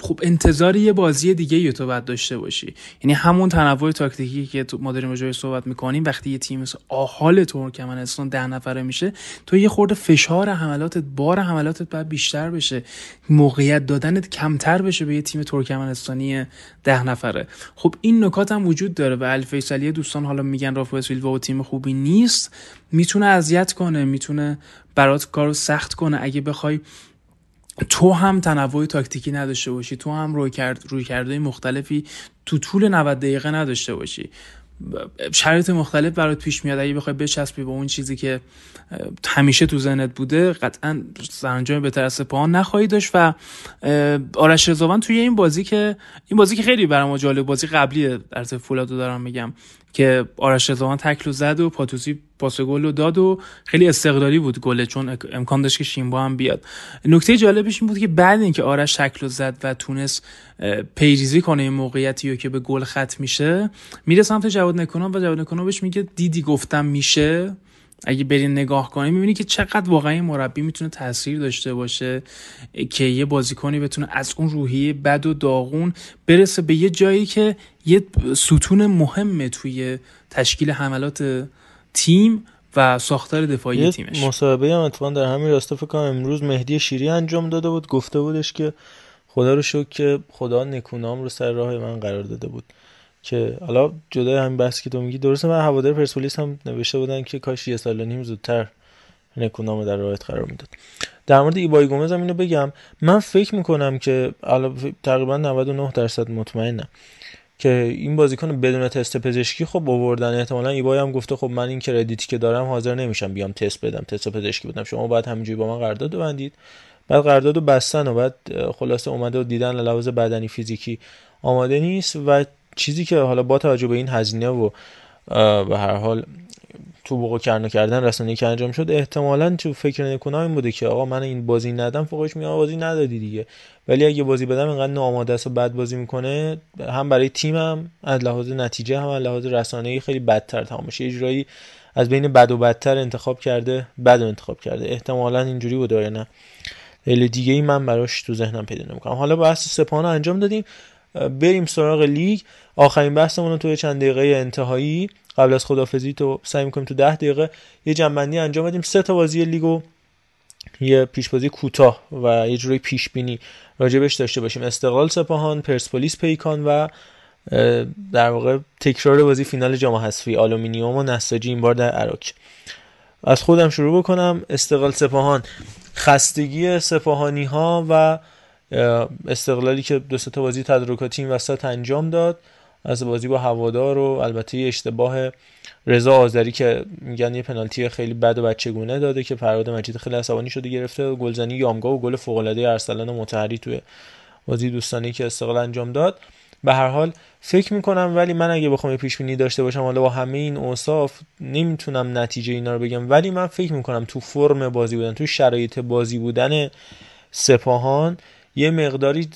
خب انتظار یه بازی دیگه تو باید داشته باشی. یعنی همون تنوع تاکتیکی که ما داریم راجعش صحبت می‌کنیم وقتی یه تیم مثل آهال ترکمنستان ده نفره میشه تو یه خورده فشار حملاتت بار حملاتت باید بیشتر بشه. موقعیت دادنت کمتر بشه به یه تیم ترکمنستانی ده نفره. خب این نکات هم وجود داره و الفیصلی دوستان حالا میگن رافائل سیلوا و تیم خوبی نیست. می‌تونه اذیت کنه می‌تونه برات کارو سخت کنه. اگه بخوای تو هم تنوع تاکتیکی نداشته باشی تو هم روی کرد روی کرده مختلفی تو طول 90 دقیقه نداشته باشی. شرایط مختلف برات پیش میاد اگه بخوای بچسبی به اون چیزی که همیشه تو ذهنت بوده قطعا سرانجام بهتر از سپاهان نخواهی داشت و آرش رضاوند توی این بازی که این بازی که خیلی برام جالب بازی قبلی در فولادو دارم میگم. که آرش رضاوند تکلو زد و پاتوسی پاس گل رو داد و خیلی استقلالی بود گله چون امکان داشت که شیمبا هم بیاد. نکته جالبش این بود که بعد اینکه آرش تکلو زد و تونست پیریزی کنه این موقعیتی رو که به گل ختم میشه میره سمت جواد نکنان و جواد نکنان بهش میگه دیدی گفتم میشه؟ اگه برین نگاه کنی می‌بینی که چقدر واقعا این مربی می‌تونه تاثیر داشته باشه که یه بازیکنی بتونه از اون روحیه بد و داغون برسه به یه جایی که یه ستون مهمه توی تشکیل حملات تیم و ساختار دفاعی تیمش. مصاحبه هم اتفاقا در همین راستا فکر کنم امروز مهدی شیری انجام داده بود. گفته بودش که خدا رو شکر که خدا نکونام رو سر راه من قرار داده بود. که حالا جدای همین بحثی که تو میگی درسته من هوادار پرسپولیس هم نوشته بودن که کاش یه سال نیم زودتر نکونام در راهت قرار می‌داد. در مورد ایبای گومز هم اینو بگم. من فکر می‌کنم که تقریبا 99 درصد مطمئنم که این بازیکن بدون تست پزشکی خب آوردن. احتمالا ایبای هم گفته خب من این کردیتی که دارم حاضر نمیشم بیام تست بدم تست پزشکی بدم. شما باید همینجوری با من قرارداد ببندید بعد قرارداد بستن و بعد خلاصه اومده و دیدن لحاظ بدنی فیزیکی آماده نیست و چیزی که حالا با توجه به این هزینه و به هر حال تو بوق کرنا کردن رسانه‌ای که انجام شد احتمالا تو فکر نکنم این بوده که آقا من این بازی ندم فوقش میاد بازی ندادی دیگه. ولی اگه بازی بدم اینقدر ناآماده است و بد بازی می‌کنه هم برای تیمم از لحاظ نتیجه هم از لحاظ رسانه‌ای خیلی بدتر تمام میشه. اجرایی از بین بد و بدتر انتخاب کرده بد انتخاب کرده. احتمالا اینجوری بوده یا نه. دلیل دیگه ای من براش تو ذهنم پیدا نمی‌کنم. حالا بحث سپاهان انجام دادیم. بریم سراغ لیگ. آخرین بحثمون رو تو چند دقیقه انتهایی قبل از خدافظی تو سعی می‌کنیم تو ده دقیقه یه جمع‌بندی انجام بدیم. سه تا بازی لیگو یه پیش بازی کوتاه و یه جوری پیش بینی راجبش داشته باشیم. استقلال سپاهان پرسپولیس پیکان و در واقع تکرار بازی فینال جام حذفی آلومینیوم و نساجی این بار در اراک. از خودم شروع بکنم. استقلال سپاهان. خستگی سپاهانی ها و استقلالی که دو تا بازی تدارکاتی این وسط انجام داد. از بازی با هوادار و البته اشتباه رضا آذری که میگن یه پنالتی خیلی بد و بچگونه داده که فراد مجید خیلی عصبانی شده گرفته. گلزنی یامگا و گل فوق العاده ارسلان مطهری توی بازی دوستانه که استقلال انجام داد. به هر حال فکر می‌کنم ولی من اگه بخوام پیش بینی داشته باشم حالا با همه این اوصاف نمی‌تونم نتیجه اینا رو بگم. ولی من فکر می‌کنم تو فرم بازی بودن تو شرایط بازی بودن سپاهان یه مقداری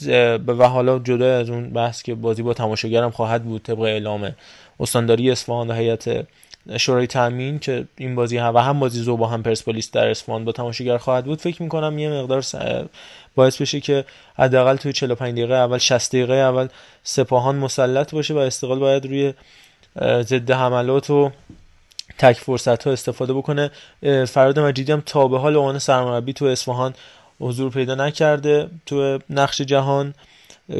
و حالا جدا از اون بحث که بازی با تماشاگرم خواهد بود طبق اعلام استانداری اصفهان و هیئت شورای تامین که این بازی هم و هم بازی زو با هم پرسپولیس در اصفهان با تماشاگر خواهد بود فکر می‌کنم یه مقدار باعث بشه که حداقل توی 45 دقیقه اول 60 دقیقه اول سپاهان مسلط باشه و استقلال باید روی ضد حملات و تک فرصت ها استفاده بکنه. فراد مجیدی هم تا به حال عنوان سرمربی تو اصفهان حضور پیدا نکرده تو نقش جهان.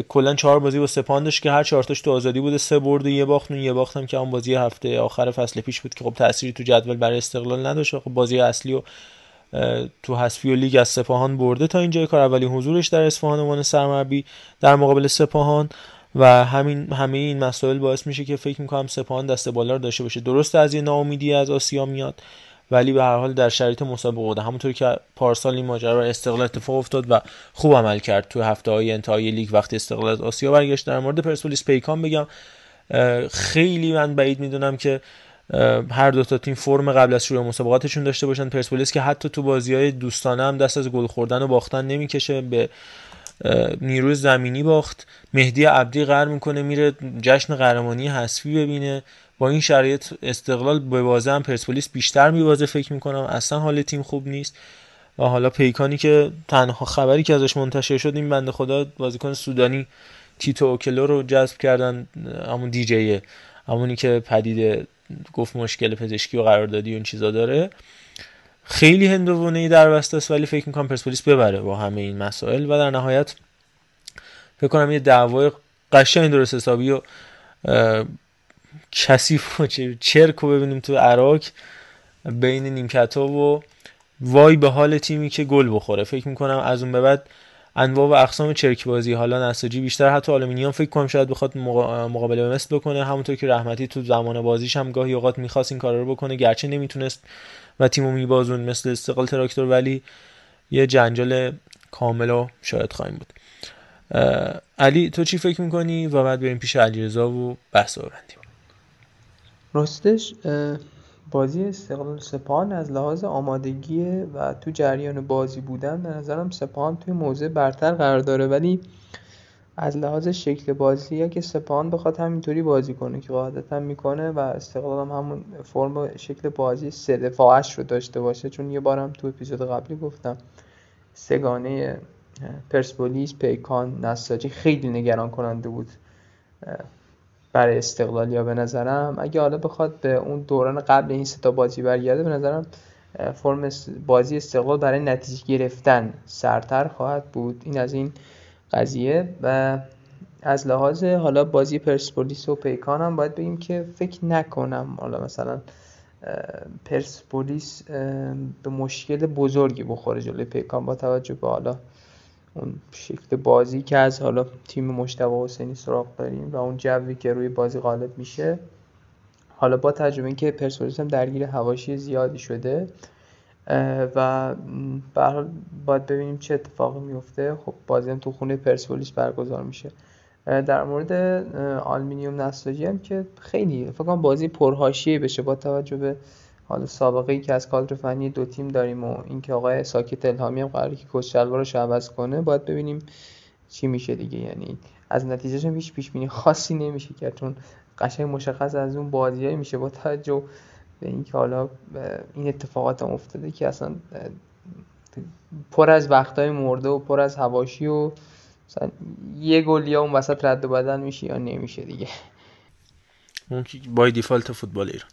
کلا چهار بازی با سپاهان داشت که هر چهار تاش تو آزادی بوده. سه برد و یه باخت و یه باخت هم که اون بازی هفته آخر فصل پیش بود که خب تأثیری تو جدول برای استقلال نداشت. خب بازی اصلی و تو حذفی و لیگ از سپاهان برده تا اینجا کار. اولین حضورش در اصفهان عنوان سرمربی در مقابل سپاهان. و همین همه این مسائل باعث میشه که فکر می‌کنم سپاهان دست بالا رو داشته باشه. درسته از یه ناامیدی از آسیا میاد. ولی به هر حال در شرایط مسابقه بوده همونطوری که پارسال این ماجرا استقلال اتفاق افتاد و خوب عمل کرد تو هفته های انتهای لیگ وقتی استقلال آسیا برگشت. در مورد پرسپولیس پیکان بگم خیلی من بعید می‌دونم که هر دو تا تیم فرم قبل از شروع مسابقاتشون داشته باشن. پرسپولیس که حتی تو بازی های دوستانه هم دست از گل خوردن و باختن نمی‌کشه به نیروی زمینی باخت. مهدی عبدی قرار می‌کنه میره جشن قهرمانی حذفی ببینه. با این شرایط استقلال به بازه هم پرسپولیس بیشتر میبازه فکر می‌کنم. اصلا حال تیم خوب نیست. و حالا پیکانی که تنها خبری که ازش منتشر شد این بنده خدا بازیکن سودانی تیتو اوکلو رو جذب کردن همون دیجیه همونی که پدیده گفت مشکل پزشکی و قراردادی و این چیزا داره. خیلی هندوونه ای در بسته است ولی فکر می‌کنم پرسپولیس ببره با همه این مسائل. و در نهایت فکر کنم یه دعوای قشنگ درست حسابی و کثیف و چرک رو ببینیم تو اراک بین نیمکت ها و وای به حال تیمی که گل بخوره. فکر می‌کنم از اون به بعد انواع و اقسام چرک بازی حالا نساجی بیشتر حتی آلومینیوم فکر کنم شاید بخواد مقابله به مثل بکنه. همونطور که رحمتی تو زمان بازیش هم گاهی اوقات می‌خواست این کار رو بکنه گرچه نمی‌تونست و تیمو میبازوند مثل استقلال تراکتور. ولی یه جنجال کامل و شاید خواهیم بود. علی تو چی فکر می‌کنی؟ و بعد بریم پیش علیرضا و بحث ببندیم. راستش بازی استقلال سپاهان از لحاظ آمادگی و تو جریان بازی بودن به نظرم سپاهان توی موضع برتر قرار داره. ولی از لحاظ شکل بازی اگه سپاهان بخواد همینطوری بازی کنه که قاعدتا می‌کنه و استقلال هم همون فرم شکل بازی سه دفاعش رو داشته باشه چون یه بارم تو اپیزود قبلی گفتم سگانه پرسپولیس پیکان نساجی خیلی نگران کننده بود برای استقلال یا به نظرم اگه حالا بخواد به اون دوران قبل این ستا بازی برگرده به نظرم فرم بازی استقلال برای نتیجه گرفتن سرتر خواهد بود. این از این قضیه. و از لحاظ حالا بازی پرسپولیس و پیکان هم باید بگیم که فکر نکنم حالا مثلا پرسپولیس به مشکل بزرگی بخوره جلوی پیکان با توجه به حالا اون شکل بازی که از حالا تیم مشتبه حسینی سراغ داریم و اون جوی که روی بازی غالب میشه. حالا با تجربه اینکه پرسپولیس هم درگیر هواشی زیادی شده و به باید ببینیم چه اتفاقی میفته. خب بازی هم تو خونه پرسپولیس برگزار میشه. در مورد آلمینیوم نساجی هم که خیلی فکر کنم بازی پرهاشیه بشه با توجه به حالا سابقه ای که از کادر فنی دو تیم داریم و اینکه آقای ساکت الهامی هم قراره که کوچ رو عوض کنه باید ببینیم چی میشه دیگه. یعنی از نتیجهش هیچ پیش بینی خاصی نمیشه که چون قشنگ مشخص از اون بازیایی میشه با توجه به اینکه حالا این اتفاقات هم افتاده که اصلا پر از وقتای مرده و پر از هواشی و مثلا یه گل یا اون وسط رد بدن میشه یا نمیشه دیگه. اون بای دیفالت فوتبال ایران.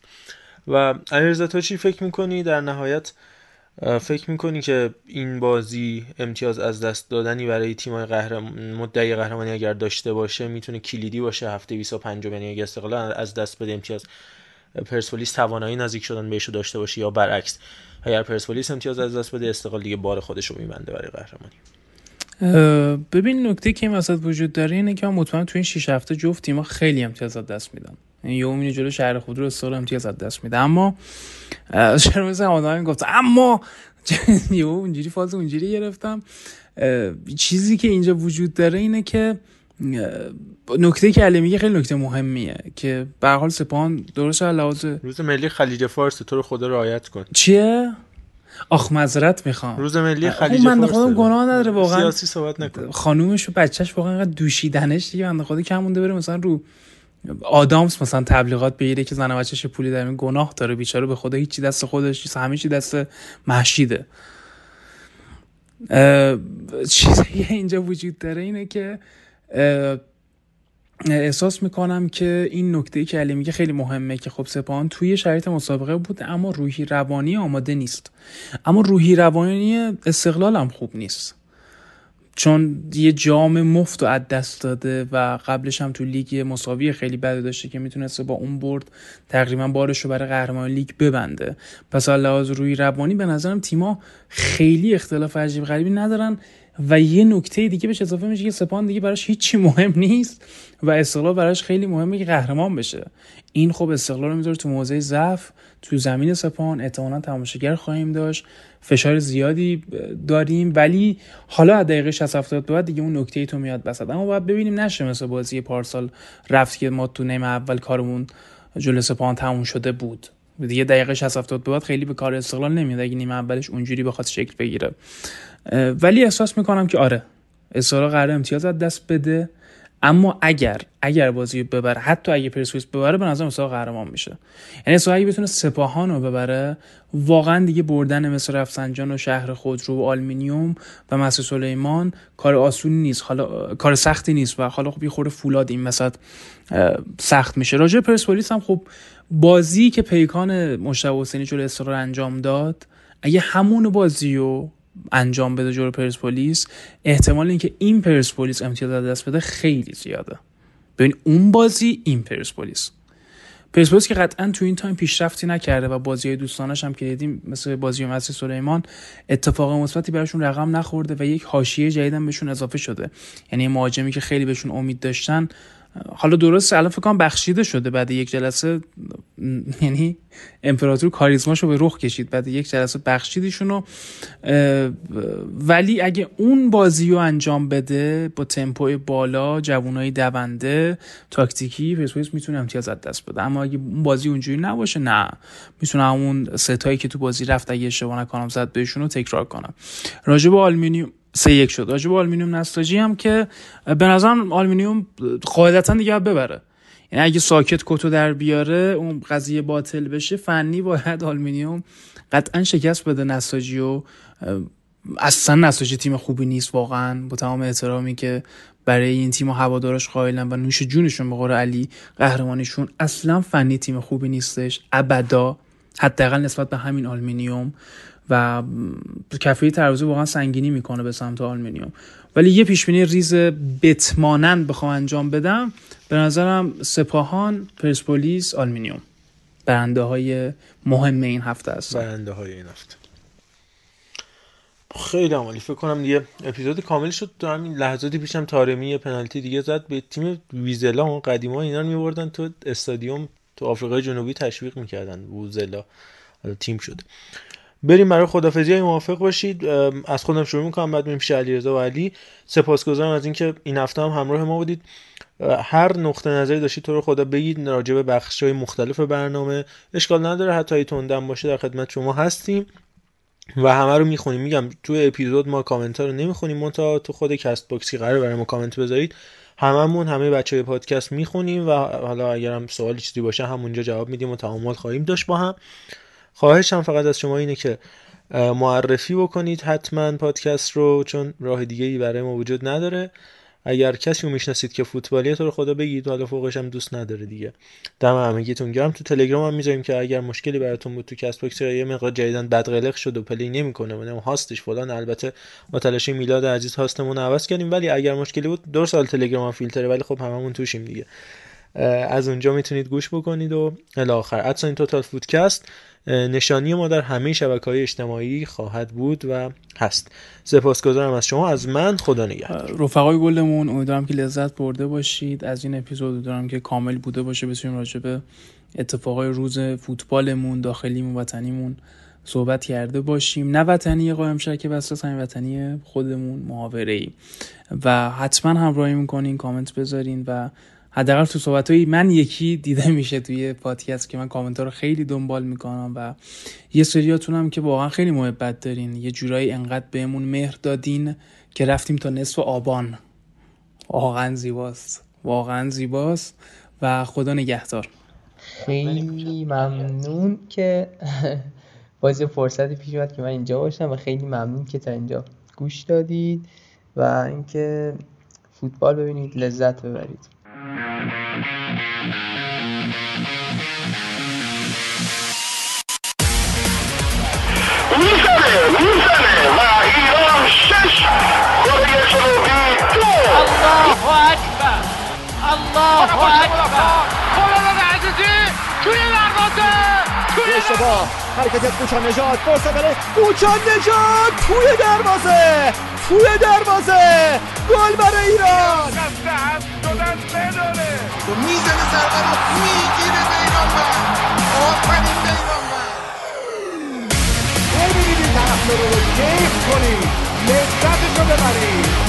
و امیرزا تو چی فکر می‌کنی؟ در نهایت فکر می‌کنی که این بازی امتیاز از دست دادنی برای تیمای قهرمان مدعی قهرمانی اگر داشته باشه می‌تونه کلیدی باشه؟ هفته 25 یعنی اگه استقلال از دست بده امتیاز. پرسپولیس توانایی نزدیک شدن بهش داشته باشه یا برعکس؟ اگر پرسپولیس امتیاز از دست بده استقلال دیگه بار خودش رو میبنده برای قهرمانی. ببین نکته که این وسط وجود داره اینه که من مطمئن تو این 6 هفته جفت تیم‌ها خیلی امتیاز از دست میدن. یعنی یومینی جلو شهر خود رو استقلال امتیاز از دست میده. اما چرا مثل آدم گفت اما یو اونجوری فاز اونجوری گرفتم. چیزی که اینجا وجود داره اینه که نکته که علی میگه خیلی نکته مهمیه که به حال سپاهان درست لحاظ روز ملی خلیج فارس تو رو خدا رعایت کن. چیه؟ آخ معذرت می‌خوام. روز ملی خلیج فارس من خودم گناه نداره واقعا. سیاسی صحبت نکن. خانومش و بچهش واقعا دوشیدنش دیگه بنده خدا کم مونده بره مثلا رو آدامس مثلا تبلیغات بگیره که زن و بچه‌ش پولی در گناه داره بیچاره به خدا هیچی دست خودش همه چی دست محشیده. چیزی اینجا وجود داره اینه که احساس می‌کنم که این نکته که علی میگه خیلی مهمه که خب سپاهان توی شرایط مسابقه بود اما روحی روانی آماده نیست. اما روحی روانی استقلال هم خوب نیست. چون یه جام مفت و از دست داده و قبلش هم تو لیگ مساوی خیلی بد داشته که می‌تونسته با اون برد تقریبا بارش رو برای قهرمان لیگ ببنده. پس لحاظ روی روانی به نظرم تیما خیلی اختلاف عجیب غریبی ندارن و یه نکته دیگه بهش اضافه میشه که سپان دیگه براش هیچی مهم نیست و استقلال براش خیلی مهمه که قهرمان بشه. این خب استقلال رو می‌ذاره تو موضع ضعف تو زمین سپان احتمالا تماشاگر خواهیم داشت. فشار زیادی داریم ولی حالا از دقیقه 60 70 بعد دیگه اون نکته ای تو میاد بسد اما باید ببینیم نشه مثل بازی پارسال رفت که ما تو نیم اول کارمون جلو سپاهان تموم شده بود. دیگه دقیقه 60 70 بعد خیلی به کار استقلال نمیاد. اگه نیمه اولش اونجوری بخواد شکل بگیره. ولی احساس می‌کنم که آره استقلال قرار امتیاز از دست بده. اما اگر اگر بازی ببره حتی اگه پرسپولیس ببره به نظر مسابقه قهرمان میشه. یعنی اصلا اگه بتونه سپاهان رو ببره واقعا دیگه بردن مثل رفسنجان و شهر خودرو و آلمینیوم و مسجد سلیمان کار آسونی نیست. حالا کار سختی نیست و حالا خب یه خورده فولاد این مثلا سخت میشه. راجع پرسپولیس هم خب بازی که پیکان مشتاق حسینی جلوی انجام داد اگه همون بازی رو انجام بده جلو پرسپولیس احتمال اینکه این پرسپولیس امتیاز دست بده خیلی زیاده. ببین اون بازی این پرسپولیس. پرسپولیس که قطعا تو این تایم پیشرفتی نکرده و بازی های دوستانش هم که دیدیم مثل بازی مسجد سلیمان اتفاق مثبتی براشون رقم نخورده و یک حاشیه جدیدم بهشون اضافه شده. یعنی مهاجمی که خیلی بهشون امید داشتن حالا درست الان فکر کنم بخشیده شده بعد یک جلسه یعنی امپراتور کاریزماشو به رخ کشید بعد یک جلسه بخشیدشونو ولی اگه اون بازی رو انجام بده با تمپو بالا جوانای دونده تاکتیکی پرسپولیس می‌تونه امتیاز از دست بده. اما اگه اون بازی اونجوری نباشه نه. می‌تونه همون ستایی که تو بازی رفت اگه اشتباه نکنم زد بهشون رو تکرار کنم راجب آلومینیوم سه یک شد. راجب آلومینیوم نساجی هم که به نظرم آلومینیوم قاعدتا دیگه ببره. یعنی اگه ساکت کتو در بیاره اون قضیه باطل بشه فنی باید آلومینیوم قطعا شکست بده نساجی و اصلا نساجی تیم خوبی نیست واقعا. با تمام احترامی که برای این تیم و هوادارش قائلم و نوش جونشون به علی قهرمانیشون اصلا فنی تیم خوبی نیستش. ابدا حداقل نسبت به همین آلومینیوم. و کفه ترازو واقعا سنگینی می‌کنه به سمت آلمینیوم. ولی یه پیشبینی ریز بتمانند بخوام انجام بدم به نظرم سپاهان پرسپولیس آلمینیوم. برنده های مهم این هفته هست برنده های این هفته. خیلی عمالی فکر کنم دیگه اپیزود کامل شد. تو همین لحظاتی پیشم تارمی پنالتی دیگه زد. به تیم ویزلا اون قدیما اینا رو میبردن. تو استادیوم تو آفریقای جنوبی تشویق می‌کردن ویزلا. تیم شد. بریم برای خدافظی های موافق باشید. از خودم شروع می‌کنم بعد میشه علیرضا و علی. سپاسگزارم از اینکه این هفته هم همراه ما بودید. هر نقطه نظری داشتید تو رو خدا بگید. راجع به بخش های مختلف برنامه. اشکال نداره حتی تندم باشه در خدمت شما هستیم. و همه رو می‌خونیم. میگم توی اپیزود ما کامنت ها رو نمی‌خونیم. منتها تو خود Castbox ی قرار برای ما کامنت بذارید. هممون همه بچه های پادکست می‌خونیم و حالا اگر هم سوالی چیزی باشه همونجا جواب میدیم و تعامل خواهیم داشت با هم. خواهش هم فقط از شما اینه که معرفی بکنید حتما پادکست رو چون راه دیگه ای برای ما وجود نداره. اگر کسی رو می‌شناسید که فوتبالیه تو رو خدا بگید حالا فوقش هم دوست نداره دیگه. دم همگیتون گرم. تو تلگرام هم می‌ذاریم که اگر مشکلی براتون بود تو CastBox یه مقدار جدیدن بدقلق شد و play نمی‌کنه. و host ش فلان. البته با تلاشی میلاد عزیز هاستمون عوض کردیم. ولی اگر مشکلی بود دو سال تلگرام هم فیلتره ولی خب هممون توشیم دیگه. از اونجا می‌تونید گوش بکنید و الی آخر. این توتال فودکست. نشانی ما در همه شبکه های اجتماعی خواهد بود و هست. سپاسگزارم از شما از من خدا نگهدار. رفقای گلمون امیدوارم که لذت برده باشید. از این اپیزود دارم که کامل بوده باشه. بتونیم راجع به اتفاقای روز فوتبالمون داخلیمون وطنیمون صحبت کرده باشیم. نه وطنی قایم که بس همین وطنی خودمون محاوره ای و حتما همراهی می‌کنین کامنت بذارین و حداقل تو صحبت من یکی دیده میشه توی پادکست که من کامنت رو خیلی دنبال می‌کنم و یه سریاتون هم که واقعا خیلی محبت دارین. یه جورایی انقدر بهمون مهر دادین که رفتیم تا نصف آبان. واقعا زیباست. واقعا زیباست و خدا نگهدار. خیلی ممنون که باز فرصتی پیش اومد که من اینجا باشم و خیلی ممنون که تا اینجا گوش دادید و اینکه فوتبال ببینید لذت ببرید. می‌زنه می‌زنه و ایران شش کره جنوبی حرکت کوچا نجات فرصت برای کوچا نجات توی دروازه توی دروازه. گل برای ایران. می‌زنه ضربه رو می‌گیره بیرانوند آفرین بیرانوند ببینید این طرفدارا رو کیف کنید لذتشو ببرید